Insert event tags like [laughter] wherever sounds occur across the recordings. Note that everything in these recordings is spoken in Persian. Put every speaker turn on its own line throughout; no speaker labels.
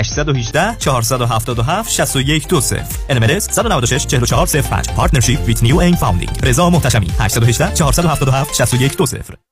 818 477 61 20 NMLS 196 4405 Partnership with New American Funding رضا محتشمی 818 477 61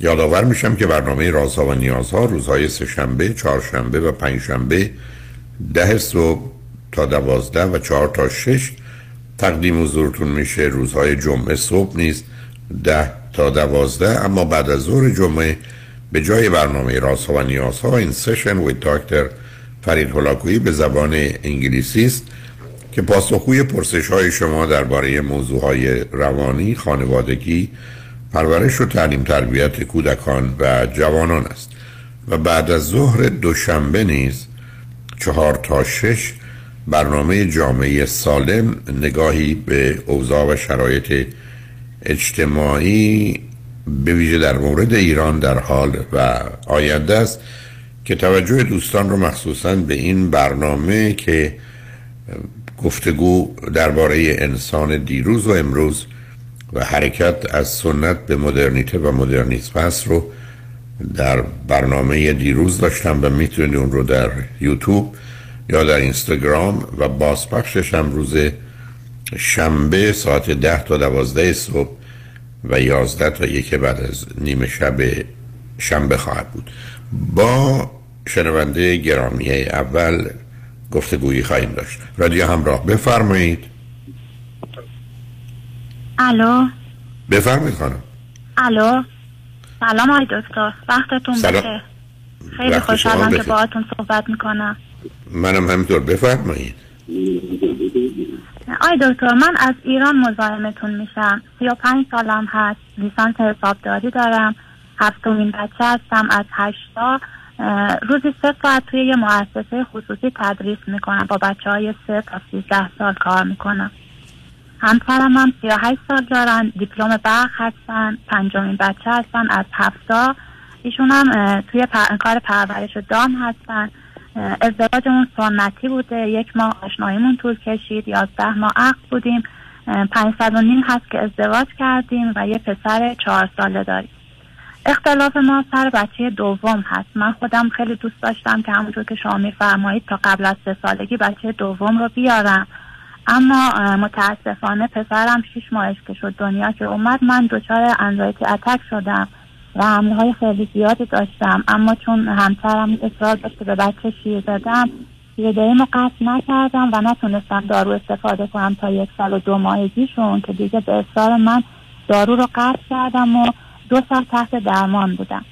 یادآور میشم که برنامه رازها و نیازها روزهای سهشنبه، چهارشنبه و پنجشنبه ده صبح تا دوازده و چهار تا شش تقدیم حضورتون میشه. روزهای جمعه صبح نیست ده تا دوازده. اما بعد از ظهر جمعه به جای برنامه رازها و نیازها این سشن و دکتر فرید هلاکویی به زبان انگلیسی است که پاسخگوی پرسش های شما درباره موضوع های روانی، خانوادگی، پرورش و تعلیم تربیت کودکان و جوانان است و بعد از ظهر دوشنبه نیز چهار تا شش برنامه جامعه سالم نگاهی به اوضاع و شرایط اجتماعی به ویژه در مورد ایران در حال و آینده است که توجه دوستان رو مخصوصا به این برنامه که گفتگو درباره انسان دیروز و امروز و حرکت از سنت به مدرنیته و مدرنیسم هست رو در برنامه دیروز داشتم و می‌تونید اون رو در یوتیوب یا در اینستاگرام و بازپخشش هم روز شنبه ساعت ده تا دوازده صبح و یازده تا یک بعد از نیمه شب شنبه خواهد بود. با شنونده گرامی اول گفتگویی خواهیم داشت. رادیو همراه بفرمایید.
الو؟
بفرمایید خانم.
الو؟ سلام آقای دکتر. وقتتون بخیر. خیلی خوشحالم که. باهاتون صحبت می‌کنم.
منم همینطور. بفرمایید.
آقای دکتر من از ایران مزاحمتون میشم. سی و پنج سالم هست. لیسانس حسابداری دارم. هفتمین بچه هستم از هشتا روزی سه ساعت توی یه مؤسسه خصوصی تدریس می‌کنم. با بچه های سه تا سیزده سال کار می‌کنم. همسرم هم سی و هشت سال دارن دیپلم برق هستن پنجمین بچه هستن از هفتا. ایشون هم توی. کار پرورش دام هستن. ازدواجمون سنتی بوده. یک ماه آشناییمون طول کشید یازده ماه عقد بودیم. پنجصد و نیم هست که ازدواج کردیم و یه پسر چهار ساله داریم. اختلاف ما سر بچه دوم هست. من خودم خیلی دوست داشتم که همونطور که شما میفرمایید تا قبل از سه سالگی بچه دوم رو بیارم. اما متاسفانه پسرم شیش ماهش که شد دنیا که اومد من دچار انزایتی اتک شدم و حمله های خیلی زیادی داشتم. اما چون همسرم اصرار داشت به بچه شیر بدم شیر رو قطع نکردم و نتونستم دارو استفاده کنم تا یک سال و دو ماهگیشون که دیگه به اصرار من دارو رو قطع کردم و دو سال تحت درمان بودم.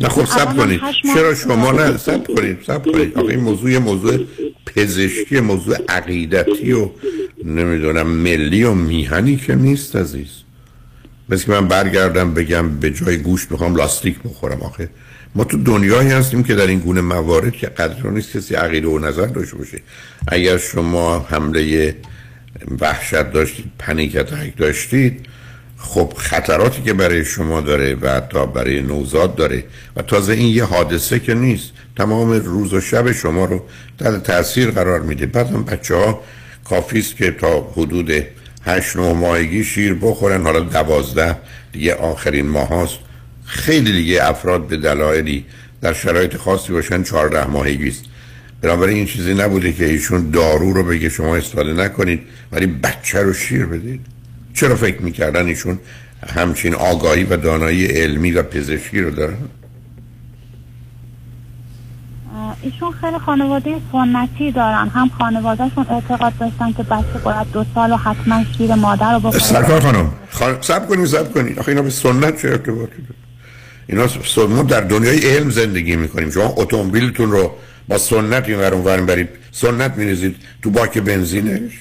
نه خب سب کنید. چرا شما نه. سب کنید سب کنید. آقا این موضوع موضوع پزشکی موضوع عقیدتی و نمی‌دونم ملی و میهنی که نیست عزیز. مثل که من برگردم بگم به جای گوشت می‌خوام لاستیک بخورم. آخه ما تو دنیایی هستیم که در این گونه موارد که قدر نیست کسی عقیده و نظر داشته باشه. اگر شما حمله وحشت داشتید پنیک داشتید خب خطراتی که برای شما داره و حتی برای نوزاد داره و تازه این یه حادثه که نیست تمام روز و شب شما رو در تاثیر قرار میده. بعد هم بچه ها کافی است که تا حدود هشت نه ماهگی شیر بخورن حالا دوازده دیگه آخرین ماه هاست. خیلی دیگه افراد به دلایلی در شرایط خاصی باشن چهارده ماهگی است. بنابراین این چیزی نبوده که ایشون دارو رو بگه شما استفاده نکنید ولی بچه رو شیر بدید. چرا فکر می‌کردن ایشون همچین آگاهی و دانایی علمی و پزشکی رو دارن؟
ایشون خیلی خانواده سنتی دارن. هم خانوادهشون اعتقاد داشتن که بچه باید دو سال و حتما شیر مادر رو بخوره.
سرکار خانم خان... سب کنید سب کنید آخه اینا به سنت چه ارتباطی داره اینا س- ما در دنیای علم زندگی می‌کنیم. شما اتومبیلتون رو با سنت این ور اونور برید سنت میریزید تو باک بنزینش.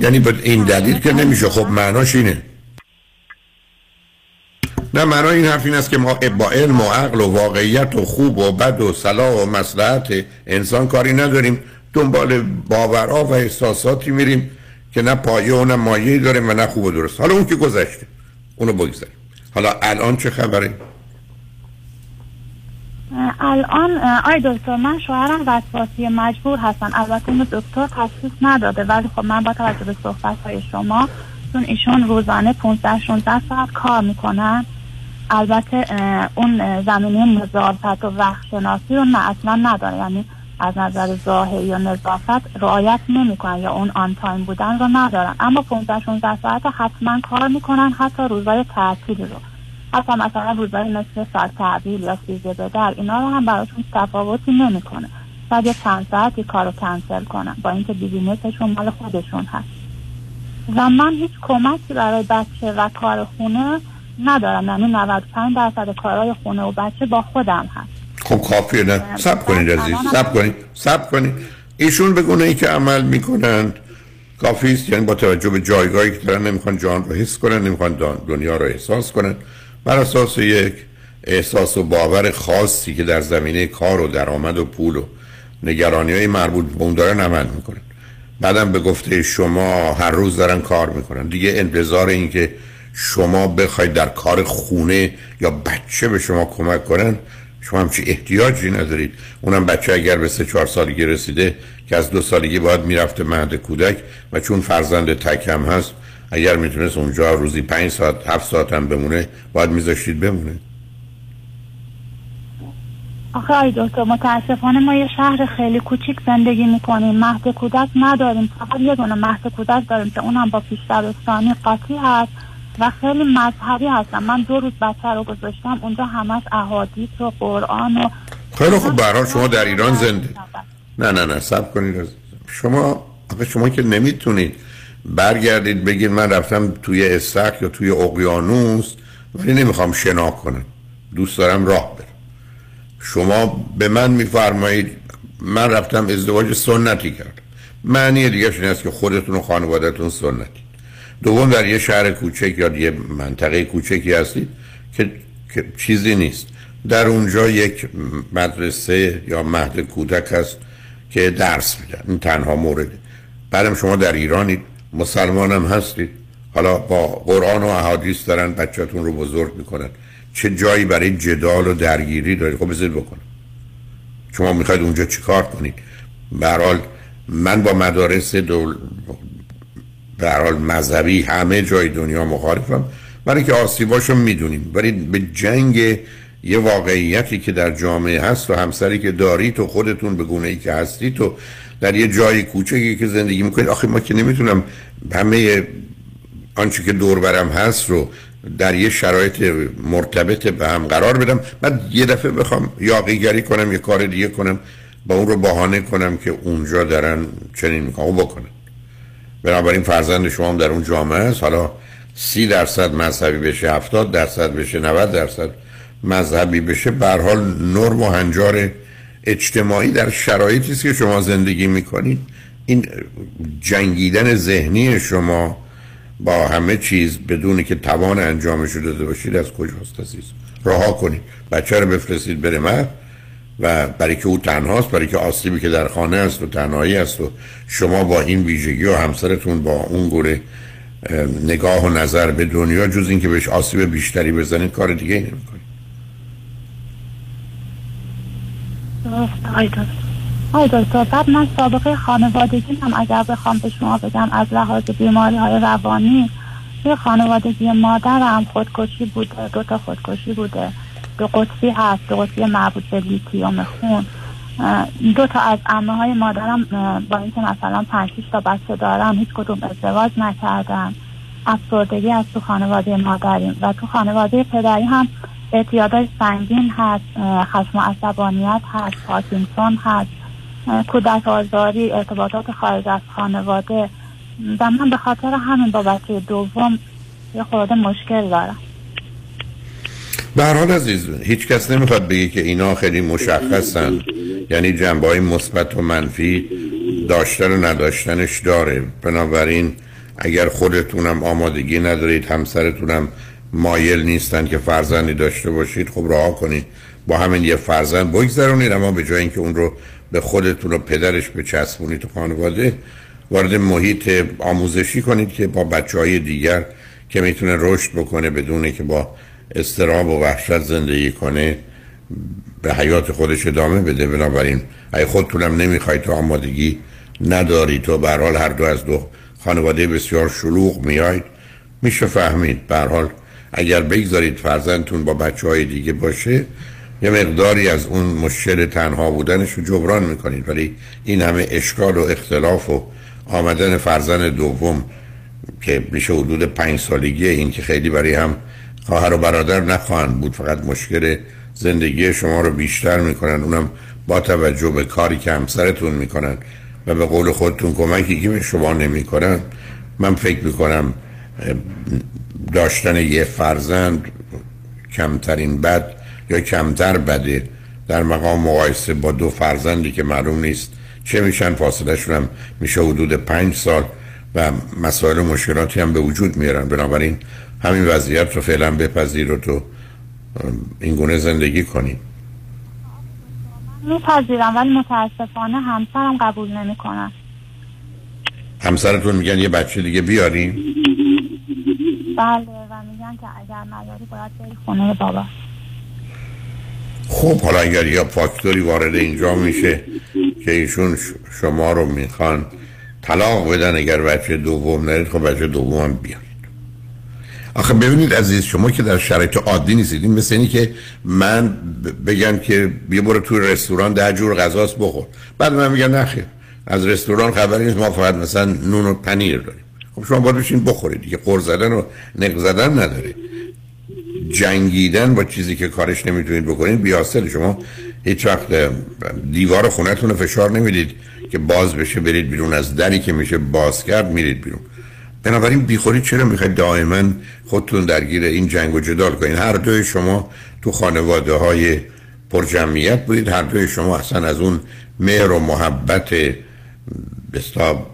یعنی به این دلیل که نمیشه. خب معناش اینه. نه معنای این حرف این است که ما با علم و عقل و واقعیت و خوب و بد و صلاح و مصلحت انسان کاری نداریم. دنبال باورها و احساساتی میریم که نه پایه و نه مایه داره و نه خوب و درست. حالا اون که گذشته اونو بگذاریم. حالا الان چه خبره؟
الان آقای دکتر من شوهرم وسواسی مجبور هستن. البته اینو دکتر تشخیص نداده ولی خب من با توجه به صحبت های شما چون ایشون روزانه 15 16 ساعت کار می‌کنن. البته اون زمینه نظافت و وقت شناسی رو نه اصلا نداره. یعنی از نظر ظاهری یا نظافت رعایت نمی‌کنن یا اون on time بودن رو ندارن. اما 15 16 ساعت حتما کار می‌کنن حتی روزای تعطیل رو. حتی مثلا روزای مثل ساعت تعبیل یا سیزده به در اینا رو هم براشون تفاوتی نمی‌کنه. شاید یه چند ساعتی کار رو کنسل کنن با اینکه بیزینسشون مال خودشون هست. و من هیچ کمکی برای بچه و کار خونه ندارم. یعنی 95 درصد کارهای خونه و بچه با خودم هست.
خب کافیه نه. سب کنید عزیز. سب کنید. سب کنید. ایشون به گونه ای که عمل می‌کنند کافی است. یعنی با توجه به جایگاهی که دارن نمی‌خوان جان رو حس کنن نمی‌خوان دنیا رو احساس کنن. بر اساس یک احساس و باور خاصی که در زمینه کار و درآمد و پول و نگرانی های مربوط به اون دارن عمل می‌کنن. بعدم به گفته شما هر روز دارن کار می‌کنن. دیگه انتظار این که شما بخواید در کار خونه یا بچه به شما کمک کنن شما همچی احتیاجی ندارید. اونم بچه اگر به سه چهار سالگی رسیده که از دو سالگی باید می‌رفته مهد کودک و چون فرزند تک هم هست اگر می‌تونست اونجا روزی پنج ساعت هفت ساعت هم بمونه باید میذاشتید بمونه.
آخه آی دکتر متاسفانه ما یه شهر خیلی کوچیک زندگی می‌کنیم. مهد کودک نداریم. فقط یه دونه مهد کودک داریم که اونم با پیش دبستانی قاطی هست و خیلی مذهبی هستم من دو روز بچه رو گذاشتم. اونجا همش احادیث و قرآن و
خیلی خوب. حال شما در ایران زنده. نه نه نه. سب کنید. شما آخه شما که نمی‌تونید برگردید بگید من رفتم توی استخر یا توی اقیانوس ولی نمی‌خوام شنا کنم. دوست دارم راه برم. شما به من میفرمایید من رفتم ازدواج سنتی کردم. معنی دیگه این است که خودتون و خانوادهتون سنتی. دوم در یه شهر کوچک یا یه منطقه کوچکی هستید که, که چیزی نیست. در اونجا یک مدرسه یا مهد کودک هست که درس میدن این تنها مورده بعدم شما در ایرانید. مسلمانم هستید؟ حالا با قرآن و احادیث دارن بچهتون رو بزرگ می‌کنن. چه جایی برای جدال و درگیری دارید؟ خب بذارید بکنم. شما می‌خواید اونجا چیکار کنید؟ به هر حال من با مدارس دول به هر حال مذهبی همه جای دنیا مخالفم. برای که آسیباشو می‌دونیم. ولی به جنگ یه واقعیتی که در جامعه هست و همسری که دارید و خودتون به گونه ای که هستید و در یه جای کوچکی که زندگی می‌کنید. آخه ما که نمی‌تونم همه آنچه که دور برم هست رو در یه شرایط مرتبط به هم قرار بدم. بعد یه دفعه بخوام یاقیگری کنم یه کار دیگه کنم با اون رو بهانه کنم که اونجا دارن چنین می‌کنم بکنن. بنابراین فرزند شما هم در اون جامعه است. حالا سی درصد مذهبی بشه هفتاد درصد بشه 90 درصد مذهبی بشه. به حال نرم و هنجار اجتماعی در شرایطی است که شما زندگی می‌کنید. این جنگیدن ذهنی شما با همه چیز بدونی که توان انجامش رو داده باشید از کجاست عزیز؟ رها کنید. بچه رو بفرستید بره مرد و برای که او تنهاست برای که آسیبی که در خانه است و تنهایی است و شما با این ویژگی و همسرتون با اون گوره اه، نگاه و نظر به دنیا جز اینکه بهش آسیب بیشتری بزنید کار دیگه ای نمی‌کنید.
آی دکتر. بعد من سابقه خانوادگی هم اگر بخوام به شما بگم از لحاظ بیماری های روانی توی خانوادگی مادرم خودکشی بوده دو تا خودکشی بوده. دو قطبی هست دو قطبی مربوط به لیتیوم خون. دو تا از عمه های مادرم با اینکه مثلا پنج تا بچه دارم هیچ کدوم ازدواج نکردن. افسردگی از تو خانواده مادریم. و تو خانواده پدری هم اعتیادای سنگین هست خشم و عصبانیت هست پارکینسون هست کودک آزاری ارتباطات خارج از خانواده. و من به خاطر همین با بچه دوم یه خورده مشکل دارم.
به هر حال عزیز هیچ کس نمی‌خواد بگه که اینا خیلی مشخصن. یعنی جنبه های مثبت و منفی داشتن و نداشتنش داره. بنابراین اگر خودتونم آمادگی ندارید همسرتونم مایل نیستن که فرزندی داشته باشید خب رها کنید. با همین یه فرزند بگذرونید اما به جای اینکه اون رو به خودتون و پدرش بچسبونید تو خانواده وارد محیط آموزشی کنید که با بچه های دیگر که می‌تونه رشد بکنه بدونه که با استراب و وحشت زندگی کنه به حیات خودش ادامه بده. بنابراین اگه خودتونم نمی‌خواید تو آمادگی نداری. تو به هر دو از دو خانواده بسیار شلوغ میاید میشه فهمید. به اگر بگذارید فرزندتون با بچه های دیگه باشه یه مقداری از اون مشکل تنها بودنش رو جبران می‌کنید. ولی این همه اشکال و اختلاف و آمدن فرزند دوم که میشه حدود پنج سالگی این که خیلی برای هم خواهر و برادر نخواهند بود فقط مشکل زندگی شما رو بیشتر می‌کنن. اونم با توجه به کاری که همسرتون می‌کنن و به قول خودتون کمکی که به شما نمی‌کنن من فکر می‌کنم داشتن یه فرزند کمترین بد یا کمتر بده در مقام مقایسه با دو فرزندی که معلوم نیست چه میشن فاصله هم میشه حدود پنج سال و مسائل و مشکلاتی هم به وجود میارن. بنابراین همین وضعیت رو فعلا بپذیر و تو این گونه زندگی کنی.
میپذیرم ولی متاسفانه همسرم قبول نمی‌کنن
همسرتون میگن یه بچه دیگه بیاریم
بله و میگن که اگر نداری باید بری خونه بابا.
خب حالا اگر یا فاکتوری وارد اینجا میشه که ایشون شما رو می‌خوان طلاق بدن اگر بچه دوم نرید خب بچه دوم هم بیارید آخه ببینید عزیز شما که در شرایط عادی نیستید این مثل اینی که من بگم که بیا برو توی رستوران ده جور غذاست بخور. بعد من میگم نخیر از رستوران خبری نیست ما فقط مثلا نون و پنیر داریم. خب شما باید بشین بخورید. دیگه قر زدن و نق زدن نداره. جنگیدن با چیزی که کارش نمی‌تونید بکنید بیاسل شما هیچ وقت دیوار خونتون رو فشار نمی‌دید که باز بشه برید بیرون. از دری که میشه باز کرد میرید بیرون. بنابراین بیخوری چرا می‌خواید دائما خودتون درگیر این جنگ و جدال کنید؟ هر دوی شما تو خانواده های پرجمعیت بودید هر دوی شما اصلا از اون مهر و محبت بستا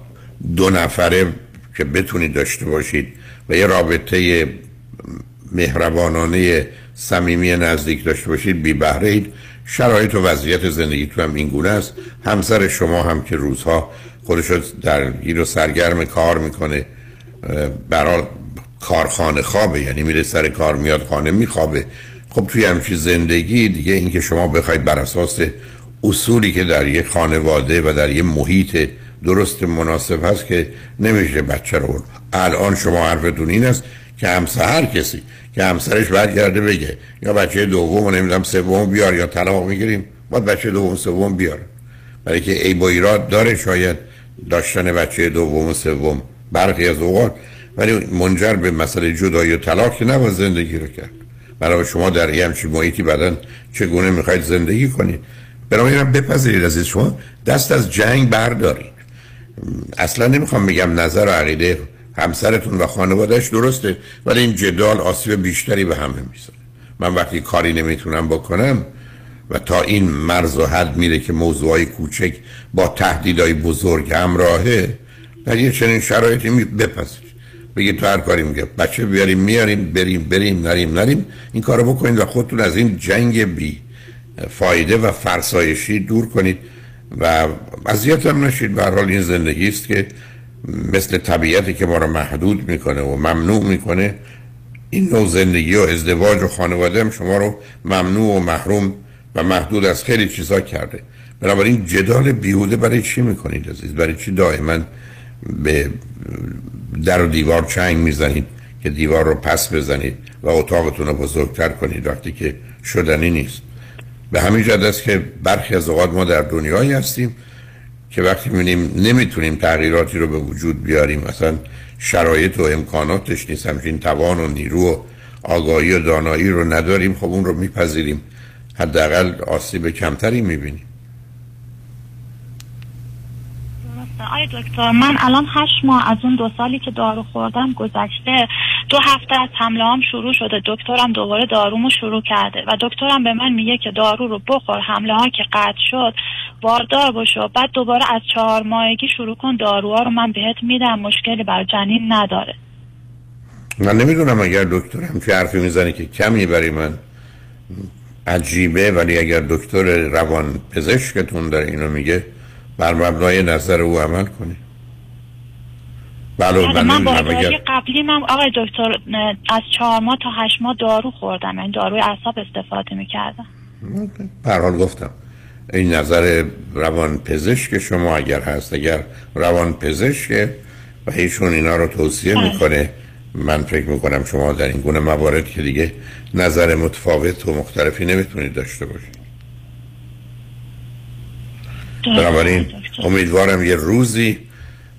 دو نفره که بتونید داشته باشید و یه رابطه مهربانانه صمیمی نزدیک داشته باشید بی بهره شرایط و وضعیت زندگیتون هم این گونه است. همسر شما هم که روزها خودش درگیر و سرگرم کار می‌کنه برای کارخانه خوابه یعنی میره سر کار میاد خانه میخوابه. خب توی همچی زندگی دیگه اینکه شما بخواید بر اساس اصولی که در یک خانواده و در یک محیط درست مناسب هست که نمیشه بچه رو الان شما حرفتون این است که همسر کسی که همسرش برگرده بگه یا بچه دوم و نمی‌دونم سوم بیار یا طلاق می‌گیریم باید بچه دوم سوم بیار برای که ای با ایراد داره شاید داشتن بچه دوم و سوم برخی از اوقات ولی منجر به مسئله جدایی و طلاق که نباید زندگی رو کرد. برای شما در یه همچین محیطی بعدا چگونه می‌خواید زندگی کنید؟ بنابراین بپذیرید از شما دست از جنگ بردارید. اصلا نمی‌خوام بگم نظر و عقیده همسرتون و خانوادهش درسته ولی این جدال آسیب بیشتری به همه می‌زنه من وقتی کاری نمی‌تونم بکنم و تا این مرز و حد میره که موضوعای کوچک با تهدیدهای بزرگ همراهه در یه چنین شرایطی بپذیر بگید تو هر کاری میگه بچه بیاریم میاریم بریم بریم نریم نریم این کارو بکنید و خودتون از این جنگ بی فایده و فرسایشی دور کنید. و اذیت هم نشید. به حال این زندگی است که مثل طبیعتی که ما رو محدود می‌کنه و ممنوع می‌کنه این نوع زندگی و ازدواج و خانواده هم شما رو ممنوع و محروم و محدود از خیلی چیزا کرده. بنابراین جدال بیهوده برای چی می‌کنید عزیز؟ برای چی دائما به در و دیوار چنگ می‌زنید که دیوار رو پس بزنید و اتاقتون رو بزرگتر کنید وقتی که شدنی نیست؟ به همین جد است که برخی از اوقات ما در دنیایی هستیم که وقتی می‌بینیم نمی‌تونیم تغییراتی رو به وجود بیاریم. مثلا شرایط و امکاناتش نیست. همچین توان و نیرو و آگاهی و دانایی رو نداریم. خب اون رو میپذیریم. حداقل آسیب کمتری می‌بینیم.
آیا دکتر من الان هشت ماه از اون دو سالی که دارو خوردم گذشته دو هفته از حمله هم شروع شده. دکترم دوباره دارومو شروع کرده و دکترم به من میگه که دارو رو بخور حمله ها که قطع شد باردار بشو. بعد دوباره از چهار ماهگی شروع کن داروها رو من بهت میدم مشکلی بر جنین نداره.
من نمی‌دونم اگر دکترم چه حرفی می‌زنه که کمی برای من عجیبه ولی اگر دکتر روان پزشکتون داره اینو میگه بر مبنای نظر او عمل کنی
بله من با اگر... قبلی من آقای دکتر از چهار ماه تا هشت ماه دارو خوردم این یعنی داروی اعصاب استفاده می‌کردم.
حال گفتم این نظر روان پزشک شما اگر هست اگر روان پزشک و ایشون اینا رو توصیه بله. می‌کنه من فکر می‌کنم شما در این گونه موارد که دیگه نظر متفاوت و مختلفی نمی‌تونید داشته باشید. بنابراین امیدوارم یه روزی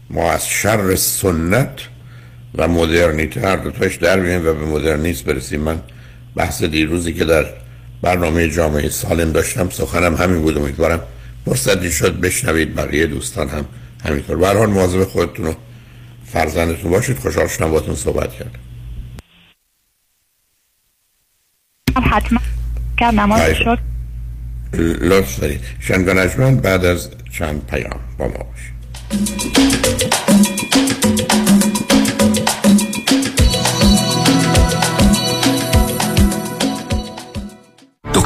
ما از شر سنت و مدرنیته هر دوتاش در بیایم و به مدرنیسم برسیم. من بحث دیروزی که در برنامه جامعه سالم داشتم سخنم همین بود. امیدوارم فرصتی شد بشنوید بقیه دوستان هم همینطور. برحال مواظب خودتون و فرزندتون باشید. خوشحال شدم باتون صحبت کرد
حتما. نماز شد.
لطف دارید. شنگانجمن بعد از چند پیام با ما باشید.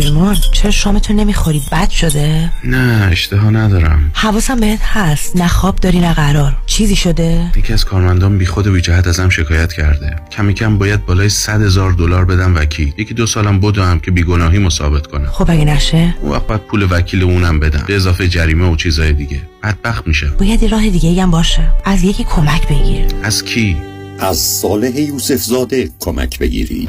پیمان چرا شامتو نمی‌خوری؟ بد شده؟
نه اشتها ندارم.
حواسم بهت هست. نه خواب داری نه قرار. چیزی شده؟
یکی از کارمندان بی خود و بی جهت ازم شکایت کرده. کمی کم باید بالای 100 هزار دلار بدم وکیل. یکی دو سالم بدوم که بیگناهی ثابت کنم.
خب اگه نشه؟
اون وقت باید پول وکیل اونم بدم. به اضافه جریمه و چیزای دیگه. بدبخت میشه
باید راه دیگه هم باشه. از یکی کمک بگیر.
از کی؟
از صالح یوسف زاده کمک بگیرید.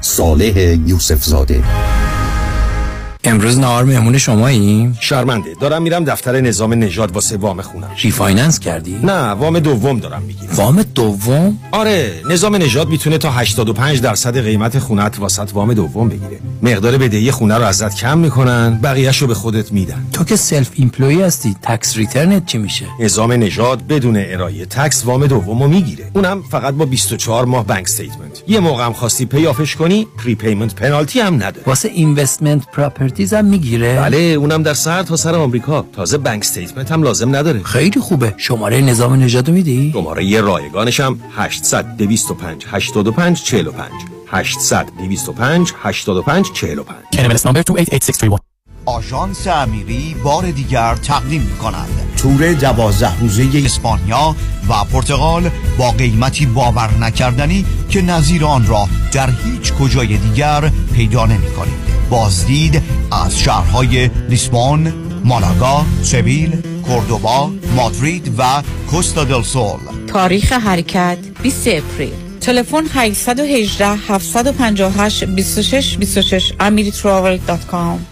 صالح یوسف زاده
امروز نهار مهمون شماییم؟
شرمنده دارم میرم دفتر نظام نژاد واسه وام خونم
refinance کردی؟
نه وام دوم دارم می‌گیرم
وام دوم؟
آره نظام نژاد می‌تونه تا 85 درصد قیمت خونت واست وام دوم بگیره مقدار بدهی خونه رو ازت کم می‌کنن بقیه‌ش رو به خودت میدن
تو که self-employed هستی tax return ت چی میشه؟
نظام نژاد بدون ارائه tax وام دوم رو می‌گیره اونم فقط با 24 ماه bank statement یه موقع هم خواستی pay off ش کنی prepayment penalty هم نداره
واسه investment properties هم می‌گیره؟
بله اونم در سر تا سر آمریکا. تازه bank statement هم لازم نداره.
خیلی خوبه. شماره نظام نژاد میدی؟
شماره‌ی رایگانش هم 800 225 85 45 800 225 85 45
NMLS number 288631
آژانس امیری بار دیگر تقدیم می کند تور دوازده روزه اسپانیا و پرتغال با قیمتی باور نکردنی که نظیر آن را در هیچ کجای دیگر پیدا نمی کنید بازدید از شهرهای لیسبون، مالاگا، سویل، کوردوبا، مادرید و کوستا دل سول.
تاریخ حرکت 20 اپریل. تلفن 818 758 26 26 amiritravel.com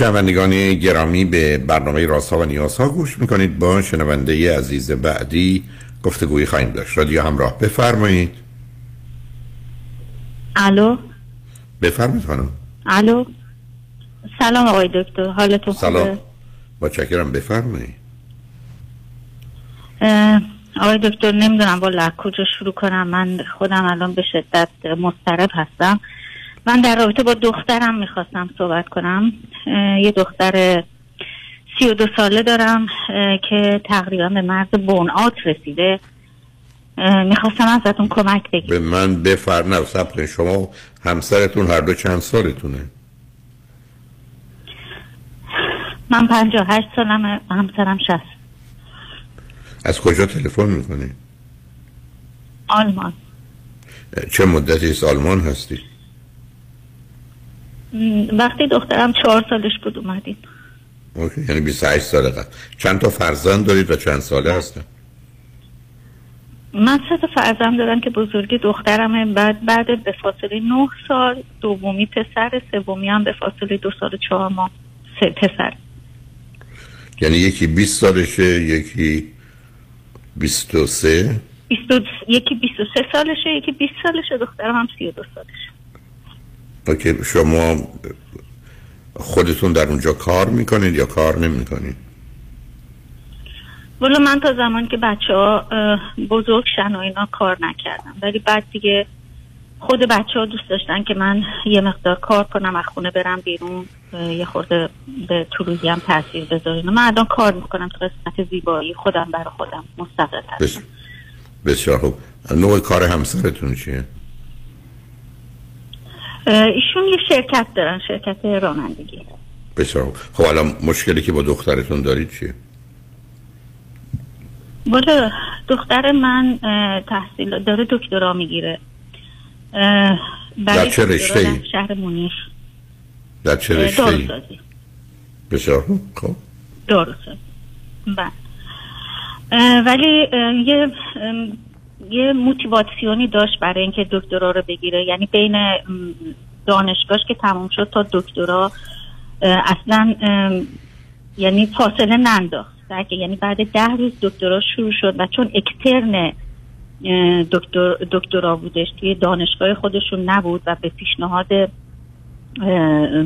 شنوندگان گرامی به برنامه راسا و نیازها گوش می‌کنید. با شنونده عزیز بعدی گفتگویی خواهیم داشت. رادیو همراه بفرمایید.
الو؟
بفرمایید خانم.
الو؟ سلام آقای دکتر حالتون خوبه؟
سلام. با چکرم بفرمایید
آقای دکتر نمی‌دونم از کجا شروع کنم. من خودم الان به شدت مضطرب هستم. من در رابطه با دخترم می‌خواستم صحبت کنم. یه دختر سی و دو ساله دارم که تقریبا به مرز بون آت رسیده می‌خواستم ازتون کمک بگیرم
به من بفر نه. شما همسرتون هر دو چند سالتونه؟
من پنجاه هشت سالمه و همسرم شست
از کجا تلفن می‌کنید
آلمان.
چه مدتی از آلمان هستی؟
وقتی دخترم چهار سالش بود اومدیم
اوکی یعنی 28 سال قبل. چند تا فرزند دارید و چند ساله هستن؟
من سه تا فرزند دارم که بزرگی دخترمه. بعد بعد به فاصله نه سال دومی پسر سومی هم به فاصله دو سال و چهار ماه. سه پسر.
یعنی یکی 20 سالشه یکی 23
بیست و- یکی 23 سالشه یکی 20 سالشه دخترم هم 32 سالشه.
اوکی شما خودتون در اونجا کار می‌کنید یا کار نمی‌کنید؟
والا من تا زمان که بچه ها بزرگ شن و اینا کار نکردم. ولی بعد دیگه خود بچه ها دوست داشتن که من یه مقدار کار کنم از خونه برم بیرون یه خورده به طولویی هم تاثیر بذارین. من الان کار می‌کنم تو قسمت زیبایی خودم برای خودم مستقل هستم.
بس... بسیار خوب. نوع کار همسرتون چیه؟
ایشون یه شرکت دارن شرکت رانندگی
بسیار. خب الان مشکلی که با دخترتون دارید چیه
والا دختر من تحصیل داره دکترا می‌گیره
در چه رشته‌ای؟
در شهر مونیخ
در چه رشته
داروسازی
بسیار. خب
داروسازی بله. ولی یه یه موتیواسیونی داشت برای اینکه دکترا رو بگیره. یعنی بین دانشگاهش که تموم شد تا دکترا اصلا یعنی فاصله ننداخت. یعنی بعد ده روز دکترا شروع شد و چون اکترن دکتر دکترا بودش توی دانشگاه خودشون نبود و به پیشنهاد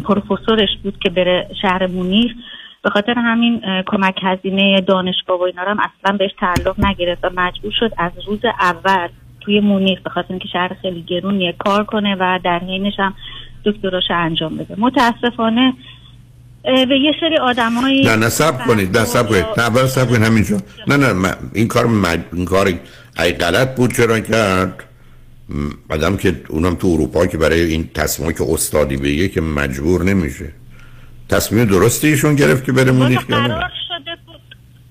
پروفسورش بود که بره شهر مونیر به خاطر همین کمک هزینه دانشگاه و اینا هم اصلا بهش تعلق نگرفت و مجبور شد از روز اول توی مونیر به خاطر اینکه شهر خیلی گرونیه کار کنه و در حینش هم دکتراش انجام بده. متاسفانه به یه سری آدمایی
نه نه سب کنید نه سب کنید. نه اول سب کنید همینجا نه نه من- این کار مج... این کار ای غلط بود چرا کرد؟ آدم که اونم تو اروپا که برای این تصمیمی که استادی بگه که مجبور نمیشه. تصمیم درستی ایشون گرفت که بره مونیخ
قرار شده بود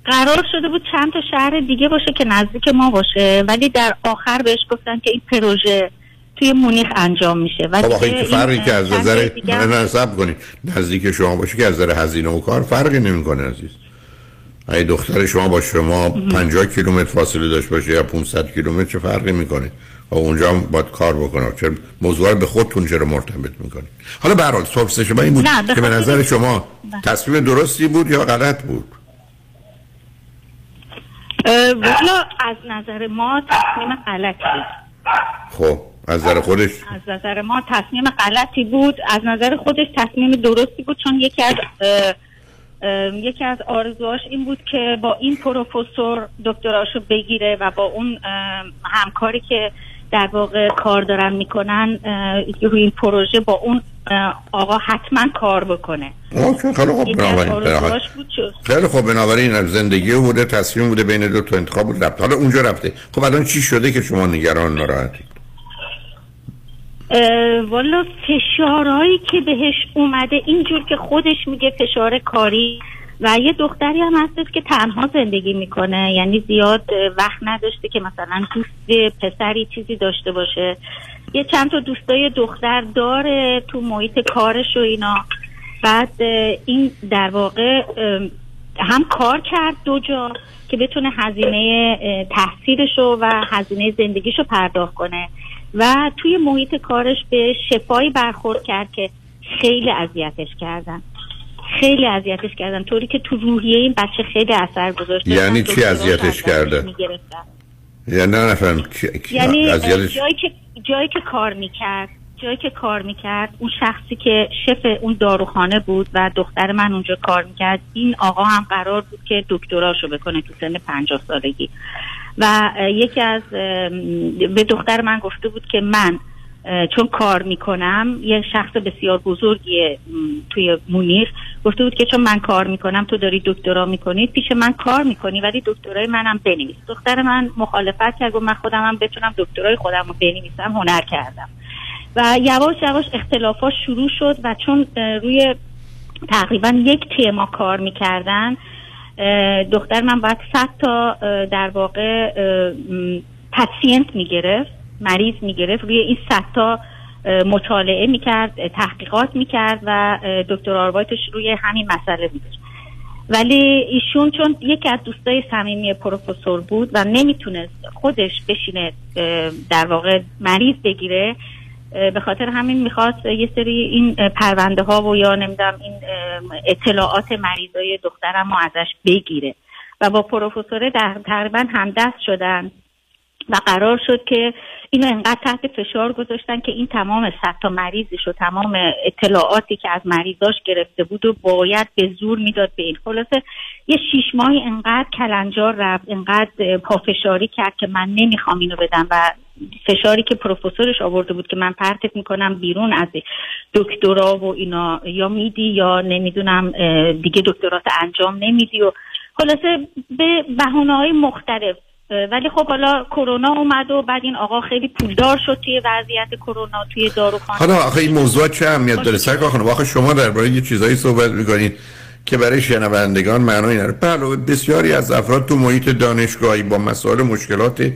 قرار شده بود چند تا شهر دیگه باشه که نزدیک ما باشه ولی در آخر بهش گفتن که این پروژه توی مونیخ انجام میشه. و
خب این فرقی که از نظر سب کنید. نزدیک شما باشه که از نظر هزینه و کار فرقی نمی‌کنه عزیز. اگه دختر شما با شما 50 کیلومتر فاصله داشت باشه یا 500 کیلومتر چه فرقی می‌کنه؟ و اونجا هم باید کار بکنه چرا؟ موضوع رو به خودتون چرا مرتبط می‌کنید؟ حالا به هر حال سرس شما این بود که به نظر شما تصمیم درستی بود یا غلط بود؟
اه، والا از نظر ما تصمیم غلطی بود.
خب از نظر خودش؟
از نظر ما تصمیم غلطی بود. از نظر خودش تصمیم درستی بود چون یکی از یکی از آرزوهاش این بود که با این پروفسور دکتراشو بگیره و با اون همکاری که در واقع کار دارن می‌کنن روی این پروژه با اون آقا حتما کار بکنه.
اوکی خیلی خب بنابراین خیلی خب بنابراین زندگی بوده تصمیم بوده بین دو تا انتخاب بود رفت. حالا اونجا رفته. خب الان چی شده که شما نگران ناراحتید
والا فشارهایی که بهش اومده اینجور که خودش میگه فشار کاری. و یه دختری هم هستش که تنها زندگی می‌کنه. یعنی زیاد وقت نداشته که مثلا دوست پسری چیزی داشته باشه. یه چند تا دوستای دختر داره تو محیط کارش و اینا. بعد این در واقع هم کار کرد دو جا که بتونه هزینه اه، تحصیلشو و هزینه زندگیشو پرداخت کنه. و توی محیط کارش به شفایی برخورد کرد که خیلی اذیتش کردن. خیلی اذیتش کردن طوری که تو روحیه این بچه خیلی اثر گذاشته
یعنی چی اذیتش؟
می‌گرفتن.
یعنی نه نفهم
یعنی جایی که جایی که کار می‌کرد جایی که کار می‌کرد اون شخصی که شف اون داروخانه بود و دختر من اونجا کار می‌کرد این آقا هم قرار بود که دکتراشو بکنه تو سن پنجاه سالگی و یکی از به دختر من گفته بود که من چون کار می‌کنم یه شخص بسیار بزرگیه م، توی مونیر گفته بود که چون من کار می‌کنم تو داری دکترا می‌کنی پیش من کار می‌کنی ولی دکترای منم بنویس. دختر من مخالفت کرد گفت من خودم هم بتونم دکترای خودم رو بنویسم هنر کردم. و یواش یواش اختلافات شروع شد و چون روی تقریبا یک تما کار می‌کردن دختر من باید صد تا در واقع پسینت می‌گرفت. مریض می‌گرفت. روی این صد مطالعه می‌کرد تحقیقات می‌کرد و دکتر آروایتش روی همین مسئله بودش ولی ایشون چون یکی از دوستای صمیمی پروفسور بود و نمی‌تونست خودش بشینه در واقع مریض بگیره به خاطر همین می‌خواست یه سری این پرونده ها و یا نمی‌دونم این اطلاعات مریضای دخترم رو ازش بگیره. و با پروفسوره در تقریبا همدست شدن و قرار شد که اینو انقدر تحت فشار گذاشتن که این تمام تا مریضش و تمام اطلاعاتی که از مریضاش گرفته بود و باید به زور می‌داد به این. خلاصه یه شیش ماهی انقدر کلنجار رفت انقدر پافشاری کرد که من نمی‌خوام اینو بدم و فشاری که پروفسورش آورده بود که من پرتت می‌کنم بیرون از دکترا و اینا. یا میدی یا نمی‌دونم دیگه دکترات انجام نمیدی و خلاصه به بهونه های مختلف ولی خب حالا کرونا اومد و بعد این آقا خیلی پولدار شد توی وضعیت کرونا توی داروخانه.
حالا آخه این موضوع چه اهمیت داره؟ سرکار خانم آخه شما درباره یه چیزایی صحبت می‌کنید که برای شنوندگان معنی نداره. بله بسیاری از افراد تو محیط دانشگاهی با مسائل مشکلات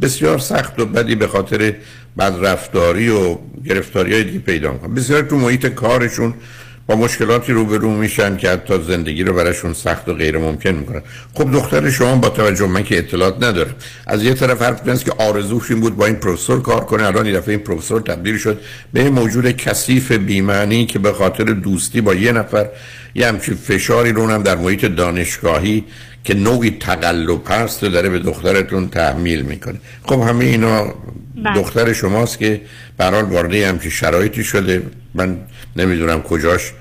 بسیار سخت و بدی به خاطر بدرفتاری و گرفتاری های دیگه پیدا می‌کنن. بسیار تو محیط کارشون با مشکلاتی روبرو میشن که حتی زندگی رو براشون سخت و غیر ممکن می‌کنن. خب دختر شما با توجه من که اطلاعات نداره. از یه طرف حرف است که آرزوش این بود با این پروفسور کار کنه. الان این دفعه این پروفسور تبدیل شد به موجود کثیف بیمعنی که به خاطر دوستی با یه نفر. یه همچین فشاری رو هم در محیط دانشگاهی که نوعی تقلب هست داره به دخترتون تحمیل می‌کنه. خب همه اینا
بله.
دختر شماست که برحال وارد همچین شرایطی شده. من نمی‌دونم کجاش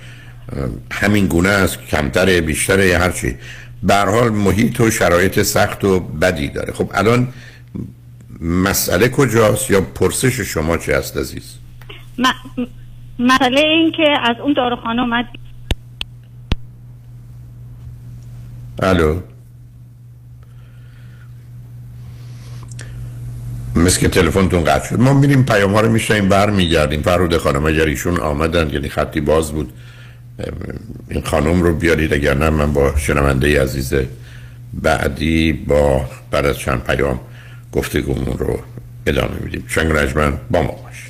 همین گونه است کمتره بیشتره یا هر چی. به حال محیط و شرایط سخت و بدی داره. خب الان مسئله کجاست یا پرسش شما چه است عزیز؟
م- مسئله این که از اون داروخانه اومد.
الو. مثل که تلفنتون قطع شد. ما میریم پیام ها رو میشنیم بر میگردیم فرود خانم اگر ایشون آمدن یعنی خطی باز بود. این خانم رو بیارید اگر نه من با شنونده عزیز بعدی با بعد از چند پیام گفتگومون رو ادامه میدیم. شنگ رجمن با ما باشید.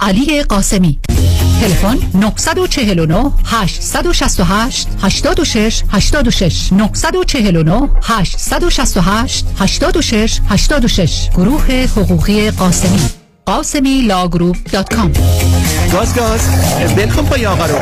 علی قاسمی. تلفن 949 868 86 86 949 868 86 86 گروه حقوقی قاسمی. Ghasemi Law Group dot com
گاز گاز. ولکن پای آقا رو.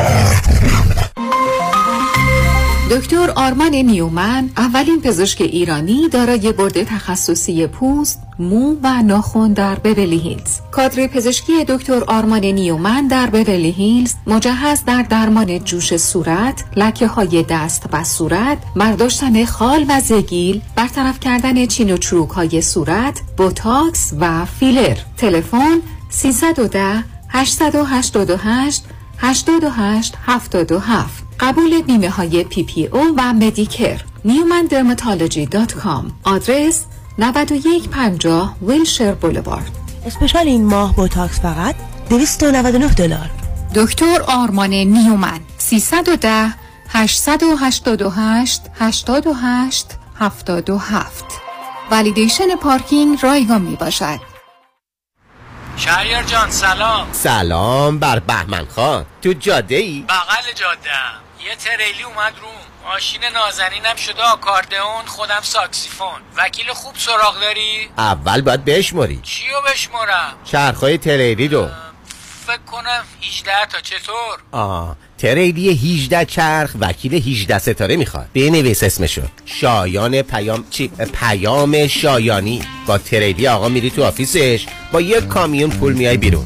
دکتر آرمان نیومن اولین پزشک ایرانی دارای board تخصصی پوست، مو و ناخن در Beverly Hills. کادر پزشکی دکتر آرمان نیومن در Beverly Hills مجهز در درمان جوش صورت، لکه های دست و صورت، برداشتن خال و زگیل، برطرف کردن چین و چروک های صورت، بوتاکس و فیلر. تلفن 310 888 88 77 قبول بیمه های PPO و Medicare Newman Dermatology dot com آدرس 9150 Wilshire Boulevard
special این ماه بوتاکس فقط 299 دلار.
دکتر آرمان نیومن. 310 888 88 77 validation پارکینگ رایگان می باشد
شهریار جان سلام.
سلام بر بهمن خان. تو جاده ای؟
بغل جاده یه تریلی اومد روم. ماشین نازنینم شده آکاردئون خودم ساکسیفون. وکیل خوب سراغ داری؟
اول باید بشماری
چیو بشمارم؟
چرخهای تریلی رو
فکر کنم 18 تا. چطور؟
آه تریلی 18 چرخ وکیل 18 ستاره می‌خواد. بنویس اسمشو. شایان پیام چی؟ پیام شایانی. با تریلی آقا میری تو office ش با یک کامیون پول میای بیرون.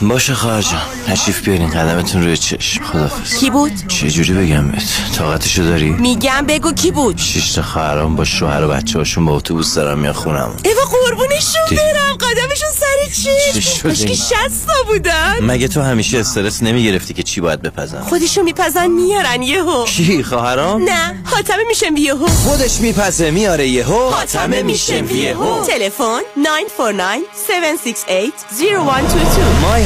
باشه خواهر جان تشریف بیارین قدمتون روی چشم. خدافز
کی بود؟
چه جوری بگم بهت؟ طاقتشو داری؟
میگم بگو کی بود؟
شش تا خواهرام با شوهر و بچه هاشون با اتوبوس دارم میان خونم
ایوا قربونشون برم. قدمشون سر
چی شده؟
کاشکی شستا بودن.
مگه تو همیشه استرس نمی‌گرفتی که چی باید بپزن؟
خودشو میپزن میارن یهو.
کی خواهرام؟
نه حاتمه میشم یهو.
خودش میپزه میاره یهو.
حاتمه میشم یهو. تلفن 949 768 0122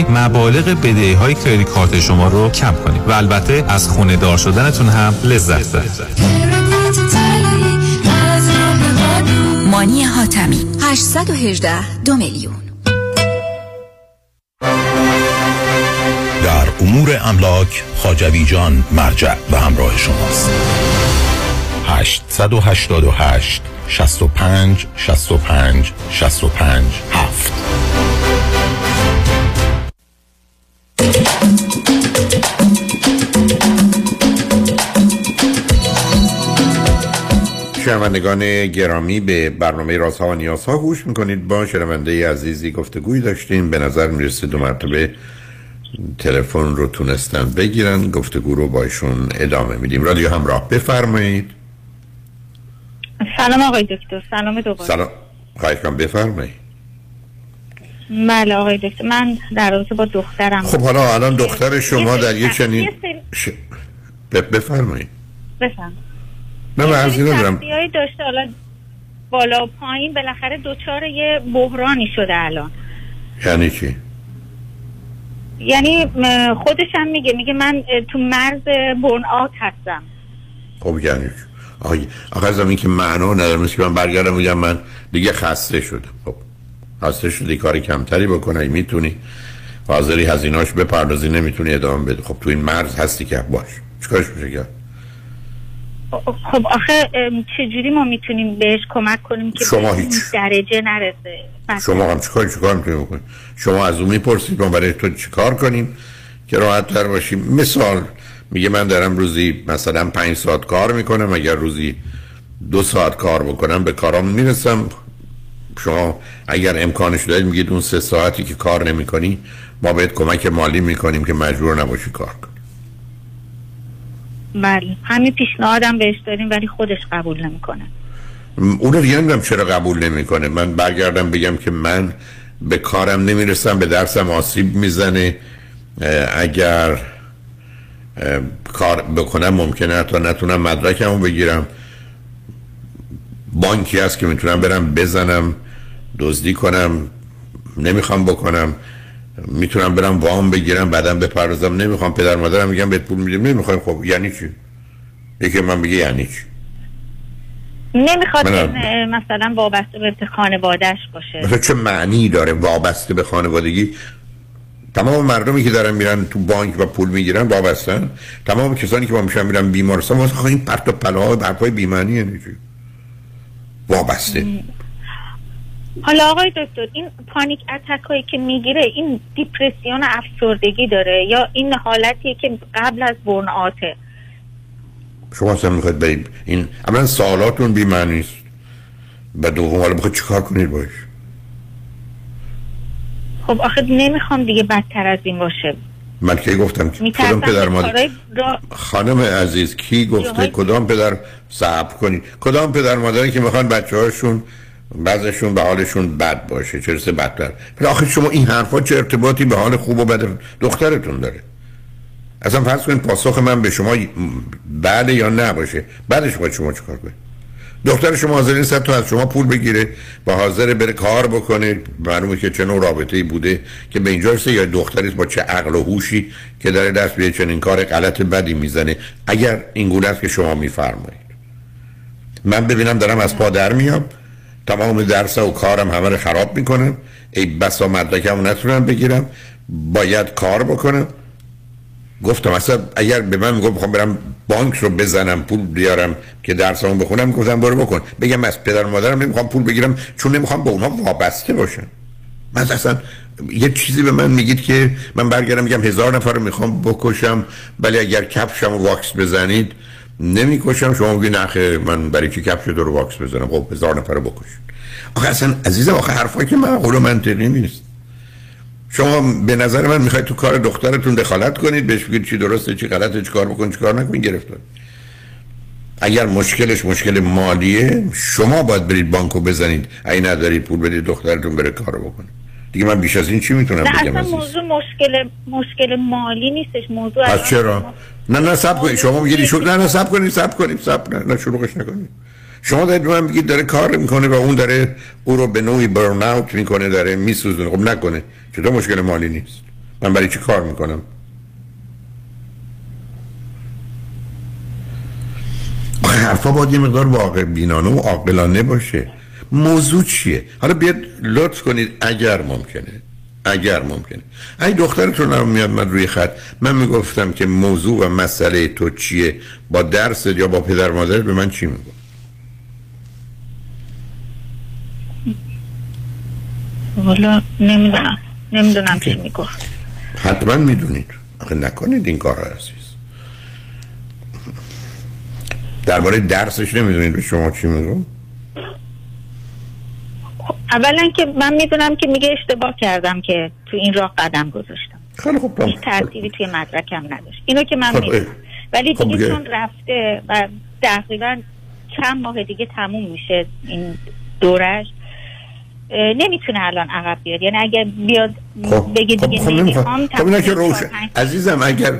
مبالغ بدهی های کردیت کارت شما رو کم کنیم و البته از خونه دار شدنتون هم لذت ببرید.
مانی حاتمی 818 دو میلیون.
در امور املاک خاجوی جان مرجع و همراه شماست. 888 65 65 65 7
شنوندگان گرامی به برنامه رازها و نیازها گوش می‌کنید. با شنونده عزیزی گفتگوی داشتیم. به نظر می‌رسه دو مرتبه تلفن رو تونستن بگیرن. گفتگو رو باشون ادامه میدیم. رادیو همراه بفرمایید.
سلام آقای دکتر. سلام دوباره.
سلام. خواهش کنم بفرمایید.
بله آقای دکتر من در رابطه با دخترم
خب حالا الان دختر شما در یه چنین ش... بفرمایید.
بفهم
نه من عرضی ندارم
داشته حالا بالا و پایین بالاخره دوچار یه بحرانی شده الان.
یعنی چی؟
یعنی خودش هم میگه میگه من تو مرز برن آت هستم.
خب یعنی آخه از این که معنا نداره مثل که من برگردم بگم من دیگه خسته شدم. خب. خسته شدی کاری کمتری بکنی می‌تونی. حاضری هزیناش بپردازی نمی‌تونی ادامه بده خب تو این مرز هستی که باش. چیکارش میشه کرد
خب آخه چجوری ما می‌تونیم بهش کمک کنیم که
شما هیچ.
درجه نرسه.
شما هم چیکار چیکار می‌تونی بکنی؟ شما از اون می‌پرسید ما برای تو چیکار کنیم؟ که راحت تر باشیم. مثال میگه من دارم روزی مثلا پنج ساعت کار می‌کنم اگر روزی دو ساعت کار بکنم به کارام می‌رسم. شما اگر امکانش دارید میگید اون سه ساعتی که کار نمی‌کنی ما بهت کمک مالی می‌کنیم که مجبور نباشی کار کنی.
بله همین پیشنهادم بهش داریم ولی خودش قبول نمی‌کنه.
اون رو دیگه نمی‌دونم چرا قبول نمی‌کنه. من برگردم بگم که من به کارم نمی‌رسم به درسم آسیب می‌زنه. اگر کار بکنم ممکنه حتی نتونم مدرکمو بگیرم. بانکی هست که می‌تونم برم بزنم دزدی کنم نمی‌خوام بکنم. می‌تونم برم وام بگیرم بعدم بپردازم. نمی‌خوام پدر مادرم میگم بهت پول میدیم. نمی‌خوایم. خب یعنی چی؟ یکی من میگه یعنی چی؟
نمی‌خواد مثلا وابسته به خانوادهش باشه.
مثلا چه معنی داره وابسته به خانوادگی؟ تمام مردمی که دارن میرن تو بانک و پول می‌گیرن وابستن. تمام کسانی که با میشن میرن بیمارستان واسه خب این پرت و پلا و حرفای بیمعنی یعنی چی؟ وابسته.
حالا آقای دکتر این پانیک اتک هایی که می‌گیره این دیپرسیون افسردگی داره یا این حالتیه که قبل از برن آته؟
شما اصلا می‌خواید برید این اولا سوالاتون بی‌معنی است. و دوم حالا بخواید چیکار کنید باش؟
خب آخه نمی‌خوام دیگه بدتر از این باشه.
من کی گفتم؟ که کدام پدر مادر. خانم عزیز کی گفته؟ کدام پدر صبر کنید کدام پدر مادری که می‌خوان بچه هاشون بعضشون به حالشون بد باشه چرسه بدتر؟ ولی آخه شما این حرفا چه ارتباطی به حال خوب و بد دخترتون داره؟ اصلا فرض کنید پاسخ من به شما بعد یا نه باشه. بعدش باید شما چیکار کنید؟ دختر شما حاضر نیست تا از شما پول بگیره و حاضر بره کار بکنه. معلومه که چه نوع رابطه ای بوده که به اینجا یا دختری با چه عقل و هوشی که داره دست به چنین کار غلط بدی می‌زنه. اگر این گونه که شما میفرمایید. من ببینم دارم از پا در میام. تمام درس و کارم همه رو خراب می‌کنم ای بسا مدرکم نتونم بگیرم. باید کار بکنم. گفتم اصلا اگر به من می‌گفت می‌خوام برم بانک رو بزنم پول بیارم که درسمو بخونم گفتم برو بکن. بگم از پدر مادرم نمی‌خوام پول بگیرم چون نمی‌خوام به اونها وابسته باشم. من اصلا یه چیزی به من میگید که من برگردم میگم هزار نفر رو می‌خوام بکشم ولی اگر کفشم واکس بزنید نمی‌کشم. شما میگید نخه من برای چی کفش رو واکس بزنم؟ خب هزار نفر رو بکشید. آخه اصلا عزیزم آخه حرفایی که معقول و منطقی نیست. شما به نظر من می‌خواید تو کار دخترتون دخالت کنید بهش بگید چی درسته چی غلطه چی کار بکن چی کار نکن گرفتار. اگر مشکلش مشکل مالیه شما باید برید بانکو بزنید. اگه ندارید پول بدید دخترتون بره کارو بکنه. دیگه من بیش از این چی می‌تونم
نه
بگم
اصلا موضوع مشکل مشکل مالی نیستش. موضوع
پس چرا؟ نه نه سب کنید. شما میگید شو نه نه سب کنید سب کنید سب نه نه شروعش نکنید. شما دارید من میگید داره کار می‌کنه و اون داره او رو به نوعی برن اوت می‌کنه داره میسوزونه. خب نکنه. چطور مشکل مالی نیست. من برای چی کار می‌کنم؟ حرفا باید یه مقدار واقع بینانه و عاقلانه باشه. موضوع چیه؟ حالا بیاد لطف کنید اگر ممکنه. اگر ممکنه. اگه دخترتون هم میاد من روی خط. من می‌گفتم که موضوع و مسئله تو چیه؟ با درست یا با پدر مادرت به من چی میگو
والا نمی‌دونم. نمی‌دونم چی می‌گفت.
حتما می‌دونید. آخه نکنید این کار عزیز. درباره درسش نمی‌دونید به شما چی میگم
اولا که من می‌دونم که میگه اشتباه کردم که تو این راه قدم گذاشتم.
خیلی خوب
هیچ ترتیبی توی مدرکم نداشت. اینو که من
خب،
می‌دونم. ولی
خب
دیگه
دیگه.
چون رفته و تقریبا چند ماه دیگه تموم میشه این دورش نمی‌تونه الان عقب بیاد. یعنی اگر بیاد
خب
بگه
خب
دیگه
خب
نمی‌خوام
خب اینا که روشن. عزیزم اگر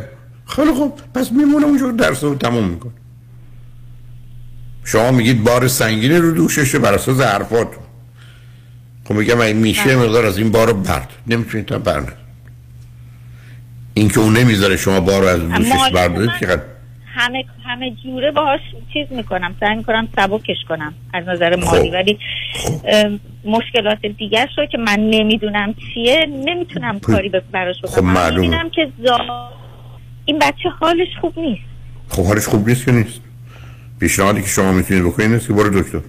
خیلی خوب پس میمونه اونجا درس رو تموم میکن شما میگید بار سنگینی رو دوششه بر اساس حرفاتون. خب میگم این میشه
بله.
مقدار از این بار رو برد. نمی‌تونید تا برد. این که اون نمی‌ذاره شما بار رو از دوشش بردارید که
همه همه جوره باهاش چیز می‌کنم. سعی می‌کنم سبکش کنم از نظر مالی.
خب.
ولی مشکلات دیگرش رو که من نمی‌دونم چیه نمی‌تونم کاری به- براش
خب
بکنم. من
معلومه.
می‌بینم که زا... این بچه حالش خوب نیست.
خب حالش خوب نیست که نیست. پیشنهادی که شما می‌تونید بکنید اینه که برو دکتر.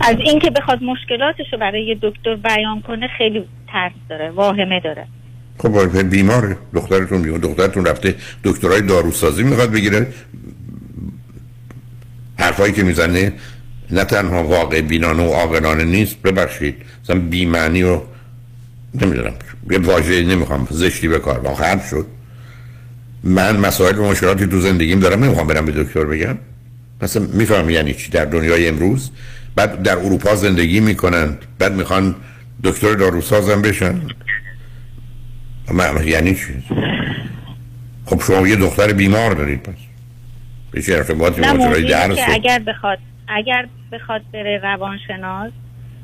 از اینکه بخواد مشکلاتش رو برای یه دکتر بیان کنه خیلی ترس داره واهمه داره.
خب بیماره. دخترتون بیمار. دخترتون رفته دکترای داروسازی می‌خواد بگیره. حرفایی که می‌زنه نه تنها واقع بینانه و عاقلانه نیست ببخشید مثلا بیمعنی و نمی‌دونم یه واژه نمی‌خوام زشتی به کار واقعا شد. من مسائل و مشکلاتی تو زندگیم دارم نمی‌خوام برم به دکتر بگم. مثلا میفهم یعنی چی؟ در دنیای امروز بعد در اروپا زندگی می‌کنن بعد می‌خوان دکتر داروسازم بشن. من یعنی چی؟ خب شما یه دختر بیمار دارید پس. چه ارتباطی
نه اینه
درس
که اگر بخواد اگر بخواد بره روانشناس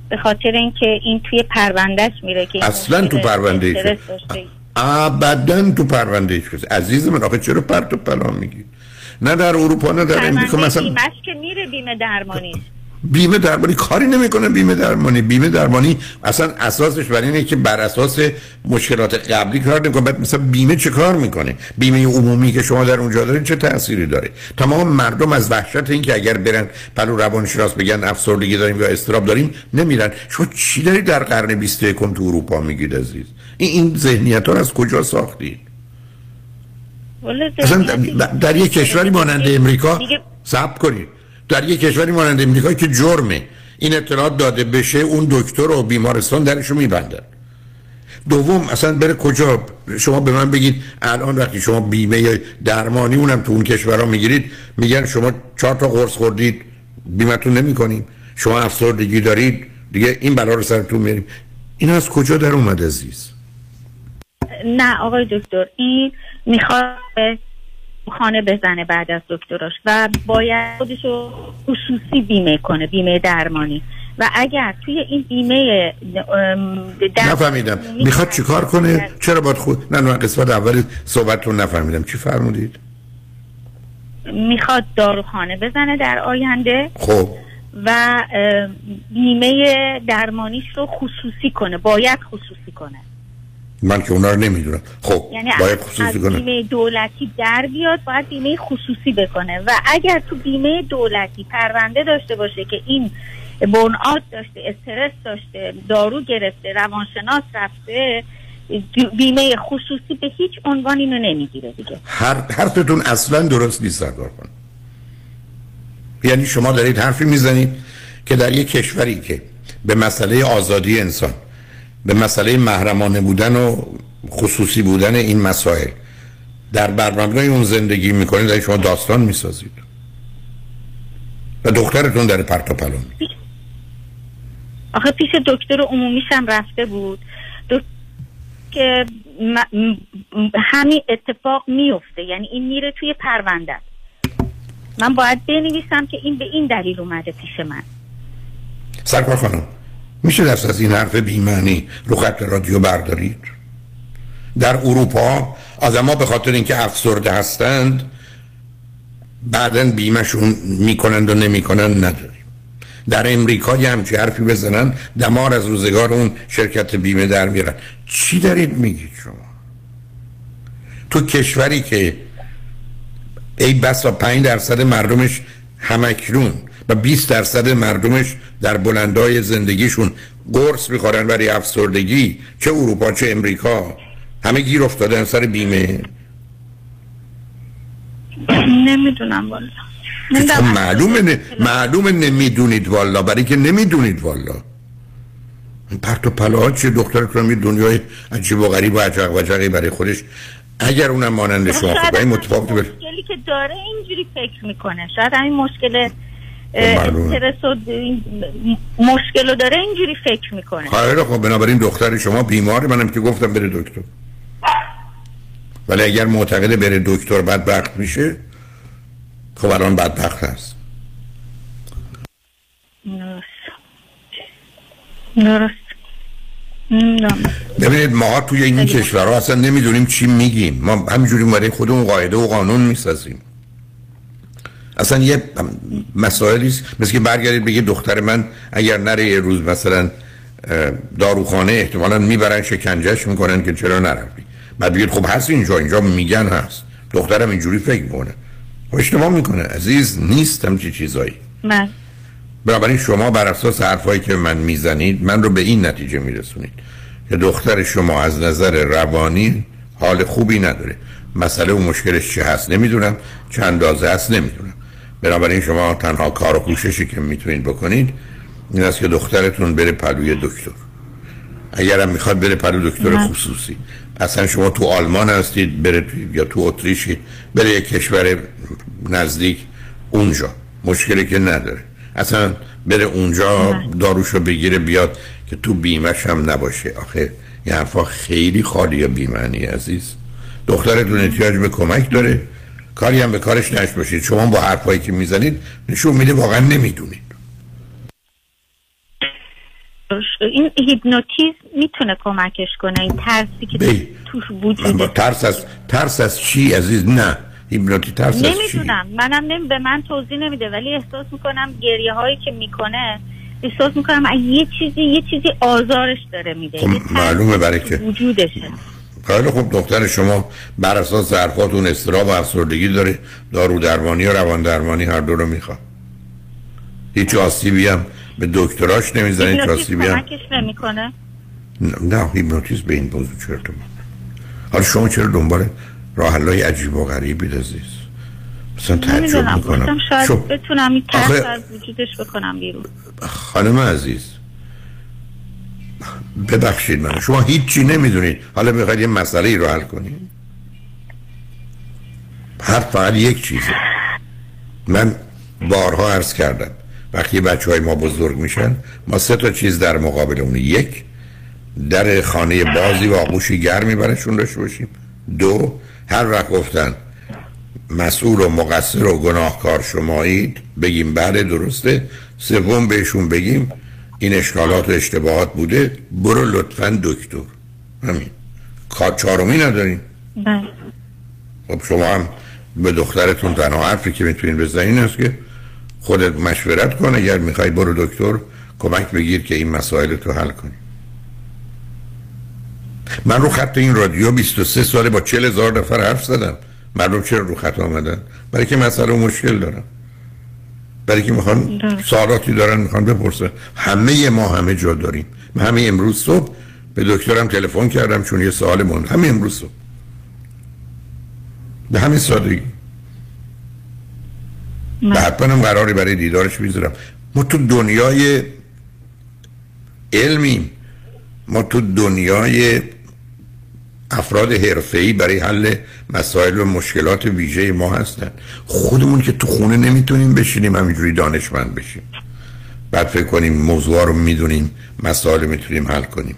به خاطر اینکه این توی پروندهش میره که
اصلا تو پرونده. ابدا تو پرونده هیچ کسی عزیز من آخه چرا پرت و پلا میگی؟ نه در اروپا نه در امریکا مثلا
بیمش که میره بیمه درمانی
بیمه درمانی کاری نمی‌کنه بیمه درمانی. بیمه درمانی اصلا اساسش بر اینه که بر اساس مشکلات قبلی کار نمی‌کنه. بعد مثلا بیمه چه کار می‌کنه؟ بیمه عمومی که شما در اونجا دارید چه تأثیری داره؟ تمام مردم از وحشت این که اگر برن پلو روانشناس بگن افسردگی داریم یا استراب داریم نمیرن. شما چی دارید در قرن 21 تو اروپا میگید عزیز؟ این این ذهنیت ها از کجا ساختید اصلا در, در یک کشوری مانند امریکا صبر کنید. در یک کشوری مانند امریکا که جرمه. این اطلاعات داده بشه اون دکتر و بیمارستان درشو میبندن. دوم اصلا بره کجا؟ شما به من بگید الان وقتی شما بیمه درمانی اونم تو اون کشورها می‌گیرید میگن شما چهار تا قرص خوردید بیمتون نمی کنیم شما افسردگی دارید دیگه این بلا رو سرتون میریم این از کجا در اومد عزیز؟
نه آقای دکتر این می‌خواد خانه بزنه بعد از دکتراش و باید خودشو خصوصی بیمه کنه بیمه درمانی. و اگر توی این بیمه
نفهمیدم. می‌خواد چیکار کنه؟ چرا باید خود نه نه قسمت اول صحبتتون نفهمیدم. چی فرمودید؟
می‌خواد داروخانه بزنه در آینده
خب.
و بیمه درمانیش رو خصوصی کنه باید خصوصی کنه.
من که اونا رو نمی‌دونم. خب
یعنی
باید خصوصی کنه.
بیمه دولتی در بیاد باید بیمه خصوصی بکنه. و اگر تو بیمه دولتی پرونده داشته باشه که این برن آت داشته استرس داشته دارو گرفته روانشناس رفته بیمه خصوصی به هیچ عنوان اینو نمی‌گیره دیگه.
هر حرفتون اصلا درست نیست سردار خانم یعنی شما دارید حرفی می‌زنید که در یک کشوری که به مسئله آزادی انسان به مسئله محرمانه بودن و خصوصی بودن این مسائل. در برمبنای اون زندگی می‌کنید در شما داستان می‌سازید. و دخترتون در پرتا پلو
آخه پیش دکتر عمومیش هم رفته بود. دکتر که همین اتفاق میفته یعنی این میره توی پرونده. من باید بنویسم که این به این دلیل اومده پیش من.
سرکار خانم. میشه دست از این حرف بیمعنی رو خط رادیو بردارید؟ در اروپا آدما به خاطر اینکه افسرده هستند بعدا بیمهشون می‌کنند و نمی‌کنند نداریم. در امریکا یه همچی حرفی بزنن دمار از روزگار اون شرکت بیمه در میرن. چی دارید میگید شما؟ تو کشوری که ای بسا پنج درصد مردمش همکنون و 20 درصد مردمش در بلندای زندگیشون قرص می‌خورن برای افسردگی چه اروپا چه امریکا. همه گیر افتادن سر بیمه.
نمی‌دونم والا.
خب معلومه ن... معلومه نمی‌دونید والا. برای که نمی‌دونید والا. این پرت و پلاها چه دختر کنم یه دنیای عجیب و غریب و عجق و جقی برای خودش. اگر اونم مانند شما خب این متفاوت بر...
مشکلی که داره اینجوری فکر می‌کنه. شاید همین مشکل. استرس و این مشکل رو داره اینجوری فکر می‌کنه.
خیلی خب بنابراین دختر شما بیماره منم که گفتم بره دکتر. ولی اگر معتقده بره دکتر بدبخت میشه خب الان بدبخت هست.
درست. درست. نمی‌دونم.
ببینید ما توی این کشورها اصلا نمی‌دونیم چی میگیم. ما همینجوری برای خودمون قاعده و قانون می‌سازیم. اصلا یه مسائلی است. مثل که برگردید بگید دختر من اگر نره یه روز مثلا داروخانه احتمالا می‌برن شکنجهش می‌کنن که چرا نرفتی بعد بگید خب هست اینجا اینجا میگن هست. دخترم اینجوری فکر می‌کنه. خب اشتباه می‌کنه. عزیز نیستم چی چیزایی.
من
بنابراین شما بر اساس حرفایی که من می‌زنید من رو به این نتیجه میرسونید که دختر شما از نظر روانی حال خوبی نداره. مسئله و مشکلش چه هست نمی‌دونم. چند اندازه هست نمی‌دونم. بنابراین شما تنها کار و کوششی که می‌تونید بکنید این است که دخترتون بره پلوی دکتر. اگرم می‌خواد بره پلو دکتر. خصوصی. اصلا شما تو آلمان هستید بره تو یا تو اتریشی بره یک کشور نزدیک اونجا. مشکلی که نداره. اصلا بره اونجا داروشو بگیره بیاد که تو بیمش هم نباشه. آخه یه حرفا خیلی خالی بیمعنی عزیز. دخترتون احتیاج به کمک داره. کاری هم به کارش نش باشید شما با حرفایی که می‌زنید نشون میده واقعا نمی‌دونید.
این هیپنوتیزم می‌تونه کمکش کنه؟ این ترسی که
بی.
توش
من با
وجود
ترس از ترس از چی عزیز؟ نه. هیپنوتی ترس از چی؟
نمی‌دونم. منم نمی... به من توضیح نمیده ولی احساس می‌کنم گریه هایی که می‌کنه احساس می‌کنم یه چیزی یه چیزی آزارش داره میده.
خب معلومه برای که
وجودشه.
خیلی خوب دختر شما بر اساس حرفاتون استراب و افسردگی داره. دارو درمانی و روان درمانی هر دو رو می‌خواد. هیچ آسیبی هم به دکتراش نمی‌زنه هیچ آسیبی هم
نمی‌کنه؟
نه هیپنوتیزم به این موضوع چرا حالا شما چرا دنبال راه حلای عجیب و غریبی عزیز مثلا تعجب
گفتم
می‌کنم.
شاید
شو
بتونم این
آخه-
از وجودش بکنم بیرون.
خانم عزیز ببخشید من شما هیچی نمی‌دونید. حالا می‌خواید یه مسئله رو حل کنید. هر فقط یک چیزه. من بارها عرض کردم. وقتی بچه های ما بزرگ میشن ما سه تا چیز در مقابل اون یک در خانه بازی و آغوشی گرمی برشون داشته باشیم. دو هر وقت گفتن مسئول و مقصر و گناهکار شمایید بگیم بله درسته. سوم بهشون بگیم این اشکالات و اشتباهات بوده برو لطفا دکتر. همین. کار چهارمی نداریم.
بله.
خب شما هم به دخترتون تنها حرفی که می‌تونین بزنین است که خودت مشورت کن اگر می‌خوای برو دکتر کمک بگیر که این مسائل تو حل کنی. من رو خط این رادیو 23 ساله با 40 هزار نفر حرف زدم. مردم چرا رو خط آمدن؟ برای که مسئله مشکل دارم. برای که می‌خوان سوالاتی دارن می‌خوان بپرسن. همه ما همه جا داریم. من همه امروز صبح به دکترم تلفن کردم چون یه سوال مون همه امروز صبح. به همین سادگی. به حتما هم قراری برای دیدارش می‌ذارم. ما تو دنیای علمیم. ما تو دنیای افراد حرفه‌ای برای حل مسائل و مشکلات ویژه ما هستن خودمون که تو خونه نمی‌تونیم بشینیم همینجوری دانشمند بشیم. بعد فکر کنیم موضوع رو می‌دونیم مسائل می‌تونیم حل کنیم.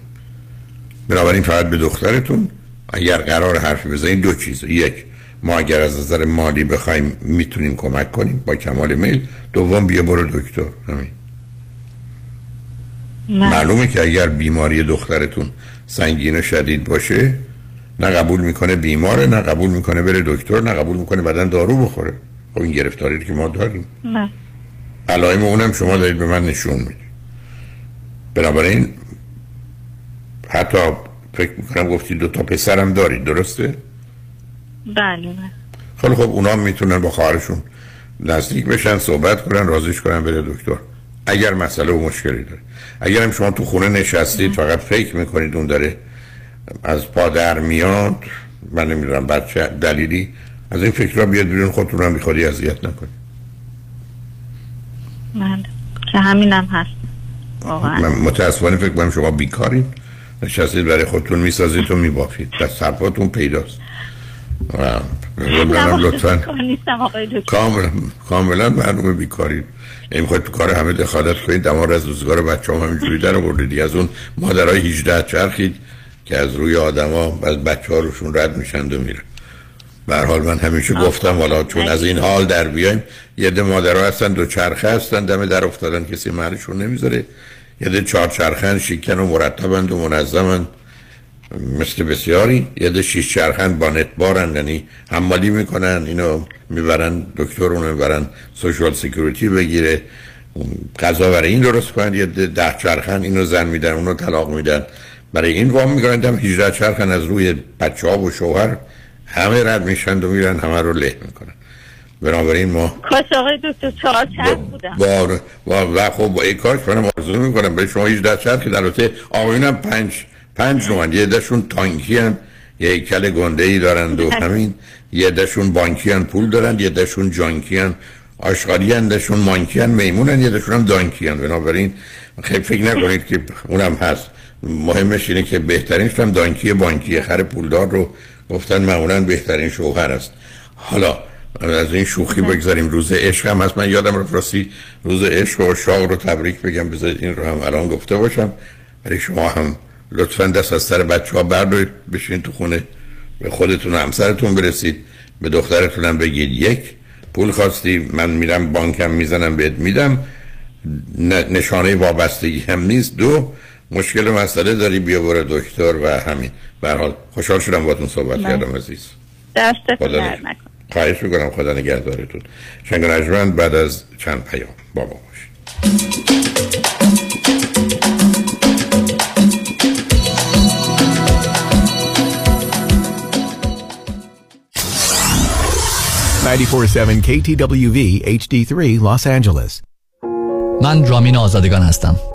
بنابراین فقط به دخترتون اگر قرار حرف بزنید دو چیز. یک ما اگر از نظر مالی بخوایم می‌تونیم کمک کنیم با کمال میل. دوم بیا برو دکتر. همین. معلومه که اگر بیماری دخترتون سنگین و شدید باشه نه قبول می‌کنه بیماره نه قبول می‌کنه بره دکتر نه قبول می‌کنه بدن دارو بخوره. خب این گرفتاری که ما داریم.
نه.
علائم اونم شما دارید به من نشون می‌دید. بنابراین حتی فکر می‌کنم گفتید دو تا پسرم دارید درسته؟
بله بله.
خیلی خب اونا می‌تونن با خواهرشون نزدیک بشن صحبت کنن رازیش کنن بره دکتر. اگر مسئله و مشکلی داره. اگر هم شما تو خونه نشستید فقط فکر می‌کنید اون داره از پا در میاد. من نمی‌دونم بعد چه دلیلی. از این فکر را بیاد بیرون خودتون هم بیخوادی اذیت نکنید
بله. که همینم هست. واقعا.
من متاسفانه فکر کنم شما بیکارید نشستید برای خودتون می‌سازید و میبافید. دست حرفاتون پیداست. نمی‌دونم لطفا. کاملا کاملا معلومه بیکارید نمی‌خواید تو کار همه دخالت کنید دمار از روزگار بچه هم همینجوری در آوردید. از اون مادرای 18 چرخید. که از روی آدما از بچه ها روشون رد میشند و میرن. به هر حال من همیشه گفتم والا چون از این حال در بیایم یه ده مادرها هستن دو چرخه هستن دم در افتادن کسی محلشون نمی‌ذاره. یه ده چهار چرخن شیکن و مرتبند و منظمند مثل بسیاری یه ده شیش چرخن بانت بارن یعنی حمالی می‌کنن اینو می‌برن دکتر اونو می‌برن سوشال سیکیوریتی بگیره. غذا برای این درست کنن یه ده, ده چرخن اینو زن میدن اونو طلاق میدن. برای این وام می‌کنن دم 18 چرخن از روی بچه ها و شوهر همه رد میشن و میرن همه رو له می‌کنن. بنابراین ما
کاش آقای دکتر چهار چرخ بودم
با با و خب با این کارش منم آرزو می‌کنم. به شما 18 چرخ که در البته آقایونم پنج پنج نوعن یه دشون تانکی هن یه هیکل گنده ای دارند و همین. یه دشون بانکی هن پول دارند. یه دشون جانکی هن. آشغالی هن دشون مانکی هن میمون هن. یه دشون هم دانکی هن. بنابراین خیلی فکر نکنید که اونم هست. مهمش اینه که بهترینش هم دانکی بانکی خر پولدار رو گفتن معمولا بهترین شوهر است. حالا از این شوخی بگذاریم. روز عشق هم هست. من یادم رفت راستی روز عشق و شاق رو تبریک بگم. بذارید این رو هم الان گفته باشم. برای شما هم لطفا دست از سر بچه ها بردارید. بشین تو خونه. به خودتون و همسرتون برسید. به دخترتون هم بگید یک پول خواستی. من میرم بانکم می‌زنم بهت میدم. نشانه وابستگی هم نیست. دو مشکل مسئله داری؟ بیا برو دکتر و همین. به حال خوشحال شدم باهاتون صحبت کردم عزیز.
دستتون در نکن
خواهش می‌کنم خدا نگهدارتون. شنگ نجمند بعد از چند پیام بابا باشید
947 KTWV HD3 Los Angeles.
من رامین آزادگان هستم.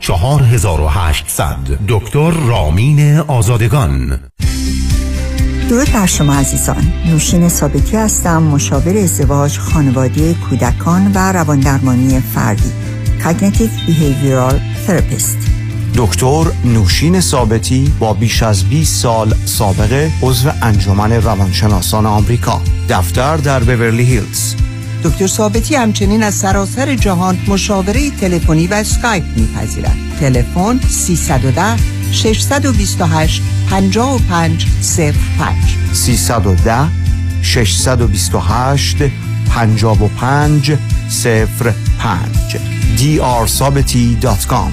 4800 دکتر رامین آزادگان.
درود بر شما عزیزان. نوشین ثابتی هستم مشاور ازدواج خانواده کودکان و رواندرمانی فردی Cognitive Behavioral Therapist.
دکتر نوشین ثابتی با بیش از 20 سال سابقه عضو انجمن روانشناسان آمریکا. دفتر در بورلی هیلز.
دکتر ثابتی همچنین از سراسر جهان مشاوره تلفنی و اسکایپ میپذیرد. تلفن 310 628 55 05
310 628 55 05 drsabati.com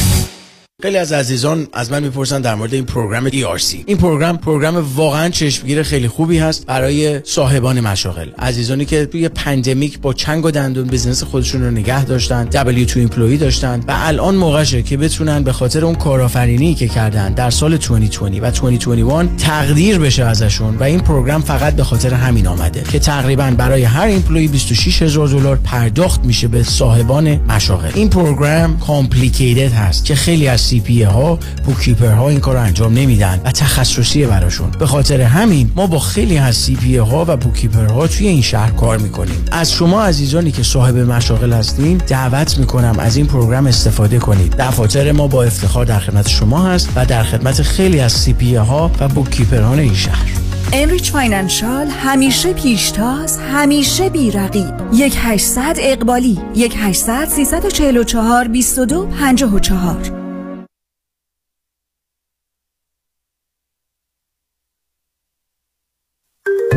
خیلی از عزیزان از من می‌پرسن در مورد این program ERC این program program واقعا چشمگیر خیلی خوبی هست برای صاحبان مشاغل. عزیزانی که توی pandemic با چنگ و دندون business خودشون رو نگه داشتن W2 employee داشتن و الان موقعشه که بتونن به خاطر اون کارآفرینی که کردن در سال 2020 و 2021 تقدیر بشه ازشون و این program فقط به خاطر همین آمده که تقریبا برای هر employee 26 هزار دلار پرداخت میشه به صاحبان مشاغل. این program complicated هست که خیلی از CPA ها bookkeeper ها این کار انجام نمیدن و تخصصی براشون. به خاطر همین ما با خیلی از CPA ها و bookkeeper ها توی این شهر کار می‌کنیم. از شما عزیزانی که صاحب مشاغل هستین دعوت می‌کنم از این program استفاده کنید. دفاتر ما با افتخار در خدمت شما هست و در خدمت خیلی از CPA ها و bookkeeper ان این شهر.
Enrich Financial همیشه پیشتاز همیشه بیرقیب. یک 800 اقبالی یک 800 344 22 54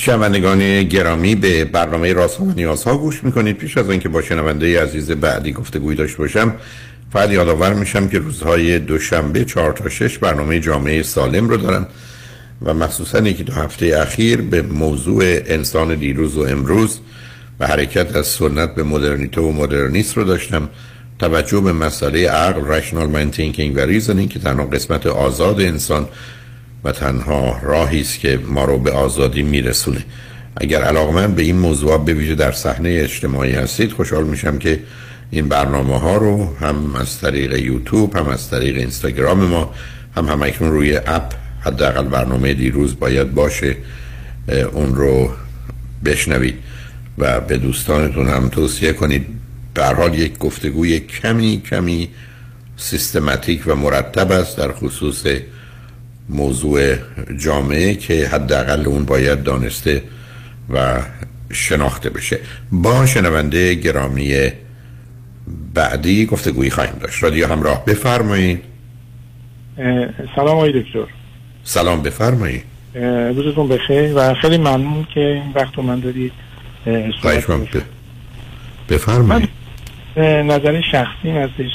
شنوندگان گرامی به برنامه راست و نیاز ها گوش می‌کنید. پیش از اینکه با شنونده عزیز بعدی گفتگوی داشته باشم فقط یادآور میشم که روزهای دوشنبه چهار تا شش برنامه جامعه سالم رو دارم و مخصوصا یکی دو هفته اخیر به موضوع انسان دیروز و امروز و حرکت از سنت به مدرنیته و مدرنیست رو داشتم. توجه به مسئله عقل rational mind thinking و reasoning که تنها قسمت آزاد انسان و تنها راهی است که ما رو به آزادی میرسونه. اگر علاقمند به این موضوع به ویژه در صحنه اجتماعی هستید خوشحال میشم که این برنامه ها رو هم از طریق یوتیوب هم از طریق اینستاگرام ما هم هم اکنون روی اپ حداقل برنامه دیروز باید باشه اون رو بشنوید و به دوستانتون هم توصیه کنید. به حال یک گفتگوی کمی کمی سیستماتیک و مرتب است در خصوص موضوع جامعه که حداقل اون باید دانسته و شناخته بشه. با شنونده گرامی بعدی گفتگویی خواهیم داشت. رادیو همراه بفرمایید.
سلام آقای دکتر.
سلام بفرمایید.
روزتون بخیر و خیلی ممنون که این وقت رو من دارید
خواهش من بفرمایید
نظر شخصی هستش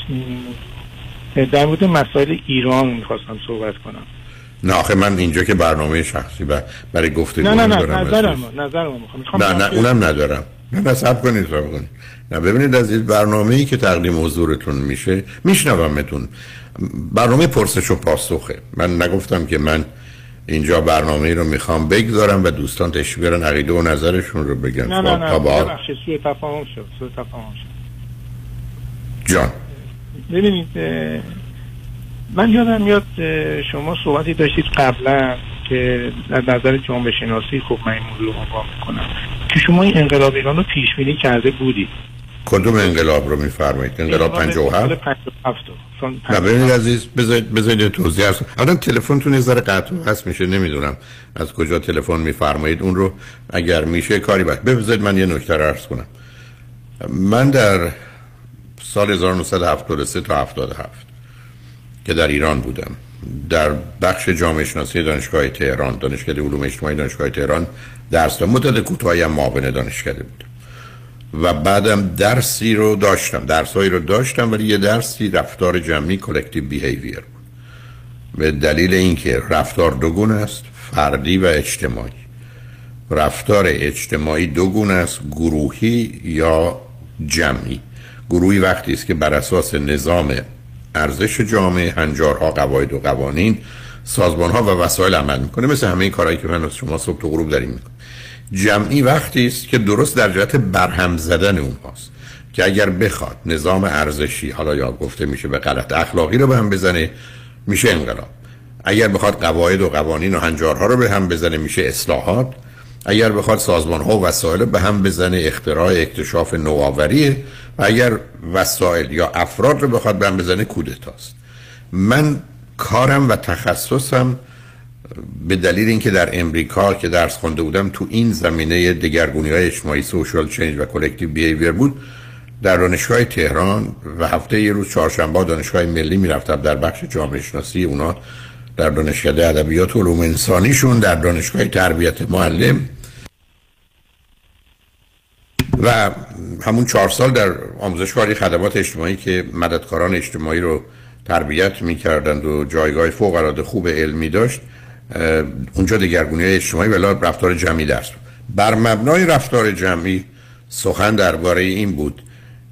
در مورد مسائل ایران می‌خواستم صحبت کنم.
نه آخه من اینجا که برنامه شخصی برای گفته
نه نه نه نظرم نظرم
نه نه اونم ندارم. نه نه سب کنید سب کنید. نه ببینید از این برنامه ای که تقدیم حضورتون میشه میشنومتون. برنامه پرسش و پاسخه. من نگفتم که من اینجا برنامه ای رو می‌خوام بگذارم و دوستان تشریف بیارن عقیده و نظرشون رو بگن.
نه نه نه ببخشید سوء تفاهم شد تفاهم شد.
جان.
ببینید من یادم میاد شما صحبتی داشتید قبلا که در نظر جامعه شناسی خوب من این موضوع رو می‌کنم. که شما این انقلاب ایران رو پیش بینی کرده بودید.
کدوم انقلاب رو میفرمایید؟ انقلاب 57 نه ببینید عزیز بذارید بذارید توضیح هست الان تلفنتون یه ذره قطع هست میشه نمی‌دونم از کجا تلفن میفرمایید. اون رو اگر میشه کاری باید بذارید من یه نکته عرض کنم. من در سال 1973 تا 77 که در ایران بودم. در بخش جامعه شناسی دانشگاه تهران دانشکده علوم اجتماعی دانشگاه تهران درس دادم. مدت کوتاهی هم معاون دانشکده بودم و بعدم درسی رو داشتم. درسایی رو داشتم ولی یه درسی رفتار جمعی کلکتیو بیهیویر بود. به دلیل اینکه رفتار دوگون است فردی و اجتماعی. رفتار اجتماعی دوگون است گروهی یا جمعی. گروهی وقتی است که بر اساس نظام ارزش جامعه هنجارها قواعد و قوانین سازمان ها و وسایل عمل می‌کنه. مثل همه این کارهایی که من شما صبح تو غروب داریم می‌کنم. جمعی وقتی است که درست در جهت برهم زدن اونهاست که اگر بخواد نظام ارزشی حالا یا گفته میشه به غلط اخلاقی رو به هم بزنه میشه انقلاب. اگر بخواد قواعد و قوانین و هنجارها رو به هم بزنه میشه اصلاحات. اگر بخواد سازمان ها و وسایل به هم بزنه اختراع اکتشاف نوآوریه و اگر وسایل یا افراد رو بخواد به هم بزنه کودتاست. من کارم و تخصصم به دلیل اینکه در امریکا که درس خونده بودم تو این زمینه دگرگونی های اجتماعی social change و collective behavior بود. در دانشگاه تهران و هفته یه روز چهارشنبه دانشگاه ملی می‌رفتم در بخش جامعه شناسی اونا در دانشکده ادبیات و علوم انسانیشون در دانشگاه تربیت معلم. و همون چهار سال در آموزشگاه خدمات اجتماعی که مددکاران اجتماعی رو تربیت می‌کردند و جایگاه فوق العاده خوب علمی داشت اونجا دگرگونی اجتماعی و رفتار جمعی درس بر مبنای رفتار جمعی سخن درباره این بود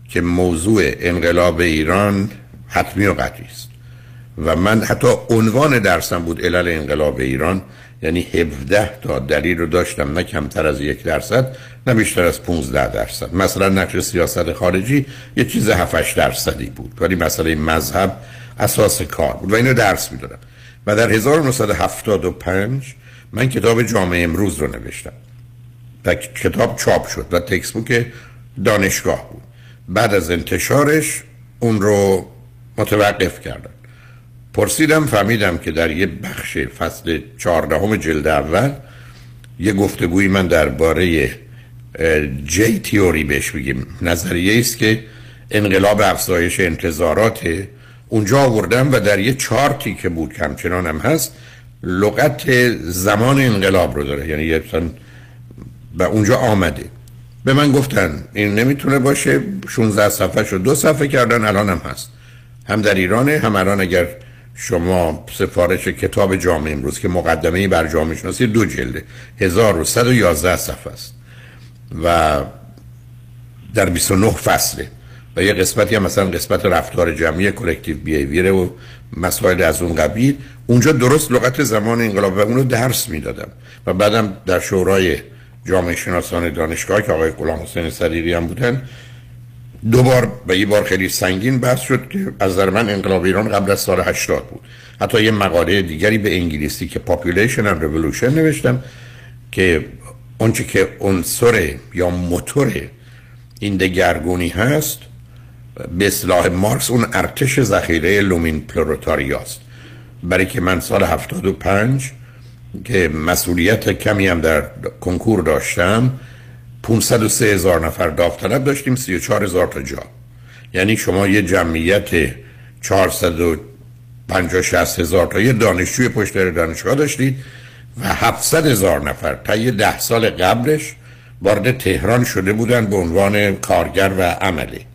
که موضوع انقلاب ایران حتمی و قطعی است. و من حتی عنوان درسم بود علل انقلاب ایران. یعنی 17 تا دلیل رو داشتم نه کمتر از یک درصد نه بیشتر از 15 درصد. مثلا نقش سیاست خارجی یه چیز 7 درصدی بود ولی مسئله مذهب اساس کار بود و اینو درس می‌دادم. و در 1975 من کتاب جامعه امروز رو نوشتم. و کتاب چاپ شد و تکسبوک دانشگاه بود. بعد از انتشارش اون رو متوقف کردم. پرسیدم فهمیدم که در یه بخش فصل چهاردهم جلد اول یه گفتگوی من درباره جی تیوری بهش بگیم. نظریه است که انقلاب افزایش انتظارات اونجا آوردم و در یه چارتی که بود همچنان هم هست لغت زمان انقلاب رو داره. یعنی مثلا و اونجا آمده. به من گفتن این نمی‌تونه باشه 16 صفحه شد دو صفحه کردن الان هم هست. هم در ایرانه هم الان اگر شما سفارش کتاب جامعه امروز که مقدمه بر جامعه شناسی دو جلده 1111 صفحه است و در 29 فصله و یه قسمتی هم مثلا قسمت رفتار جمعی کلکتیو بیهیویر و مسائل از اون قبیل. اونجا درست لغت زمان انقلاب و اونو درس می‌دادم و بعدم در شورای جامعه شناسان دانشگاه که آقای غلام حسین صدیقی هم بودن دو بار و یه بار خیلی سنگین بحث شد که از در من انقلاب ایران قبل از سال 80 بود. حتی یه مقاله دیگری به انگلیسی که Population and Revolution نوشتم که اونچه که عنصر یا موتور این دگرگونی هست به اصطلاح مارکس اون ارتش ذخیره لومپن پرولتاریاست برای که من سال 75 که مسئولیت کمی هم در کنکور داشتم 503 هزار نفر داوطلب داشتیم 34 هزار تا جا. یعنی شما یه جمعیت 450 60 هزار تا یه دانشجوی پشت دانشگاه داشتید و 700 هزار نفر تا یه ده سال قبلش وارد تهران شده بودن به عنوان کارگر و عملی.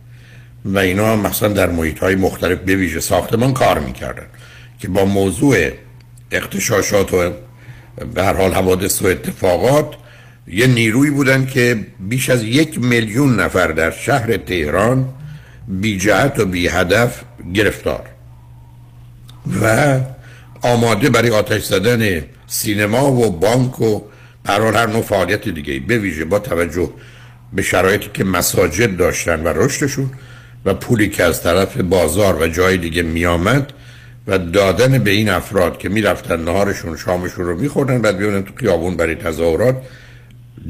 و اینا مثلا در محیط های مختلف به ویژه ساختمان کار می‌کردن که با موضوع اقتشاشات و به هر حال حوادث و اتفاقات یه نیروی بودن که بیش از یک میلیون نفر در شهر تهران بی جهت و بی هدف گرفتار. و آماده برای آتش زدن سینما و بانک و برحال هر نوع فعالیت دیگه به ویژه با توجه به شرایطی که مساجد داشتن و رشدشون و پولی که از طرف بازار و جای دیگه میآمد و دادن به این افراد که می‌رفتن نهارشون شامشون رو میخوردن بعد بیونن تو خیابون برای تظاهرات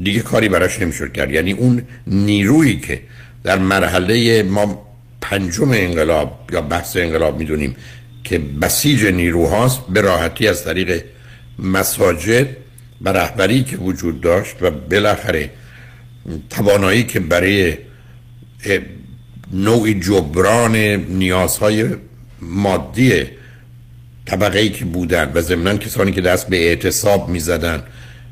دیگه کاری براش نمی‌شد کرد. یعنی اون نیرویی که در مرحله ما پنجم انقلاب یا بحث انقلاب می‌دونیم که بسیج نیروهاست به راحتی از طریق مساجد و رهبری که وجود داشت و بالاخره توانایی که برای نوعی جبران نیازهای مادی طبقه ای که بودن و ضمنا کسانی که دست به اعتصاب می‌زدن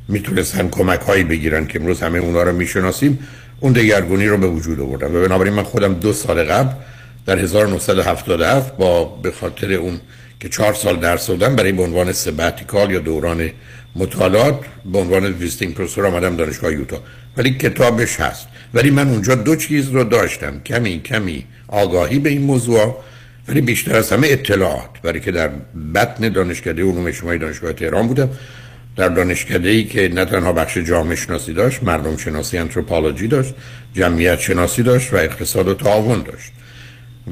می‌تونستن کمک هایی بگیرن که امروز همه اونا رو می‌شناسیم اون دگرگونی رو به وجود آوردن. و بنابراین من خودم دو سال قبل در 1977 با به خاطر اون که چهار سال درس دادم برای به عنوان sabbatical یا دوران مطالعات به عنوان visiting professor آمدم دانشگاه یوتا. ولی کتابش هست. ولی من اونجا دو چیز رو داشتم. کمی کمی آگاهی به این موضوع ولی بیشتر از همه اطلاعات. برای که در بطن دانشکده علوم اجتماعی دانشگاه تهران بودم. در دانشکده ای که نه تنها بخش جامعه شناسی داشت مردم شناسی anthropology داشت جمعیت شناسی داشت و اقتصاد و تعاون داشت.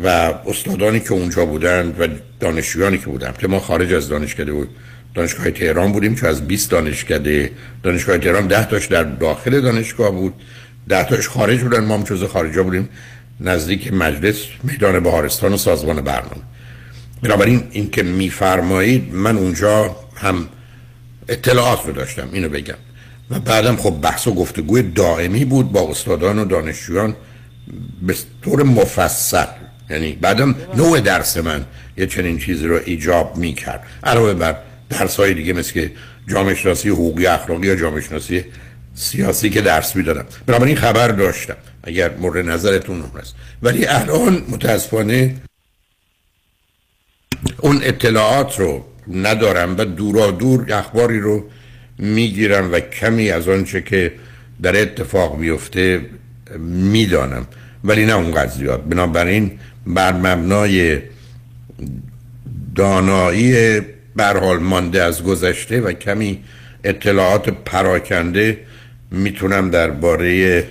و استادانی که اونجا بودند و دانشجویانی که بودند که ما خارج از دانشکده بود دانشگاه تهران بودیم که از 20 دانشکده دانشگاه تهران 10 تاش در داخل دانشگاه بود 10 تاش خارج بودن ما هم جزء خارجا بودیم نزدیک مجلس میدان بهارستان و سازمان برنامه. بنابراین این که میفرمایید من اونجا هم اطلاعات رو داشتم اینو بگم. و بعدم خب بحث و گفتگوی دائمی بود با استادان و دانشجویان به طور مفصل. یعنی بعدم نوع درس من یه چنین چیزی رو ایجاب می‌کرد. علاوه بر درس های دیگه مثل که جامعه شناسی حقوقی اخلاقی یا جامعه شناسی سیاسی که درس می‌دادم. بنابراین خبر داشتم اگر مورد نظرتون هست ولی الان متاسفانه اون اطلاعات رو ندارم و دورا دور اخباری رو می‌گیرم و کمی از آنچه که در اتفاق میفته می‌دانم. ولی نه اونقدر زیاد. بنابراین بر مبنای دانایی برحال مانده از گذشته و کمی اطلاعات پراکنده می‌تونم درباره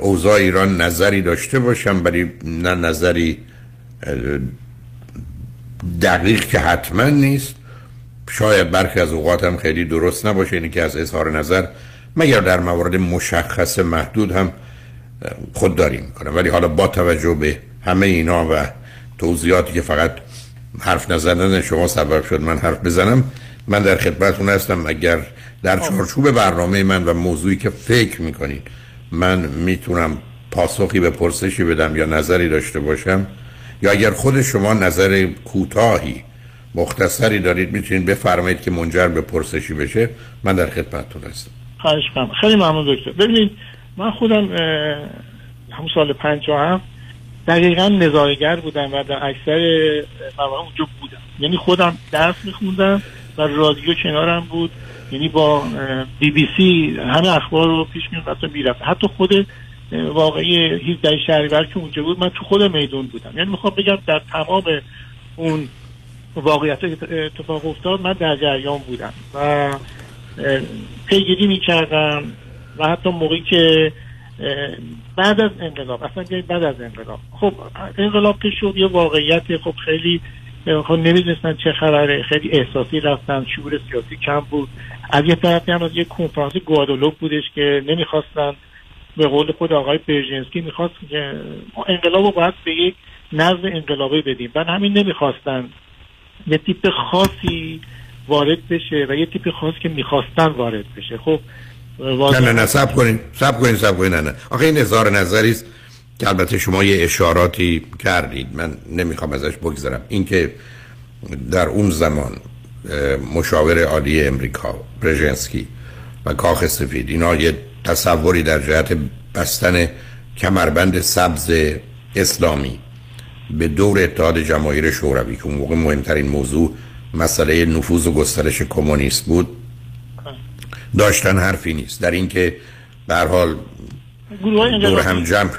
اوضاع ایران نظری داشته باشم ولی نه نظری دقیق که حتما نیست. شاید برخی از اوقات هم خیلی درست نباشه اینی که از اظهار نظر مگر در موارد مشخص محدود هم خودداری می‌کنم ولی حالا با توجه به همه اینا و توضیحاتی که فقط حرف نزدن شما سبب شد من حرف بزنم من در خدمتتون هستم. اگر در چارچوب برنامه من و موضوعی که فکر می‌کنید من می‌تونم پاسخی به پرسشی بدم یا نظری داشته باشم یا اگر خود شما نظر کوتاهی مختصری دارید می‌تونید بفرمایید که منجر به پرسشی بشه. من در خدمتتون هستم.
خواهش کنم خیلی ممنون دکتر. ببینید من خودم همون سال 57 دقیقا نظارگر بودم و در اکثر مواقع اونجا بودم. یعنی خودم درس میخوندم و رادیو کنارم بود. یعنی با بی بی سی همه اخبار رو پیش می‌رفت می‌رفت حتی خود واقعی 17 شهریور که اونجا بود من تو خود میدون بودم. یعنی می‌خوام بگم در تمام اون واقعیت اتفاق افتاد من در جریان بودم و پیگیری می‌کردم و حتی موقعی که بعد از انقلاب اصلا بعد از انقلاب. خب انقلاب که شد یه واقعیت خب خیلی خب نمی‌دونستن چه خبره خیلی احساسی رفتن شعور سیاسی کم بود. از یه طرفی هم از یه کنفرانس گوادولوپ بودش که نمی‌خواستن به قول خود آقای برژنسکی می‌خواست که انقلاب رو باید به یک نظم انقلابی بدیم. بعد همین نمی‌خواستن. یه تیپ خاصی وارد بشه و یه تیپ خاصی که می‌خواستن وارد بشه. خب
نه نه نه سب کنین سب کنین سب کنین نه نه. آخه این نظار نظری است که البته شما یه اشاراتی کردید. من نمی‌خوام ازش بگذرم. اینکه در اون زمان مشاور عالی امریکا برژنسکی و کاخ سفید اینا یه تصوری در جهت بستن کمربند سبز اسلامی به دور اتحاد جماهیر شوروی که اون موقع مهمترین موضوع مسئله نفوذ و گسترش کمونیست بود داشتن حرفی نیست. در اینکه به حال دور هم جمع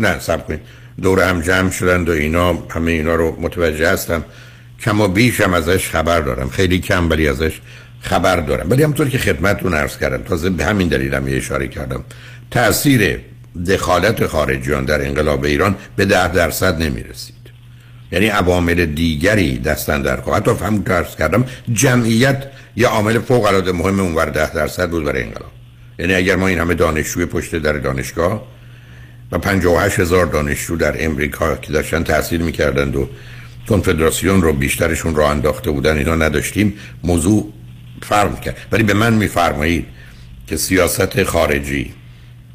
نه سب کنید. دور هم جمع شدند و اینا همه اینا رو متوجه هستم. کم و بیش هم ازش خبر دارم. خیلی کم ولی ازش خبر دارم. ولی همطور که خدمتتون عرض کردم تازه به همین دلیلم یه اشاره کردم. تاثیر دخالت خارجیان در انقلاب ایران به ده درصد نمی‌رسید. یعنی عوامل دیگری دستن در کار حتی همون عرض کردم جمعیت یه عامل فوق العاده مهم اونور ده درصد بود برای انقلاب. یعنی اگر ما این همه دانشجوی پشت در دانشگاه و 58 هزار دانشجو در امریکا که داشتن تحصیل می‌کردند و کنفدراسیون رو بیشترشون رو انداخته بودن اینا نداشتیم موضوع فرم کرد. ولی به من میفرمایید که سیاست خارجی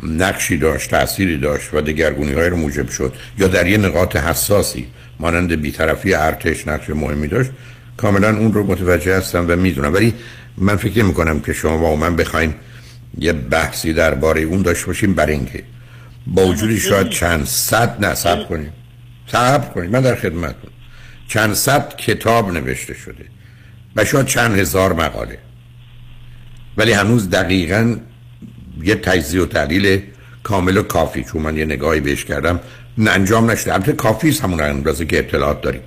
نقشی داشت تأثیری داشت و دگرگونی های رو موجب شد. یا در یه نقاط حساسی مانند بیطرفی ارتش نقش مهمی داشت کاملا اون رو متوجه هستم و می‌دونم. ولی من فکر می‌کنم که شما و من بخوایم یه بحثی درباره اون داشته باشیم برای اینکه با وجودی شاید چند صد نصب کنیم. صبر کنیم. من در خدمتون چند صد کتاب نوشته شده. و شاید چند هزار مقاله. ولی هنوز دقیقا یه تجزیه و تحلیل کامل و کافی چون من یه نگاهی بهش کردم نه انجام نشده. البته کافی است همون اندازه که اطلاعات داریم.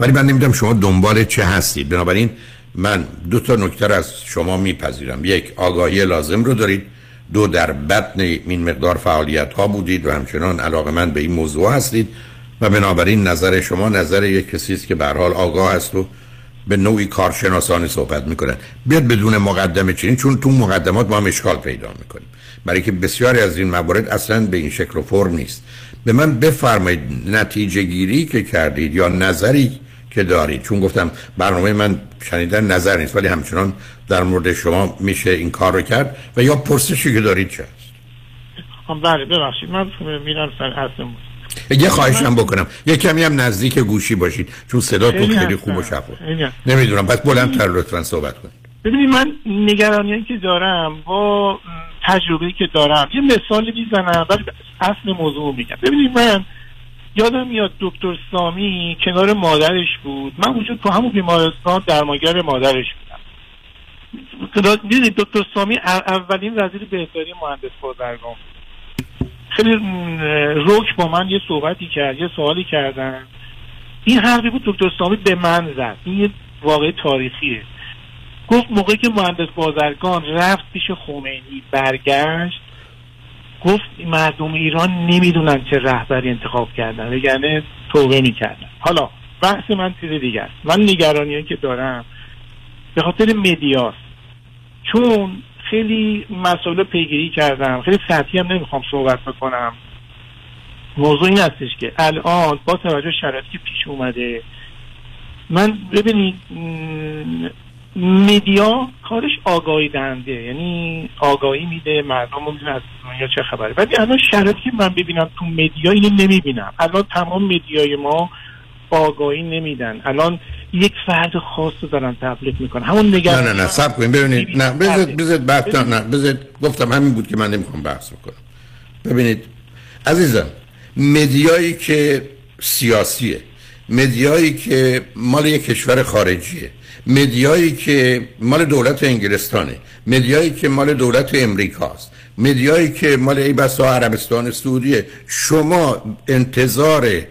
ولی من نمی‌دونم شما دنبال چه هستید. بنابراین من دو تا نکته از شما میپذیرم. یک آگاهی لازم رو دارید. دو در بطن این مقدار فعالیت ها بودید و همچنان علاقه من به این موضوع هستید. و بنابراین نظر شما نظر یک کسی است که به حال آگاه است و به نوعی کارشناسانه صحبت می‌کنن. بیاد بدون مقدمه چنین چون تو مقدمات ما هم اشکال پیدا می‌کنیم. برای که بسیاری از این موارد اصلا به این شکل و فرم نیست. به من بفرمایید نتیجه گیری که کردید یا نظری که دارید. چون گفتم برنامه من شنیدن نظر نیست ولی همچنان در مورد شما میشه این کار رو کرد و یا پرسشی که دارید چه هست
بله ببخشید. من میرم اصل
یه خواهشم بکنم. یه کمی هم نزدیک گوشی باشید چون صداتون خیلی خوب و شفاف نمی‌دونم. پس بلندتر لطفا صحبت کنید.
ببینید من نگرانی که دارم با تجربه که دارم یه مثالی می‌زنم ولی اصل موضوع میگم. ببینید من یادم میاد دکتر سامی کنار مادرش بود. من وجود تو همون بیمارستان درمانگر مادرش بودم. دیدید دکتر سامی اولین وزیر بهداری مهندس بازرگان خیلی روک با من یه صحبتی کرد یه سوالی کردن. این حرفی بود دکتر سامی به من زد. این یه واقع تاریخیه. گفت موقعی که مهندس بازرگان رفت پیش خمینی برگشت گفت مردم ایران نمی‌دونن چه رهبری انتخاب کردن وگرنه توبه می‌کردن. حالا بحث من چیز است. من نگرانی که دارم به خاطر مدیاست. چون خیلی مسائل پیگیری کردم. خیلی سطحی هم نمی‌خوام صحبت بکنم. موضوع این هستش که الان با توجه شرایطی که پیش اومده من ببینید میدیا کارش آگاهی دهنده. یعنی آگاهی میده مردم می‌دونن از دنیا چه خبره. ولی الان شرایطی که من ببینم تو مدیا اینو نمی‌بینم. الان تمام مدیای ما آگاهی نمیدن. الان یک فرد خاص رو دارن تبلیغ می‌کنن. همون نگران
نه نه نه سب کنیم ببینید نه بذارید بذارید بحث نه بذارید گفتم همین بود که من نمی‌خوام بحث بکنم. ببینید عزیزم مدیایی که سیاسیه مدیایی که مال یک کشور خارجیه مدیایی که مال دولت انگلستانه مدیایی که مال دولت امریکاست مدیایی که مال ای بسا عربستان سعودیه. شما انتظار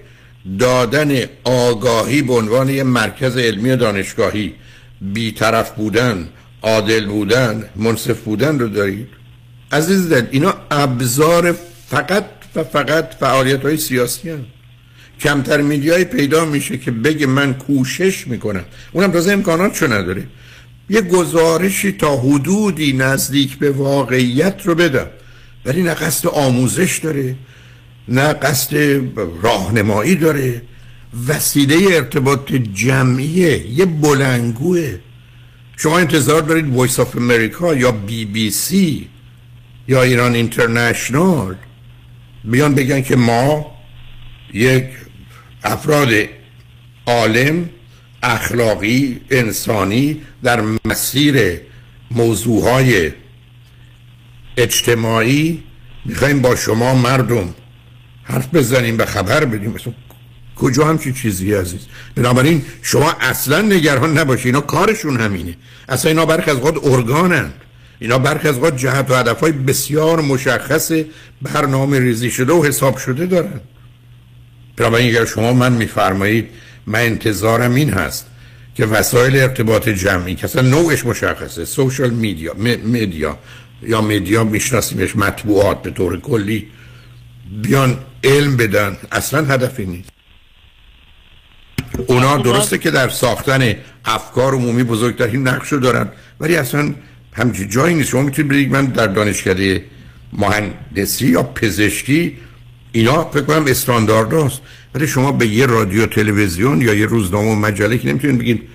دادن آگاهی به عنوان یه مرکز علمی و دانشگاهی. بیطرف بودن عادل بودن منصف بودن رو دارید؟ عزیز دل اینا ابزار فقط و فقط فعالیت های سیاسی هست کمتر میدیای پیدا میشه که بگه من کوشش می‌کنم. اونم تازه امکانات نداره. یه گزارشی تا حدودی نزدیک به واقعیت رو بدم. ولی نه قصد آموزش داره نه قصد راهنمایی داره وسیله ارتباط جمعیه یه بلنگوه. شما انتظار دارید Voice of America یا بی بی سی یا ایران اینترنشنال بیان بگن که ما یک افراد عالم اخلاقی انسانی در مسیر موضوعهای اجتماعی می‌خوایم با شما مردم حرف بزنیم و خبر بدیم. مثلا کجا هم چی چیزی عزیز بنابراین شما اصلا نگران نباشید اینا کارشون همینه. اصلا اینا برخ از قد ارگانند اینا برخ از قد جهت و هدفهای بسیار مشخص برنامه ریزی شده و حساب شده دارن. بنابراین اگر شما من میفرمایید من انتظارم این هست که وسایل ارتباط جمعی که اصلا نوعش مشخصه سوشال میدیا میدیا یا میدیا میشناسیمش مطبوعات به طور کلی بیان علم بدن. اصلا هدفی نیست. اونا درسته که در ساختن افکار عمومی بزرگترین نقش رو دارن ولی اصلا همچی جایی نیست. شما می‌تونید بگید من در دانشکده مهندسی یا پزشکی اینا فکر کنم استاندارد هست ولی شما به یه رادیو تلویزیون یا یه روزنامه و مجله که نمی‌تونید بگید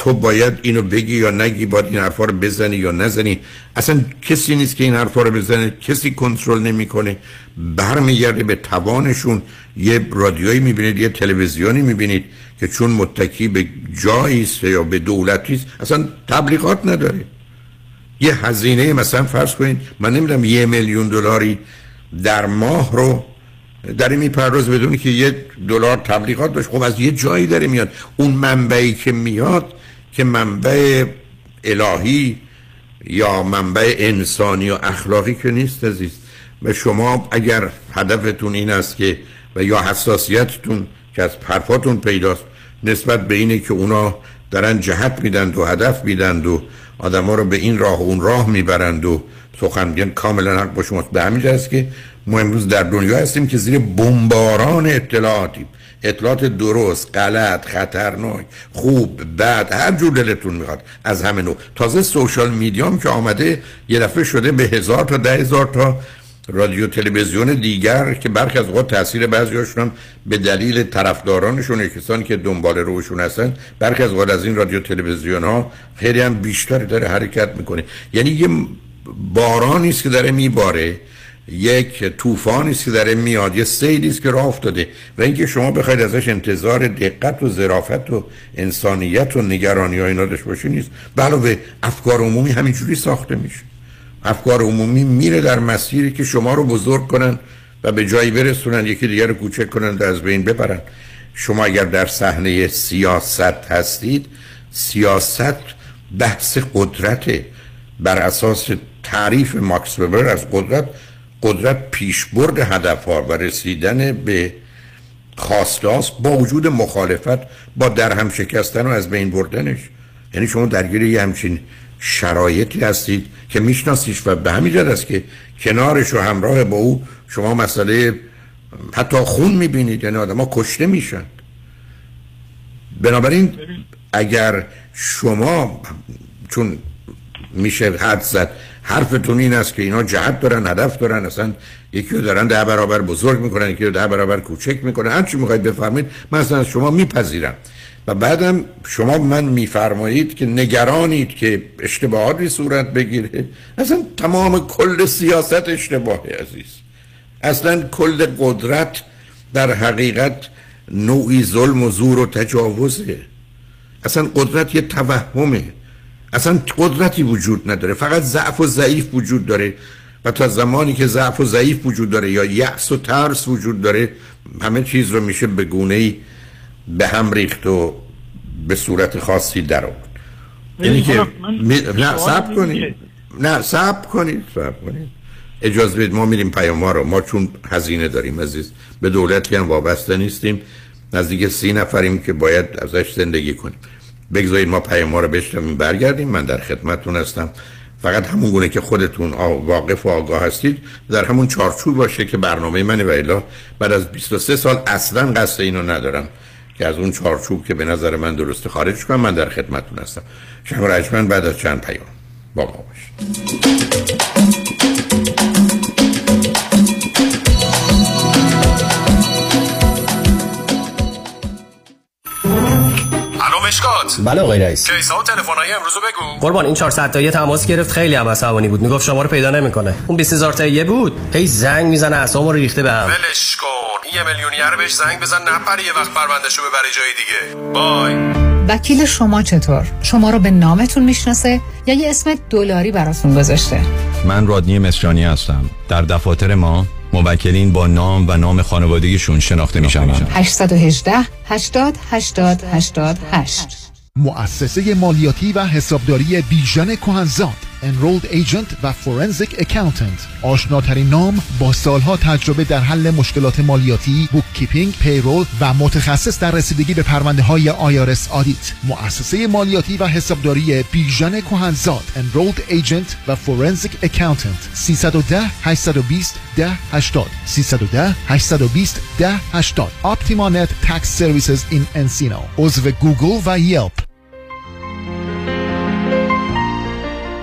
تو باید اینو بگی یا نگی باید این حرفا رو بزنی یا نزنی. اصلا کسی نیست که این حرفا رو بزنه کسی کنترل نمی‌کنه. برمیگرده به توانشون. یه رادیویی می‌بینید یه تلویزیونی می‌بینید که چون متکی به جایی یا به دولتی است اصلا تبلیغات نداره. یه هزینه مثلا فرض کنید من نمی‌دونم یه میلیون دلاری در ماه رو داره میپرداز بدونی که یه دلار تبلیغات داشت. خب از یه جایی داره میاد. اون منبعی که میاد که منبع الهی یا منبع انسانی و اخلاقی که نیست عزیز. و شما اگر هدفتون این است که و یا حساسیتتون که از حرفاتون پیداست نسبت به اینه که اونا دارن جهت میدند و هدف میدند و آدم ها رو به این راه و اون راه می‌برند و سخن کاملا حق با شما به همین که ما امروز در دنیا هستیم که زیر بمباران اطلاعاتیم. اطلاعات درست غلط خطرناک خوب بد هر جور دلتون می‌خواد از همه نوع. تازه سوشال میدیام که آمده یه دفعه شده به هزار تا ده هزار تا رادیو تلویزیون دیگر که برخی از اوقات تاثیر بعضیاشون هم به دلیل طرفدارانشون کسانی که دنبال روشون هستن برخی از اوقات از این رادیو تلویزیون ها خیلی هم بیشتر داره حرکت می‌کنه. یعنی یه بارانی است که داره میباره. یک طوفانی است که داره میاد یه سیلی است که راه افتاده و اینکه شما بخواید ازش انتظار دقت و ظرافت و انسانیت و نگرانی ها اینا داشته باشی نیست. علاوه افکار عمومی همینجوری ساخته میشه. افکار عمومی میره در مسیری که شما رو بزرگ کنن و به جایی برسونن یکی دیگر رو کوچک کنن و از بین ببرن. شما اگر در صحنه سیاست هستید سیاست بحث قدرت بر اساس تعریف ماکس وبر از قدرت قدرت پیشبرد هدف ها و رسیدن به خواستاست با وجود مخالفت با در هم شکستن و از بین بردنش. یعنی شما درگیر یه همچین شرایطی هستید که میشناسیش و به همین است که کنارش و همراه با او شما مسئله حتی خون می‌بینید یعنی آدم ها کشته میشن. بنابراین اگر شما چون میشه حد زد حرفتون این است که اینا جهت دارن هدف دارن اصلا یکی رو دارن ده برابر بزرگ می‌کنن یکی رو ده برابر کوچک می‌کنن. هر چی می‌خواید بفرمایید من اصلا از شما میپذیرم. و بعدم شما من میفرمایید که نگرانید که اشتباهاتی صورت بگیره. اصلا تمام کل سیاست اشتباهه عزیز. اصلا کل قدرت در حقیقت نوعی ظلم و زور و تجاوزه. اصلا قدرت یه توهمه. اصلا قدرتی وجود نداره. فقط ضعف و ضعیف وجود داره. و تا زمانی که ضعف و ضعیف وجود داره یا یأس و ترس وجود داره همه چیز رو میشه به گونه ای به هم ریخت و به صورت خاصی در آورد. یعنی که می... نه سب کنید. نه سب کنید سب کنید. اجازه بدید ما میریم پیام رو. ما چون هزینه داریم عزیز. به دولتی هم وابسته نیستیم. نزدیک سی نفریم که باید ازش زندگی کنیم. بگذارید ما پیام رو بشنویم برگردیم. من در خدمتتون هستم. فقط همون گونه که خودتون واقف و آگاه هستید در همون چارچوب باشه که برنامه منه و الا. بعد از 23 سال اصلا قصد اینو ندارم که از اون چارچوب که به نظر من درست خارج کنم. من در خدمتتون هستم. شما رجمن بعد از چند پیام با ما باشید.
بله آقای رئیس.
کیسا و تلفن‌های امروز بگو.
قربان این 400 تایی تماس گرفت خیلی هم عصبانی بود. می‌گفت شما رو پیدا نمی‌کنه. اون 20000 تایی بود. هی زنگ می‌زنه اعصابمو ریخته بهم
ولش کن. یه میلیونیر بهش زنگ بزن نپره یه وقت پروندهشو ببره جای دیگه. Bye.
وکیل شما چطور؟ شما رو به نامتون می‌شناسه یا یه اسم دلاری براتون گذاشته؟
من رادنی مصریانی هستم. در دفاتر ما موکلین با نام و نام خانوادگیشون شناخته میشن
818 80 80 88
مؤسسه مالیاتی و حسابداری بیژن کهنزاد Enrolled Agent و Forensic Accountant. آشناترین نام با سالها تجربه در حل مشکلات مالیاتی bookkeeping، payroll و متخصص در رسیدگی به پرونده های IRS audit مؤسسه مالیاتی و حسابداری بیژن کهنزاد Enrolled Agent و Forensic Accountant. 310 820 1080 310 820 1080 Optima Net Tax Services in Encino. عضو گوگل و Yelp.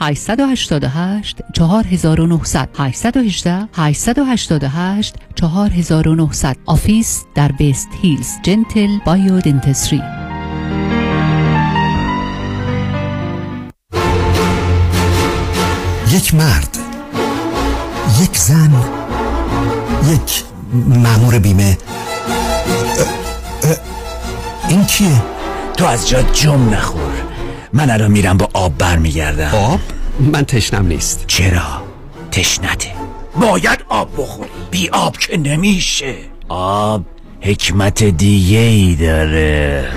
888 4900 818 888 4900 office در وست هیلز Gentle Bio Dentistry
یک مرد یک زن یک مامور بیمه. این کیه؟
تو از جا جم نخور. من الان میرم با آب برمیگردم.
آب؟ من تشنم نیست.
چرا؟ تشنته. باید آب بخوری. بی آب که نمیشه. آب حکمت دیگه ای داره.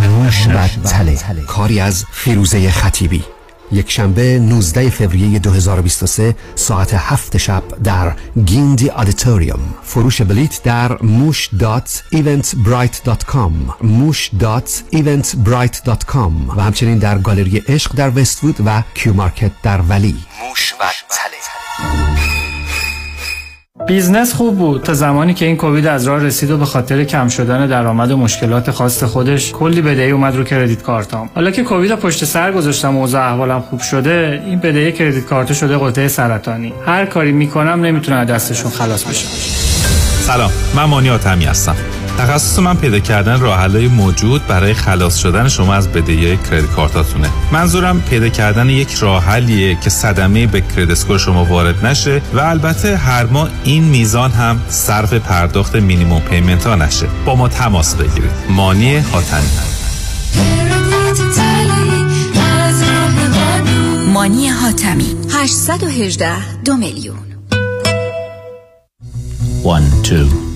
موش و تله کاری از فیروزه خطیبی. یک شنبه 19 فوریه 2023 ساعت هفت شب در Gindi Auditorium. فروش بلیت در موش dot Eventbrite dot com. موش dot Eventbrite dot com. و همچنین در گالری عشق در وستوود و Q Market در ولی. موش و تله.
business خوب بود. تا زمانی که این کووید از راه رسید و به خاطر کم شدن درآمد و مشکلات خاص خودش کلی بدهی اومد رو credit کارتام. حالا که کووید پشت سر گذاشتم و اوضاع احوالم خوب شده این بدهی credit card شده غده سرطانی. هر کاری می‌کنم نمی‌تونم دستشون خلاص بشم
سلام. من مانی حاتمی هستم. تخصص من پیدا کردن راه موجود برای خلاص شدن شما از بدهی credit کارتاتونه. منظورم پیدا کردن یک راه حلیه که صدمه به credit score شما وارد نشه و البته هر ماه این میزان هم صرف پرداخت minimum payment ها نشه. با ما تماس بگیرید. مانی حاتمی.
مانی حاتمی. 818 دو میلیون.
One, two,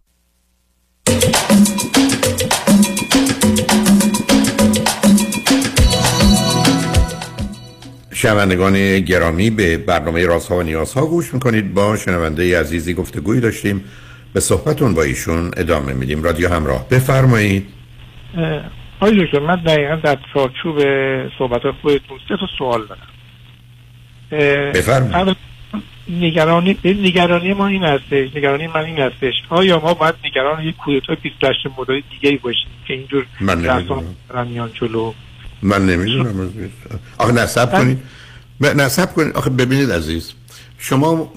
شنوندگان گرامی به برنامه رازها و نیازها گوش می‌کنید. با شنونده عزیزی گفتگویی داشتیم. به صحبتون با ایشون ادامه میدیم. رادیو همراه بفرمایید.
آقای دکتر من دقیقا در چارچوب صحبت خودتون سه تا سوال دارم.
بفرمایید.
نگرانی نگرانی ما این هستش. نگرانی من این هستش. آیا ما باید نگران یک کودتای 28 مرداد دیگه ای باشیم که اینجور
من نمی‌دونم.
میان جلو؟
من نمی‌دونم. آخه نصب کنید نصب کنید آخه ببینید عزیز شما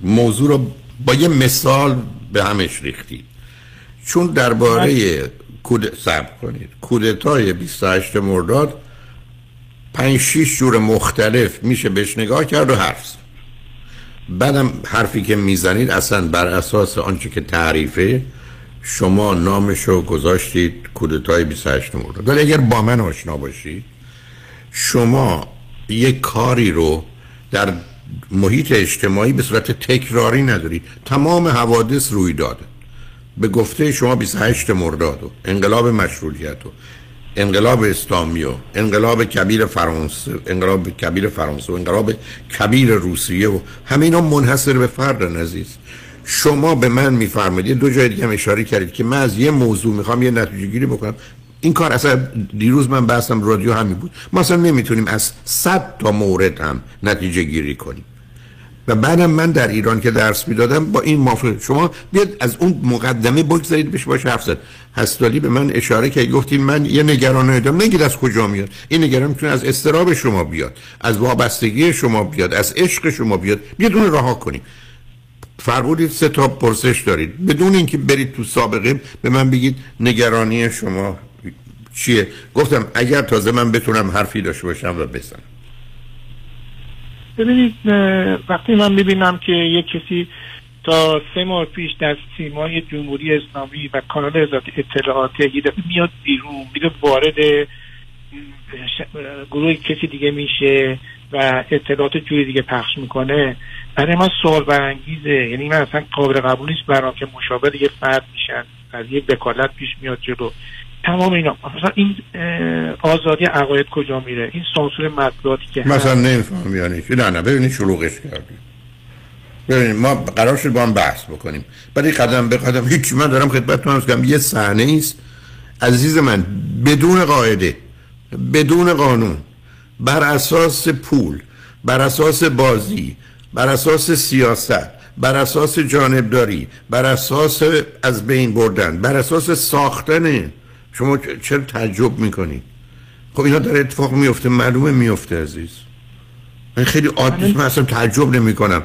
موضوع رو با یه مثال به همش ریختید چون درباره کود سب کنید. کودتای 28 مرداد پنج شیش جور مختلف میشه بهش نگاه کرد و حرف زد. بعدم حرفی که می‌زنید اصلا بر اساس آنچه که تعریفه شما نامشو گذاشتید کودتای 28 مرداد ولی اگر با من آشنا باشید شما یک کاری رو در محیط اجتماعی به صورت تکراری ندارید. تمام حوادث روی داده به گفته شما 28 مرداد و انقلاب مشروطیت و انقلاب اسلامی و انقلاب کبیر فرانسه انقلاب کبیر فرانسه و انقلاب کبیر روسیه و همه اینا منحصر به فرد عزیز. شما به من میفرمایید. دو جای دیگه هم اشاره کردید که من از یه موضوع می‌خوام یه نتیجه گیری بکنم. این کار اصلا دیروز من بحثم رادیو همین بود. ما اصلا نمی‌تونیم از صد تا مورد هم نتیجه گیری کنیم. و بعدم من در ایران که درس می‌دادم با این موافق شما بیاد از اون مقدمه بگذارید بهش باشه حرف زد. هستالی به من اشاره که گفتیم من یه نگران دارم نگید از کجا میاد. این نگران می‌تونه از استراب شما بیاد از وابستگی شما بیاد از عشق شما بیاد. بیاد اون رها کنیم. فرمودید سه تا پرسش دارید. بدون اینکه برید تو سابقه به من بگید نگرانی شما چیه. گفتم اگر تازه من بتونم حرفی داشته باشم و بزنم.
ببینید وقتی من ببینم که یک کسی تا سه ماه پیش در سیمای جمهوری اسلامی و کانال ازاد اطلاعاتی میاد بیرون میره وارد گروه کسی دیگه میشه و اطلاعات جوری دیگه پخش می‌کنه. برای من سوال برانگیزه یعنی من اصلا قابل قبول نیست برام که مشابه یه فرد میشن از یک بکالت پیش میاد جلو. تمام اینا. مثلا این آزادی عقاید کجا میره؟ این سانسور مطبوعاتی که
مثلا نمیفهم یعنی چی؟ نه نه ببینید شلوغش کردیم. ببینید ما قرار شد با هم بحث بکنیم. بعد قدم به قدم هیچ من دارم خدمتتون عرض کنم یه صحنه است. عزیز من بدون قاعده بدون قانون بر اساس پول بر اساس بازی بر اساس سیاست بر اساس جانبداری بر اساس از بین بردن بر اساس ساختن. شما چرا تعجب می‌کنی؟ خب اینا در اتفاق میفته معلومه میفته عزیز. من خیلی عادی من اصلا تعجب نمی کنم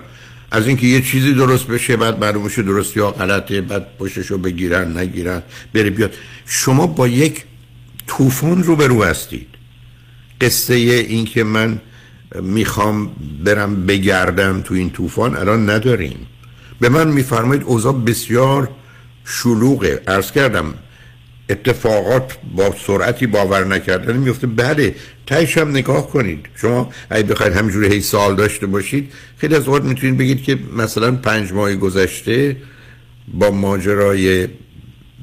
از اینکه یه چیزی درست بشه بعد معلوم بشه درست یا غلطه بعد پشتشو بگیرن نگیرن بره بیاد. شما با یک طوفان رو هستید. قصه این که من می‌خوام برم بگردم تو این طوفان الان نداریم. به من میفرمایید اوضاع بسیار شلوغه. عرض کردم اتفاقات با سرعتی باور نکردن میفته. بله تایش هم نگاه کنید. شما اگه بخواید همینجوری هی سال داشته باشید خیلی از اوقات می‌تونید بگید که مثلا پنج ماه گذشته با ماجرای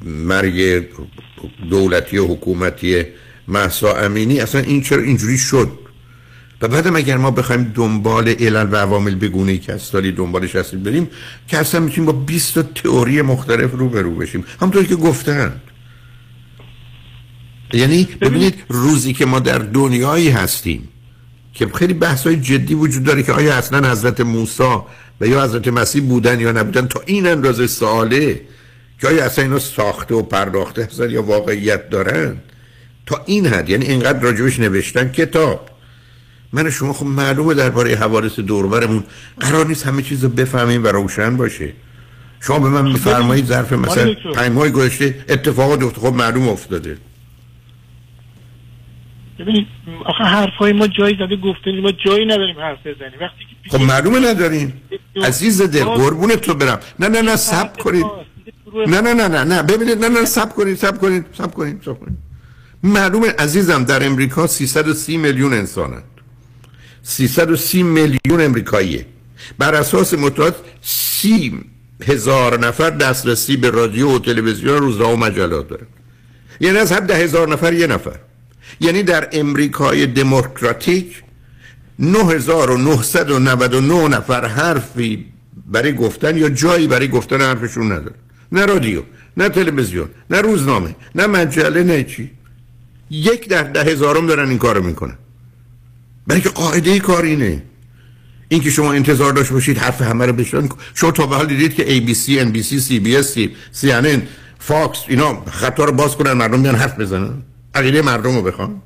مرگ دولتی و حکومتی محسا امینی اصلا این چرا اینجوری شد؟ و بعدم اگر ما بخوایم دنبال علل و عوامل بگونه که از سالی دنبالش هستیم بریم که اصلا می‌تونیم با 20 تا تئوری مختلف رو به رو بشیم. همونطوری که گفتن. یعنی ببینید روزی که ما در دنیایی هستیم که خیلی بحث های جدی وجود داره که آیا اصلا حضرت موسی و یا حضرت مسیح بودن یا نبودن تا این اندازه ساله که آیا اصلا اینا ساخته و پرداخته هستن یا واقعیت دارن؟ تا این حد. یعنی اینقدر راجبش نوشتن کتاب. من شما خب معلومه درباره حوادث دوربرمون قرار نیست همه چیز رو بفهمیم و روشن باشه. شما به من میفرمایید ظرف مثلا پنج ماه گذشته اتفاقات افتاد خب معلوم افتاده.
ببینید آخه حرفای ما جایی زده گفته ما جایی نداریم حرف بزنیم. وقتی
خب معلومه نداریم عزیز دل قربون تو برم. نه نه نه سب کنید. نه نه نه نه نه. ببینید نه نه سب کنید سب کنید سب کنید سب کنید. معلومه عزیزم در امریکا 330 میلیون انسانند 330 میلیون امریکاییه. بر اساس مطالعات 30 هزار نفر دسترسی به رادیو و تلویزیون روزنامه و مجلات دارن. یعنی از هر ده هزار نفر یه نفر. یعنی در امریکای دموکراتیک 9999 نفر حرفی برای گفتن یا جایی برای گفتن حرفشون نداره نه رادیو نه تلویزیون نه روزنامه نه مجله نه چی. یک در ده هزارم دارن این کارو می‌کنن. برای که قاعده کار اینه. این که شما انتظار داشت باشید حرف همه رو بشنن شما تا به حال دیدید که ABC, NBC, CBS, CNN, فاکس اینا خطا رو باز کنن مردم بیان حرف بزنن. عقیده مردم رو بخوان.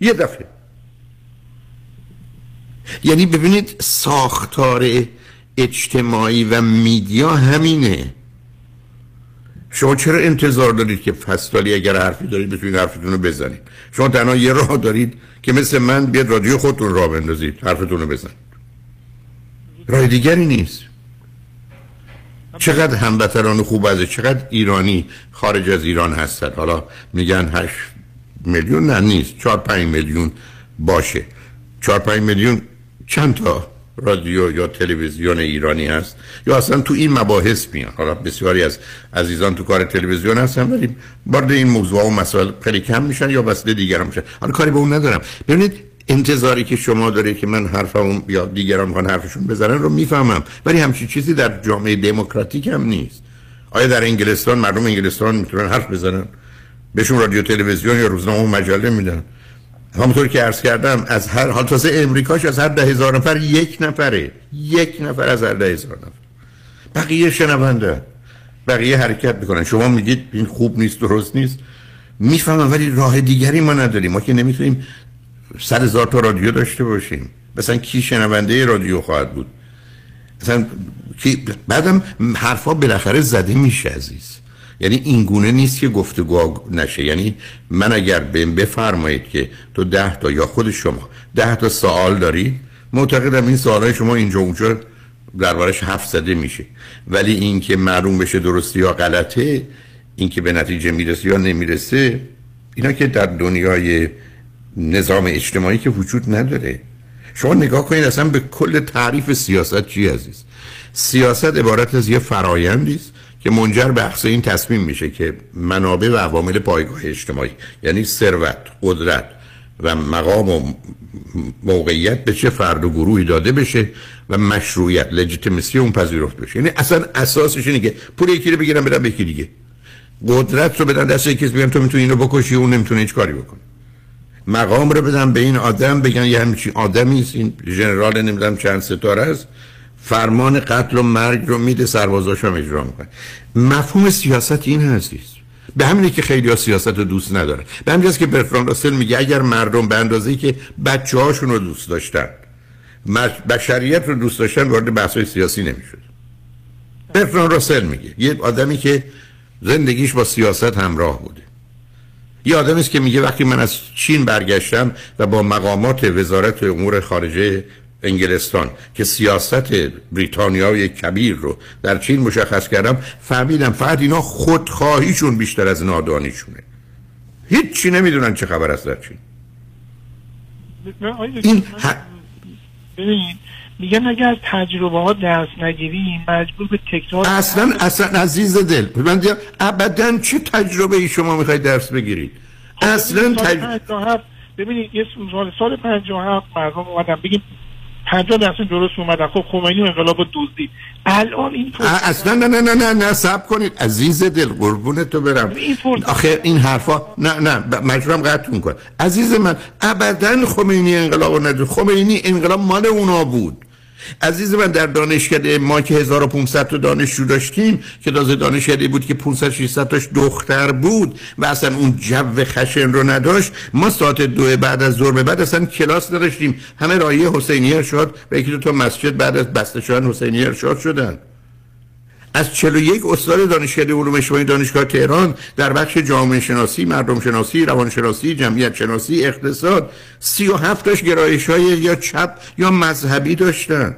یه دفعه. یعنی ببینید ساختار اجتماعی و میدیا همینه. شما چرا انتظار دارید که فستالی اگر حرفی دارید بتونید حرفتون رو بزنید؟ شما تنها یه راه دارید که مثل من بیاد رادیو خودتون راه بندازید حرفتون رو بزنید. راه دیگری نیست. چقدر هموطنان خوب از چقدر ایرانی خارج از ایران هستن. حالا میگن هشت میلیون نه نیست. چهار پنج میلیون باشه. چهار پنج میلیون چند تا رادیو یا تلویزیون ایرانی هست یا اصلا تو این مباحث میان. حالا بسیاری از عزیزان تو کار تلویزیون هستن ولی وارد این موضوع و مسائل خیلی کم میشن یا وسیله دیگر میشن. حالا کاری به اون ندارم. ببینید انتظاری که شما دارید که من حرفم یا دیگران می‌خوان حرفشون بزنن رو می‌فهمم. ولی همچین چیزی در جامعه دموکراتیک هم نیست. آیا در انگلستان مردم انگلستان می‌تونن حرف بزنن؟ بهشون رادیو تلویزیون یا روزنامه و مجله میدن. همونطور که عرض کردم از هر حال تازه امریکاش از هر ده هزار نفر یک نفره. یک نفر از هر ده هزار نفر. بقیه شنونده. بقیه حرکت می‌کنن. شما میگید این خوب نیست درست نیست. می‌فهمم ولی راه دیگری ما نداریم. ما که نمی‌تونیم صد هزار تا رادیو داشته باشیم. مثلا کی شنونده رادیو خواهد بود؟ مثلا کی بعدم حرفا بالاخره زده میشه عزیز. یعنی این گونه نیست که گفتگو نشه. یعنی من اگر بهم بفرمایید که تو ده تا یا خود شما ده تا سوال دارید معتقدم این سوالای شما اینجا اونجا دربارش حرف زده میشه. ولی اینکه معلوم بشه درستی یا غلطه اینکه به نتیجه می‌رسه یا نمی‌رسه اینا که در دنیای نظام اجتماعی که وجود نداره. شما نگاه کنید اصلا به کل تعریف سیاست چی عزیز؟ سیاست عبارت از یه فرایندی است. که منجر به اخذ این تصمیم میشه که منابع و عوامل پایگاه اجتماعی یعنی ثروت قدرت و مقام و موقعیت به چه فرد و گروهی داده بشه و مشروعیت لجیتیمسی اون پذیرفت بشه. یعنی اصلا اساسش اینه که پول یکی رو بگیرن بدن به یکی دیگه. قدرت رو بدن دست یکی بگن تو می‌تونی اینو بکشی اون نمی‌تونه هیچ کاری بکنه. مقام رو بدن به این آدم بگن یه همچین آدمی است این ژنرال نمی‌دونم چند ستاره است. فرمان قتل و مرگ رو میده سربازاش هم اجرا می‌کنه. مفهوم سیاست این هستیست به همینه که خیلی ها سیاست رو دوست ندارن. به همین که برتران راسل میگه اگر مردم به اندازه که بچه رو دوست داشتن بشریت رو دوست داشتن وارد بحث سیاسی نمی‌شد. برتران راسل میگه یه آدمی که زندگیش با سیاست همراه بوده. یه آدمی است که میگه وقتی من از چین برگشتم و با مقامات وزارت امور خارجه انگلستان که سیاست بریتانیای کبیر رو در چین مشخص کردم فهمیدم فقط اینا خودخواهیشون بیشتر از نادانیشونه. هیچی نمی‌دونن چه خبر است در چین.
این ببینید میگن اگر از تجربه ها درس نگیریم مجبور به تکرار
اصلا اصلا عزیز دل من ابدا چه تجربه ای شما می‌خواید درس بگیرید؟ اصلا
سال
تج...
57 ببینید یه سال سال 57 مردم اومدن بگیم 50 درصد درست اومدن خب خمینی انقلاب رو دزدید الان این
اصلا نه نه نه نه نه سب کنید. عزیز دل قربون تو برم. آخه این حرفا نه نه مجبورم قطع کنم عزیز من ابدا خمینی انقلاب ندید. خمینی انقلاب مال اونا بود. عزیز من در دانشکده ما که 1500 تا دانشجو داشتیم که تازه دانشکده بود که 500 600 تاش دختر بود و اصلا اون جو خشن رو نداشت. ما ساعت دو بعد از ظهر بعد اصلا کلاس نداشتیم. همه رایه حسینی ارشاد یکی دو تا مسجد بعد از بسته شدن حسینی ارشاد شدن. از 41 استاد دانشکده علوم اجتماعی دانشگاه تهران در بخش جامعه شناسی، مردم شناسی، روان شناسی، جمعیت شناسی، اقتصاد 37 تاش گرایش های یا چپ یا مذهبی داشتن.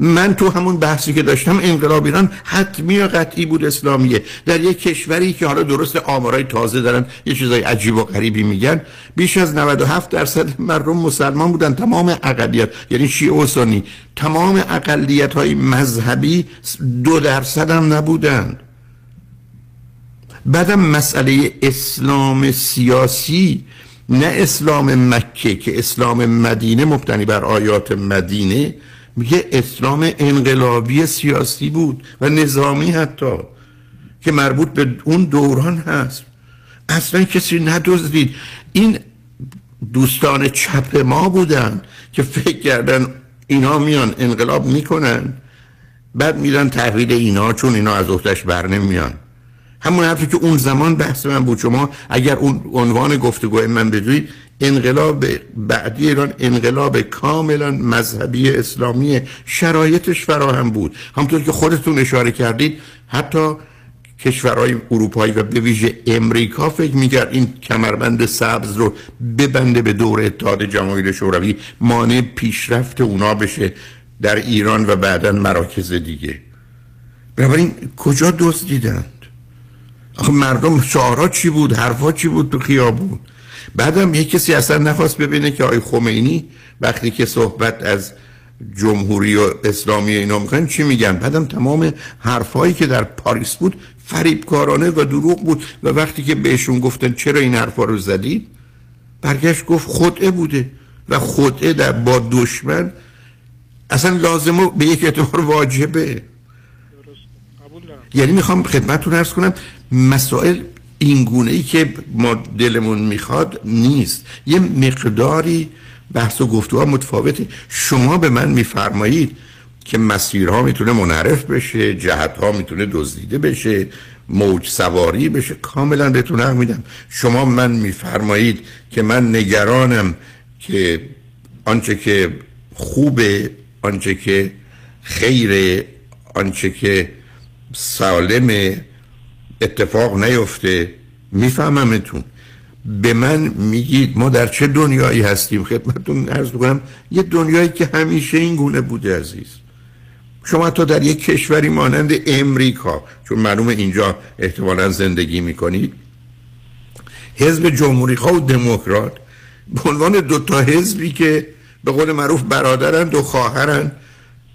من تو همون بحثی که داشتم انقلاب ایران حتمی و قطعی بود اسلامیه. در یک کشوری که حالا درست آمارای تازه دارن یه چیزای عجیب و غریبی میگن بیش از 97 درصد مردم مسلمان بودن. تمام اقلیت یعنی شیعه و سنی تمام اقلیت های مذهبی دو درصد هم نبودن. بعدم مسئله اسلام سیاسی نه اسلام مکه که اسلام مدینه مبتنی بر آیات مدینه میگه اسلام انقلابی سیاسی بود و نظامی حتی که مربوط به اون دوران هست. اصلا کسی ندزدید. این دوستان چپ ما بودن که فکر کردن اینا میان انقلاب می‌کنن بعد میرن تحویل اینا چون اینا از اختش بر نمیان. همون حرفی که اون زمان بحث من بود شما اگر اون عنوان گفتگو من بدوید انقلاب بعدی ایران انقلاب کاملا مذهبی اسلامی شرایطش فراهم بود. همطور که خودتون اشاره کردید حتی کشورهای اروپایی و به ویژه امریکا فکر می‌کرد این کمربند سبز رو ببنده به دور اتحاد جماهیر شوروی. مانع پیشرفت اونا بشه در ایران و بعدا مراکز دیگه. بنابراین کجا دزدیدند؟ آخه مردم شعارا چی بود؟ حرفا چی بود تو خیابون؟ بعدم یه کسی اصلا نخواست ببینه که آقای خمینی وقتی که صحبت از جمهوری و اسلامی اینا می‌کنن چی میگن؟ بعدم تمام حرفایی که در پاریس بود فریبکارانه و دروغ بود و وقتی که بهشون گفتن چرا این حرفا رو زدید برگشت گفت خدعه بوده و خدعه در با دشمن اصلا لازمه به یک اعتبار واجبه. یعنی می‌خوام خدمتتون ارز کنم مسائل این گونه ای که ما دلمون می‌خواد نیست. یه مقداری بحث و گفتگوها متفاوته. شما به من میفرمایید که مسیرها می‌تونه منعرف بشه جهتها می‌تونه دزدیده بشه موج سواری بشه. کاملا بهتون حق میدم. شما من میفرمایید که من نگرانم که آنچه که خوبه آنچه که خیره آنچه که سالم اتفاق نیفته. میفهممتون. به من میگید ما در چه دنیایی هستیم؟ خدمتتون عرض کنم یه دنیایی که همیشه این گونه بوده عزیز. شما تا در یک کشوری مانند امریکا چون معلومه اینجا احتمالا زندگی می‌کنید حزب جمهوری خواه و دموکرات به عنوان دو تا حزبی که به قول معروف برادرند و خواهرند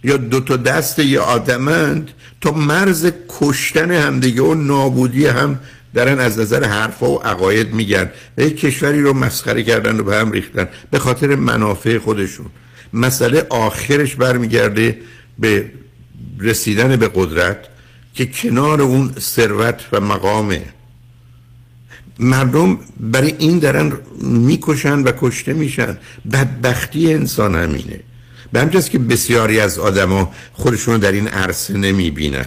یا دو تا دست یه آدمند تا مرز کشتن همدیگه و نابودی هم دارن از نظر حرفا و عقاید میگن. یک کشوری رو مسخره کردن و به هم ریختن به خاطر منافع خودشون. مسئله آخرش برمیگرده به رسیدن به قدرت که کنار اون ثروت و مقامه. مردم برای این دارن می‌کشن و کشته میشن. بدبختی انسان همینه. به همجاست که بسیاری از آدما خودشون در این عرصه نمی‌بینن.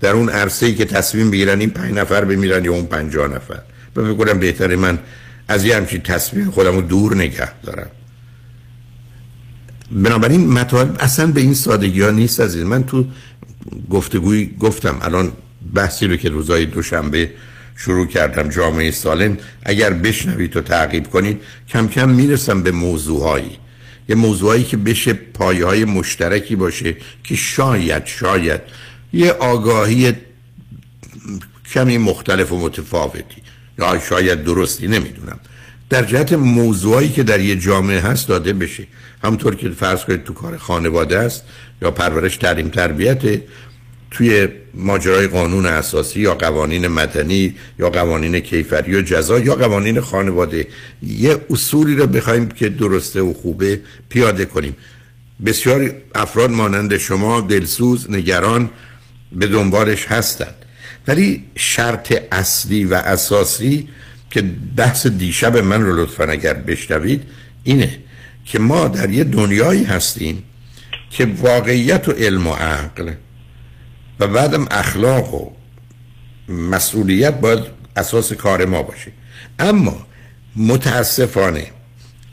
در اون عرصه ای که تصمیم بگیرن این پنج نفر بمیرن یا اون پنجاه نفر. و بگم بهتره من از یه همچین تصمیم خودم رو دور نگه دارم. بنابراین مطالب اصلا به این سادگی ها نیست عزیز. من تو گفتگوی گفتم الان بحثی رو که روزای دوشنبه شروع کردم جامعه سالم اگر بشنوید و تعقیب کنید کم کم می‌رسم به موضوعهایی. یه موضوعایی که بشه پایه های مشترکی باشه که شاید شاید یه آگاهی کمی مختلف و متفاوتی. یا شاید درستی نمی‌دونم. در جهت موضوعایی که در یه جامعه هست داده بشه. همطور که فرض کنید تو کار خانواده است یا پرورش تعلیم تربیت توی ماجرای قانون اساسی یا قوانین مدنی یا قوانین کیفری و جزا یا قوانین خانواده یه اصولی رو بخوایم که درسته و خوبه پیاده کنیم. بسیاری افراد مانند شما دلسوز نگران به دنبالش هستند. ولی شرط اصلی و اساسی که بحث دیشب من رو لطفا اگر بشنوید اینه که ما در یه دنیایی هستیم که واقعیت و علم و عقل و بعدم اخلاق و مسئولیت باید اساس کار ما باشه. اما متاسفانه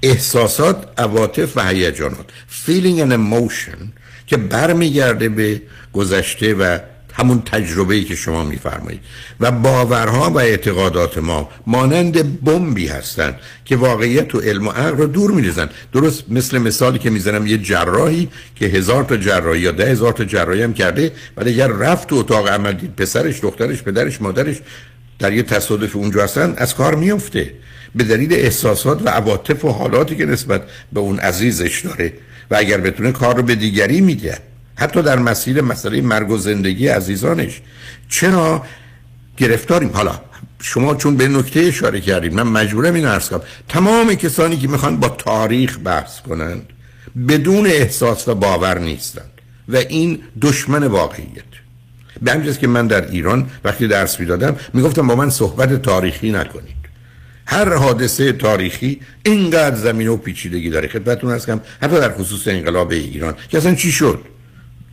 احساسات عواطف و هیجانات feeling and emotion که برمیگرده به گذشته و همون تجربه ای که شما میفرمایید. و باورها و اعتقادات ما مانند بمبی هستند که واقعیت و علم و عقل رو دور میریزن. درست مثل مثالی که می‌زنم یه جراحی که هزار تا جراحی یا ده هزار تا جراحی هم کرده ولی اگر رفت تو اتاق عمل دید پسرش دخترش پدرش مادرش در یه تصادف اونجا هستن از کار میفته به دلیل احساسات و عواطف و حالاتی که نسبت به اون عزیزش داره. و اگر بتونه کار رو به دیگری میده حتی در مسیر مسئله مرگ و زندگی عزیزانش. چرا گرفتاریم؟ حالا شما چون به نکته اشاره کردید من مجبورم این عرض کنم. تمام کسانی که می‌خوان با تاریخ بحث کنند بدون احساس و باور نیستند. و این دشمن واقعیت. به همین که من در ایران وقتی درس می‌دادم می‌گفتم با من صحبت تاریخی نکنید. هر حادثه تاریخی اینقدر زمین و پیچیدگی داره. خدمتتون هستم. حتی در خصوص انقلاب ایران. که اصلا چی شد؟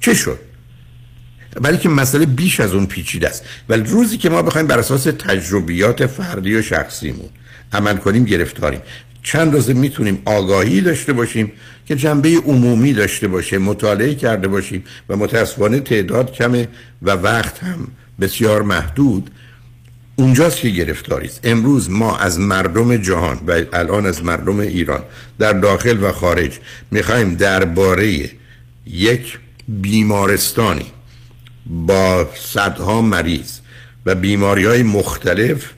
چه شد؟ ولی که مسئله بیش از اون پیچیده است. ولی روزی که ما بخوایم بر اساس تجربیات فردی و شخصیمون عمل کنیم گرفتاریم. چند روزه می‌تونیم آگاهی داشته باشیم که جنبه عمومی داشته باشه مطالعه کرده باشیم و متاسفانه تعداد کمه و وقت هم بسیار محدود. اونجاست که گرفتاری است. امروز ما از مردم جهان و الان از مردم ایران در داخل و خارج می‌خوایم درباره یک بیمارستانی با صدها مریض و بیماری های مختلف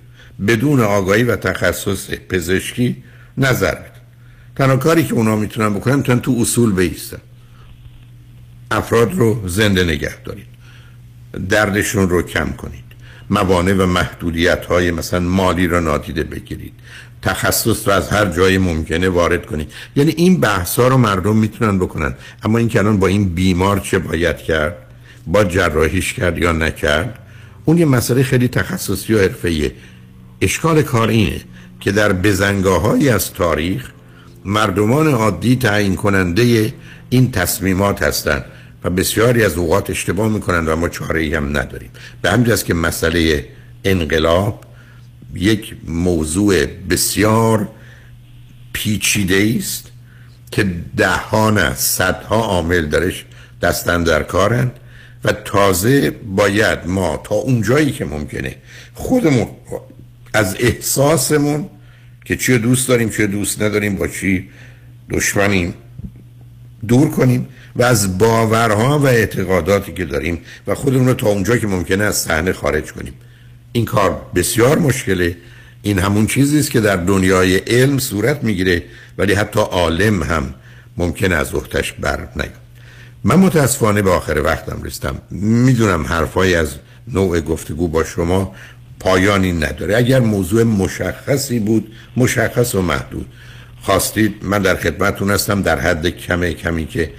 بدون آگاهی و تخصص پزشکی نظر بده. تنها کاری که اونا می‌تونن بکنن می‌تونن تو اصول بیستن. افراد رو زنده نگه دارید. دردشون رو کم کنید. موانع و محدودیت های مثلا مالی را نادیده بگیرید. تخصص رو از هر جای ممکنه وارد کنید. یعنی این بحث ها رو مردم می‌تونن بکنن. اما این که الان با این بیمار چه باید کرد؟ با جراحیش کرد یا نکرد؟ اون یه مسئله خیلی تخصصی و حرفه‌ایه. اشکال کار اینه که در بزنگاه از تاریخ مردمان عادی تعیین کننده این تصمیمات هستند و بسیاری از اوقات اشتباه می‌کنند و ما چاره هم نداریم. به همین که مسئله انقلاب یک موضوع بسیار پیچیده است که دهها نه صدها عامل درش دستن در کارند و تازه باید ما تا اونجایی که ممکنه خودمون از احساسمون که چی دوست داریم چی دوست نداریم با چی دشمنیم دور کنیم و از باورها و اعتقاداتی که داریم و خودمون رو تا اونجا که ممکنه از صحنه خارج کنیم. این کار بسیار مشکله. این همون چیزی است که در دنیای علم صورت می‌گیره ولی حتی عالم هم ممکن از اختش بر نیاد. من متاسفانه به آخر وقتم رستم می‌دونم حرفای از نوع گفتگو با شما پایانی نداره. اگر موضوع مشخصی بود مشخص و محدود. خواستید من در خدمتتون هستم در حد کم کمی که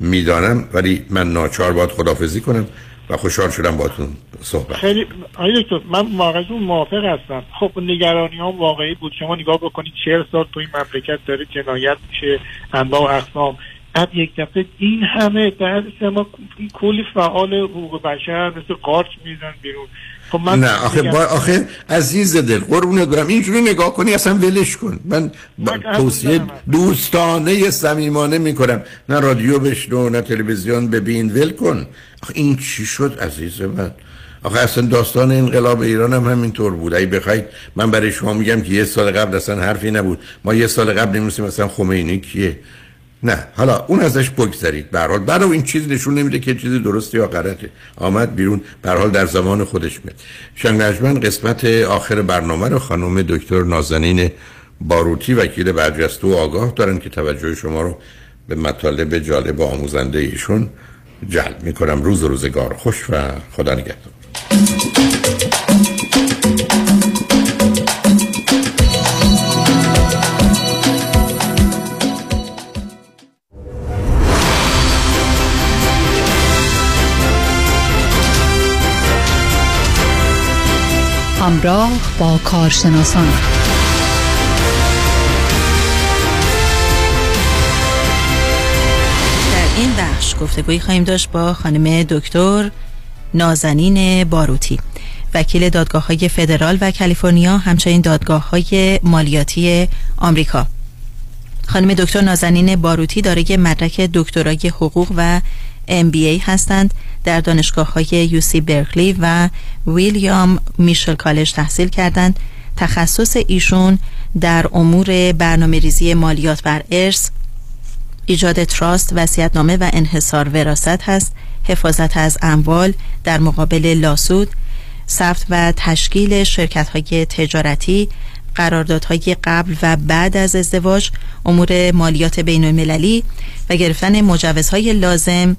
می‌دانم ولی من ناچار باید خدافزی کنم. و خوشحال شدم باتون صحبت
خیلی دکتر من واقعا موافق هستم. خب نگرانی ها واقعی بود. شما نگاه بکنید چهل سال تو این مملکت داره جنایت میشه انواع و اقسام. بعد یک دفعه این همه در ما کلی فعال حقوق بشر مثل قارچ میزن بیرون. خب من
نه آخه با آخه عزیز دل قربونت برم. اینجوری نگاه کنی اصلا ولش کن. من توصیه. دوستانه صمیمانه می‌کنم. نه رادیو بشنو نه تلویزیون ببین ول کن. آخه این چی شد عزیز من؟ آخه اصلا داستان انقلاب ایران هم همینطور بود. اگه بخواید من برای شما میگم که یه سال قبل اصلا حرفی نبود. ما یه سال قبل نمیستیم مثلا خمینی کیه. نه. حالا اون ازش بگذارید به حال برای این چیز نشون نمیده که چیز درسته یا غلطه. آمد بیرون. به حال در زمان خودش میاد. شنگنجمن قسمت آخر برنامه رو خانم دکتر نازنین باروتی وکیل برجسته و آگاه دارن که توجه شما رو به مطالب جالب و آموزنده ایشون جلب می‌کنم. روز روزگار. خوش و خدا نگهدار.
همراه با کارشناسان.
در این بخش گفتگویی خواهیم داشت با خانم دکتر نازنین باروتی وکیل دادگاه های فدرال و کالیفرنیا همچنین دادگاه های مالیاتی آمریکا. خانم دکتر نازنین باروتی دارای مدرک دکترای حقوق و MBA هستند در دانشگاه های یوسی برکلی و ویلیام میشل کالج تحصیل کردند. تخصص ایشون در امور برنامه ریزی مالیات بر ارث ایجاد تراست وصیت‌نامه و انحصار وراثت هست حفاظت از اموال در مقابل لاسود ثبت و تشکیل شرکت های تجارتی قراردادهای قبل و بعد از ازدواج امور مالیات بین المللی و گرفتن مجوزهای لازم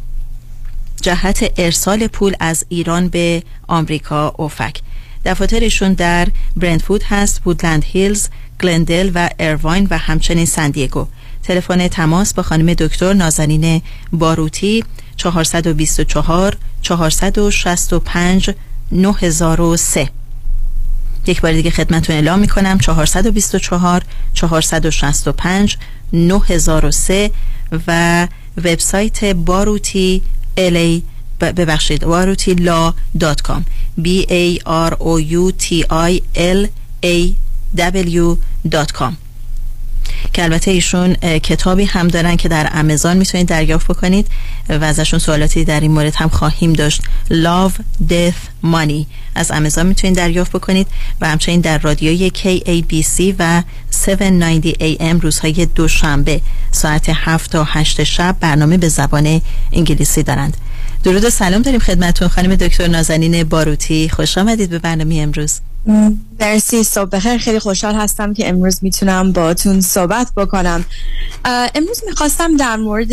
جهت ارسال پول از ایران به آمریکا اوفک. دفاترشون در برندفود هست وودلند هیلز گلندل و ایرواین و همچنین سندیگو تلفن تماس با خانم دکتر نازنین باروتی 424 465 9003 یک بار دیگه خدمتون اعلام می‌کنم 424 465 9003 و وبسایت باروتی لی ببخشید. کام. B a r o u t i l a w دات کام که البته ایشون کتابی هم دارن که در آمازون می‌تونید دریافت بکنید و ازشون سوالاتی در این مورد هم خواهیم داشت. Love, Death, Money. از آمازون می‌تونید دریافت بکنید و همچنین در رادیوی KABC و 790 AM روزهای دوشنبه ساعت 7 تا 8 شب برنامه به زبان انگلیسی دارند. درود و سلام داریم خدمتون خانم دکتر نازنین باروتی. خوش آمدید به برنامه امروز.
مرسی صبح بخیر خیلی خوشحال هستم که امروز می‌تونم باتون صحبت بکنم. امروز می‌خواستم در مورد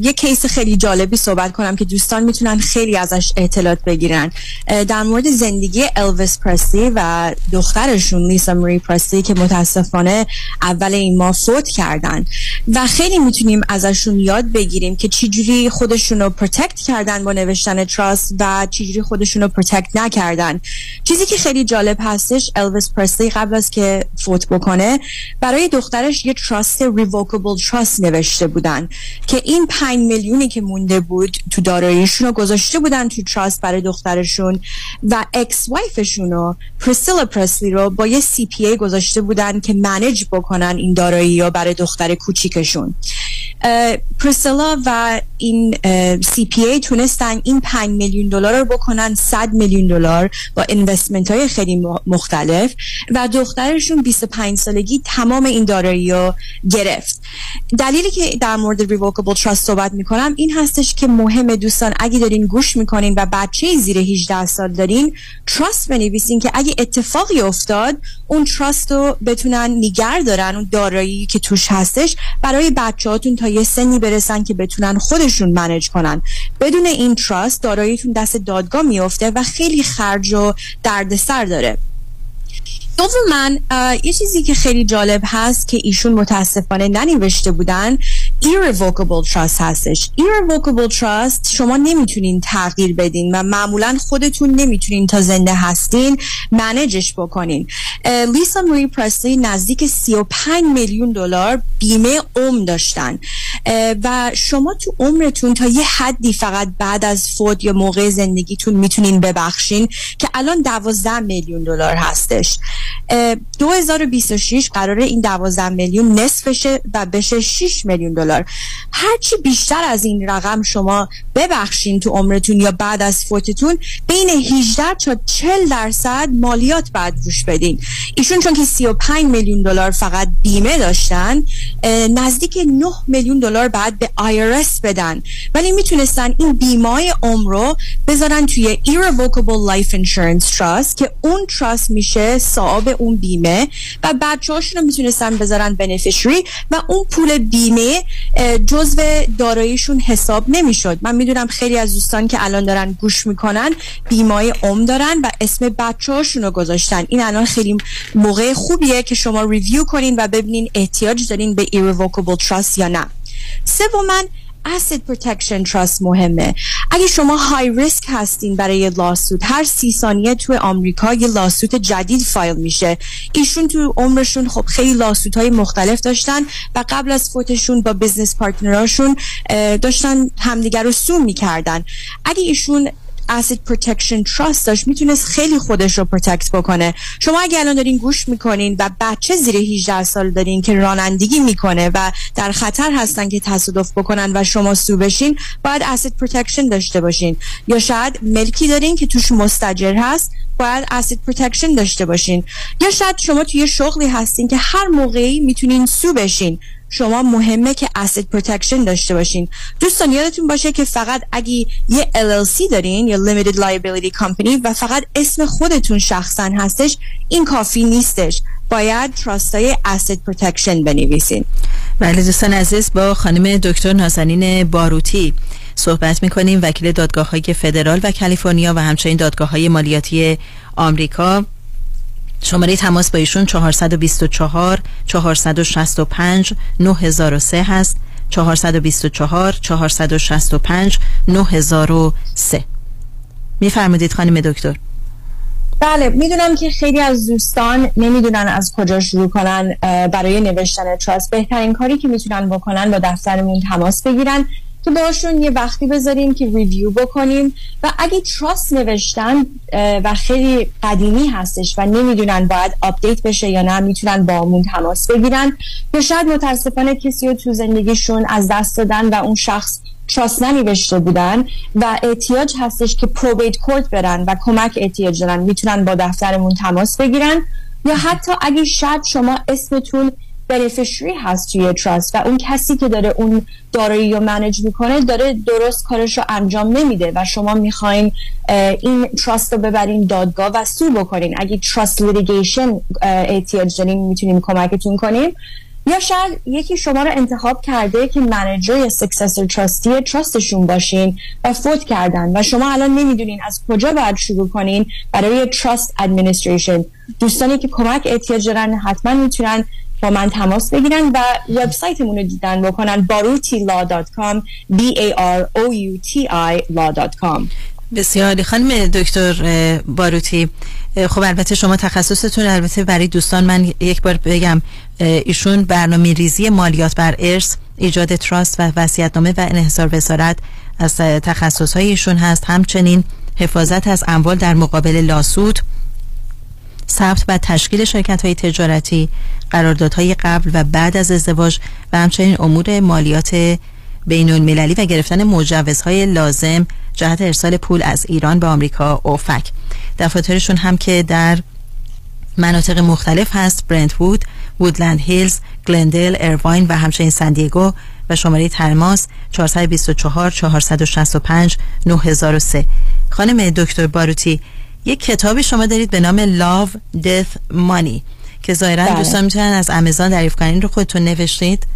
یک کیس خیلی جالبی صحبت کنم که دوستان می‌تونن خیلی ازش اطلاعات بگیرن. در مورد زندگی الویس پرسلی و دخترشون لیسا مری پرسلی که متاسفانه اول این ماه فوت کردن. و خیلی می‌تونیم ازشون یاد بگیریم که چجوری خودشون رو protect کردن با نوشتن trust و چجوری خودشون رو protect نکردن. چیزی که خیلی جالب هستش الویس پرسلی قبل از که فوت بکنه. برای دخترش یه trust revocable trust نوشته بودن که این پنج میلیونی که مونده بود تو داراییشون رو گذاشته بودن تو trust برای دخترشون و ex-wife شون رو پرسیلا پرسلی رو با یه CPA گذاشته بودن که manage بکنن این دارایی رو برای دختر کوچیکشون. پرسیلا و این CPA تونستن این 5 میلیون دلار رو بکنن 100 میلیون دلار با investment های خیلی مختلف و دخترشون 25 سالگی تمام این دارایی رو گرفت. دلیلی که در مورد revocable trust صحبت می‌کنم این هستش که مهم دوستان اگه دارین گوش می‌کنین و بچه زیر 18 سال دارین trust بنویسین که اگه اتفاقی افتاد اون trust رو بتونن نگه دارن اون دارایی که توش هستش برای بچهاتون تا یه سنی برسن که بتونن خودشون manage کنن. بدون این trust داراییتون دست دادگاه میفته و خیلی خرج و دردسر داره. دوما یه چیزی که خیلی جالب هست که ایشون متاسفانه ننوشته بودن irrevocable trust هستش. irrevocable trust شما نمی‌تونین تغییر بدین و معمولا خودتون نمی‌تونین تا زنده هستین منیجش بکنین. لیسا مری پرسلی نزدیک 35 میلیون دلار بیمه عمر داشتن. و شما تو عمرتون تا یه حدی فقط بعد از فوت یا موقع زندگیتون می‌تونین ببخشین که الان 12 میلیون دلار هستش. 2026 قراره این 12 میلیون نصفشه و بشه 6 میلیون دلار. هرچی بیشتر از این رقم شما ببخشین تو عمرتون یا بعد از فوتتون بین 18 تا 40 درصد مالیات بعد روش بدین. ایشون چون که 35 میلیون دلار فقط بیمه داشتن نزدیک 9 میلیون دلار بعد به IRS بدن. ولی می‌تونستن این بیمه های عمر رو بذارن توی Irrevocable Life Insurance Trust که اون تراست میشه صاحب اون بیمه و بچه هاشون رو می‌تونستن بذارن بنفیشری و اون پول بیمه جزو داراییشون حساب نمی‌شد. من می‌دونم خیلی از دوستان که الان دارن گوش می‌کنن بیمای عمر دارن و اسم بچه هاشون رو گذاشتن. این الان خیلی موقع خوبیه که شما ریویو کنین و ببینین احتیاج دارین به Irrevocable Trust یا نه. سومن asset protection trust مهمه. اگه شما های ریسک هستین برای لاسوت هر سی ثانیه توی آمریکا یه لاسوت جدید فایل میشه. ایشون تو عمرشون خب خیلی لاسوت های مختلف داشتن و قبل از فوتشون با business partner اشون داشتن همدیگر رو sue می‌کردن. اگه ایشون asset protection trust داشت می‌تونست خیلی خودش رو protect بکنه. شما اگه الان دارین گوش می‌کنین و بچه زیر 18 سال دارین که رانندگی می‌کنه و در خطر هستن که تصادف بکنن و شما sue بشین باید asset protection داشته باشین. یا شاید ملکی دارین که توش مستأجر هست باید asset protection داشته باشین. یا شاید شما توی شغلی هستین که هر موقعی می‌تونین سو بشین. شما مهمه که asset protection داشته باشین. دوستان یادتون باشه که فقط اگه یه LLC دارین یا Limited Liability Company و فقط اسم خودتون شخصا هستش این کافی نیستش. باید تراست های asset protection بنویسین.
بله دوستان عزیز با خانم دکتر نازنین باروتی صحبت می‌کنیم وکیل دادگاه های فدرال و کالیفرنیا و همچنین دادگاه های مالیاتی آمریکا. شماره تماس با ایشون 424 465 9003 هست. 424 465 9003 میفرمودید خانم دکتر.
بله می‌دونم که خیلی از دوستان نمی‌دونن از کجا شروع کنن برای نوشتن تراست بهترین کاری که می‌تونن بکنن با دفترمون تماس بگیرن. که باشون یه وقتی بذاریم که ریویو بکنیم و اگه trust نوشتن و خیلی قدیمی هستش و نمی‌دونن باید update بشه یا نه می‌تونن باهامون تماس بگیرن یا شاید متاسفانه کسی رو تو زندگیشون از دست دادن و اون شخص trust ننوشته بودن و احتیاج هستش که probate court برن و کمک احتیاج دارن می‌تونن با دفترمون تماس بگیرن یا حتی اگه شاید شما اسمتون beneficiary هست توی trust و اون کسی که داره اون دارایی رو manage می‌کنه داره درست کارش رو انجام نمیده و شما می‌خواین این trust رو ببرین دادگاه و sue بکنین. اگه trust litigation احتیاج دارین می‌تونیم کمکتون کنیم. یا شاید یکی شما رو انتخاب کرده که manager یا successor trustee trust شون باشین و فوت کردن و شما الان نمی‌دونین از کجا باید شروع کنین برای trust administration دوستانی که کمک احتیاج دارن حتما می‌تونن با من تماس بگیرن و وبسایتمون رو دیدن بکنن. baruti.law.com b a r o u t i law.com
بسیار خانم دکتر باروتی. خب البته شما تخصصتون البته برای دوستان من یک بار بگم ایشون برنامه ریزی مالیات بر ارث ایجاد تراست و وصیت‌نامه و انحصار وزارت از تخصصهای ایشون هست. همچنین حفاظت از اموال در مقابل لاسود. ثبت و تشکیل شرکت های تجارتی قراردادهای قبل و بعد از ازدواج و همچنین امور مالیات بین المللی و گرفتن مجوزهای لازم جهت ارسال پول از ایران به آمریکا اوفک دفاترشون هم که در مناطق مختلف هست برنتوود، وودلند هیلز، گلندل، ارواین و همچنین سندیگو و شماره تماس 424 465 9003 خانم دکتر باروتی یک کتابی شما دارید به نام Love, Death, Money که ظاهرا
بله.
دوستان می‌تونن از آمازون دریافت کنین رو خودتون نوشتید؟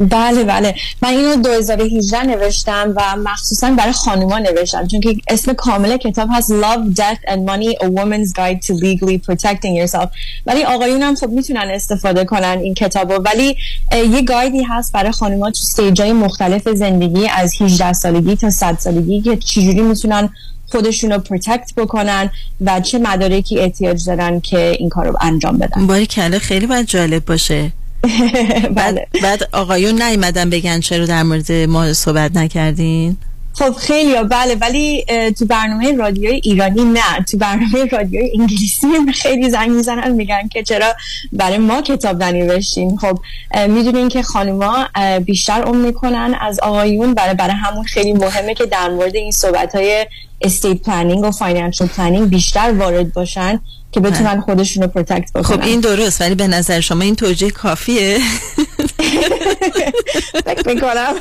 بله بله. من اینو 2018 نوشتم و مخصوصا برای خانوما نوشتم چون که اسم کامل کتاب هست Love, Death and Money A Woman's Guide to Legally Protecting Yourself. ولی آقایون هم خب می‌تونن استفاده کنن این کتابو. ولی یه گایدی هست برای خانوما تو استیجای مختلف زندگی از 18 سالگی تا 100 سالگی که چجوری می‌تونن خودشون رو protect بکنن و چه مدارکی احتیاج دارن که این کار رو انجام بدن.
باریکلا خیلی باید جالب باشه. [laughs] بعد, بعد آقایون نیومدن بگن چرا در مورد ما صحبت نکردین؟
خب خیلی بله ولی تو برنامه رادیوی ایرانی نه. تو برنامه رادیوی انگلیسی [laughs] خیلی زنگ می‌زنن میگن که چرا برای ما کتاب ننوشتین. خب می‌دونین که خانوما بیشتر عمر می‌کنن از آقایون. برای برای همون خیلی مهمه که در مورد این صحبت های estate planning و financial planning بیشتر وارد باشن. که بتونن خودشون رو protect بکنن.
خب این درست ولی به نظر شما این توجیه کافیه؟
فکر می‌کنم.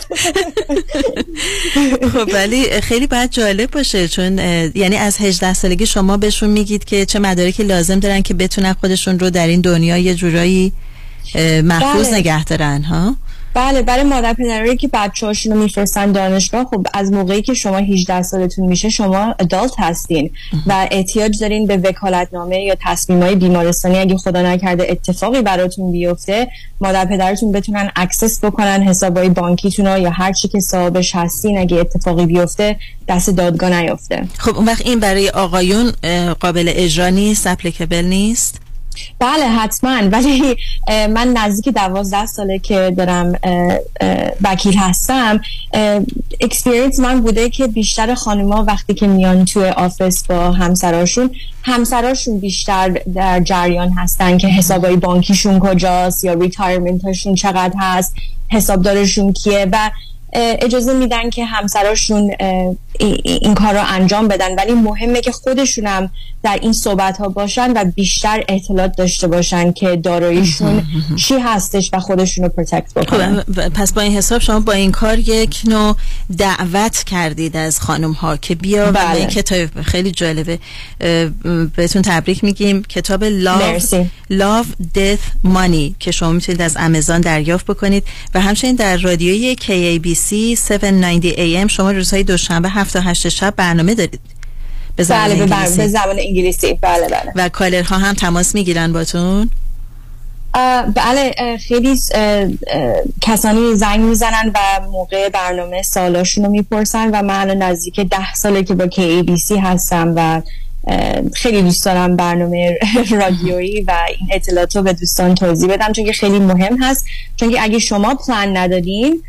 خب ولی خیلی باید جالب باشه چون یعنی از 18 سالگی شما بهشون میگید که چه مدارکی لازم دارن که بتونن خودشون رو در این دنیا یه جورایی محفوظ بله. نگه دارن ها؟
بله برای مادر پدرایی که بچه هاشون رو میفرستن دانشگاه خب از موقعی که شما 18 سالتون میشه شما adult هستین و احتیاج دارین به وکالتنامه یا تصمیم های بیمارستانی اگه خدا نکرده اتفاقی براتون بیفته مادر پدرتون بتونن access بکنن حسابای بانکیتون یا هر چی که صاحبش هستین اگه اتفاقی بیفته دست دادگاه نیفته
خب اون وقت این برای آقایون قابل اجرا نیست applicable نیست؟
بله حتما. ولی من نزدیک دوازده ساله که دارم وکیل هستم experience من بوده که بیشتر خانوما وقتی که میان توی office با همسراشون همسراشون بیشتر در جریان هستن که حسابای بانکیشون کجاست یا retirement شون چقدر هست حسابدارشون کیه و اجازه میدن که همسراشون این کار رو انجام بدن. ولی مهمه که خودشونم در این صحبت ها باشن و بیشتر اطلاعات داشته باشن که داراییشون چی هستش و خودشون رو protect بکنن.
خب، پس با این حساب شما با این کار یک نوع دعوت کردید از خانم ها که بیا بله. کتاب خیلی جالبه. بهتون تبریک میگیم. کتاب Love, Love Death Money که شما می‌تونید از آمازون دریافت بکنید. و همچنین در رادیوی KABC 790 AM شما روزهای دوشنبه 7 تا 8 شب برنامه دارید.
به زبان بله انگلیسی. به زبان انگلیسی. بله بله.
و کالرها هم تماس می‌گیرن باتون؟
بله خیلی کسانی زنگ می‌زنن و موقع برنامه سالاشون رو می‌پرسن و من نزدیک ده ساله که با KABC هستم و خیلی دوست دارم برنامه [laughs] رادیویی و این اطلاعات رو به دوستان توضیح بدم چون که خیلی مهم هست. چون که اگه شما پلان ندارین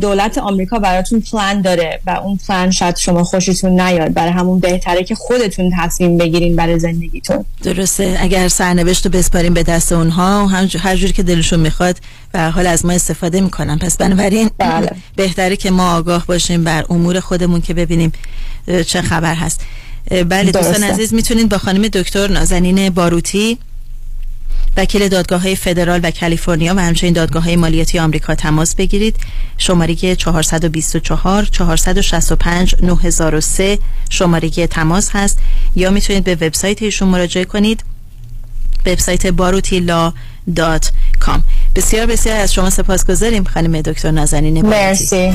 دولت آمریکا براتون پلان داره و اون پلان شاید شما خوشتون نیاد. برای همون بهتره که خودتون تصمیم بگیرین برای زندگیتون.
درسته. اگر سرنوشت رو بسپاریم به دست اونها هر جور که دلشون می‌خواد و حال از ما استفاده می‌کنن. پس بنابراین بله. [clears throat] بهتره که ما آگاه باشیم بر امور خودمون که ببینیم چه خبر هست. بله دوستان عزیز می‌تونید با خانم دکتر نازنین باروتی وکیل دادگاه های فدرال و کالیفرنیا و همچنین دادگاه های مالیاتی آمریکا تماس بگیرید. شماره 424 465 9003 شماره تماس هست. یا می‌تونید به وبسایت ایشون مراجعه کنید. وبسایت باروتیلا دات بسیار بسیار از شما سپاس گذاریم خانم دکتر نازنین
مرسی.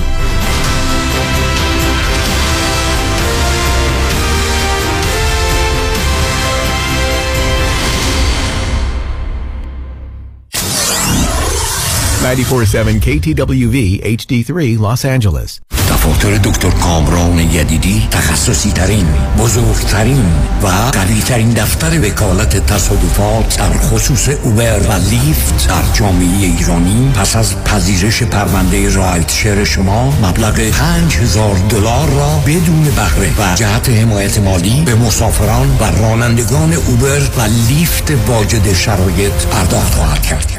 947 KTWV HD3 Los Angeles.
دفاتر دکتر کامران یدیدی تخصصی ترین بزرگترین و قوی ترین دفتر وکالت تصادفات در خصوص اوبر و لیفت در جامعه ایرانی پس از پذیرش پرونده رایت شیر شما مبلغ 5000 دلار را بدون بهره و جهت حمایت مالی به مسافران و رانندگان اوبر و لیفت واجد شرایط پرداخت خواهد کرد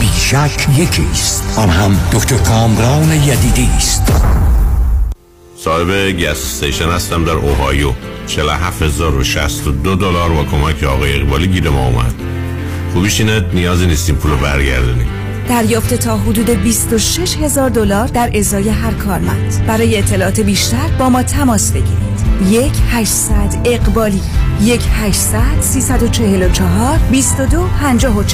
بیشک یکی است آن هم دکتر کامران یدیدی است.
صاحب گس استیشن هستم در اوهایو. 47062 دلار با کمک آقای اقبالی گیر ما اومد. خوبیش اینه نیازی نیستیم پولو برگردونیم.
دریافت تا حدود 26 هزار دلار در ازای هر کارمند برای اطلاعات بیشتر با ما تماس بگیرید یک 800 اقبالی یک 800 344 22 54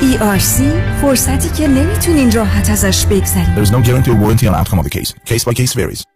ERC فرصتی که نمی‌تونین راحت ازش بگذرید
There is no guarantee or warranty on outcome of the case. Case by case varies.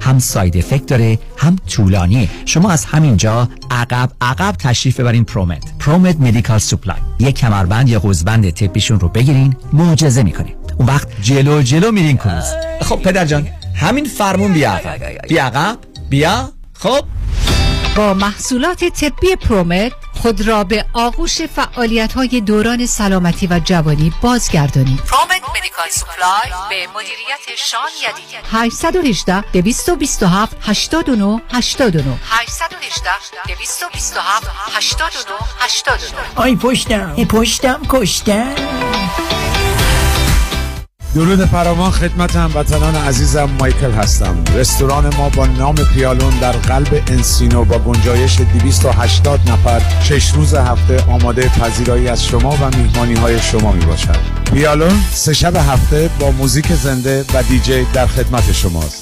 هم side effect داره هم طولانیه. شما از همینجا عقب عقب تشریف ببرین ProMed ProMed Medical Supply یک کمربند یا قوزبند طبیشون رو بگیرین معجزه می‌کنه اون وقت جلو جلو میرین کروز خب پدر جان همین فرمون بیا عقب. بیا عقب بیا. خب؟
با محصولات طبی ProMed خود را به آغوش فعالیت های دوران سلامتی و جوانی بازگردانید.
ProMed Medical Supply به مدیریت شان یدیدی
818 227 89 89
818 227 89 89
آی پشتم پشتم کشتم.
درود فراوان خدمت هموطنان عزیزم مایکل هستم. رستوران ما با نام پیالون در قلب انسینو با گنجایش 280 نفر شش روز هفته آماده پذیرایی از شما و میهمانی های شما می باشد پیالون سه شب هفته با موزیک زنده و دیجی در خدمت شماست.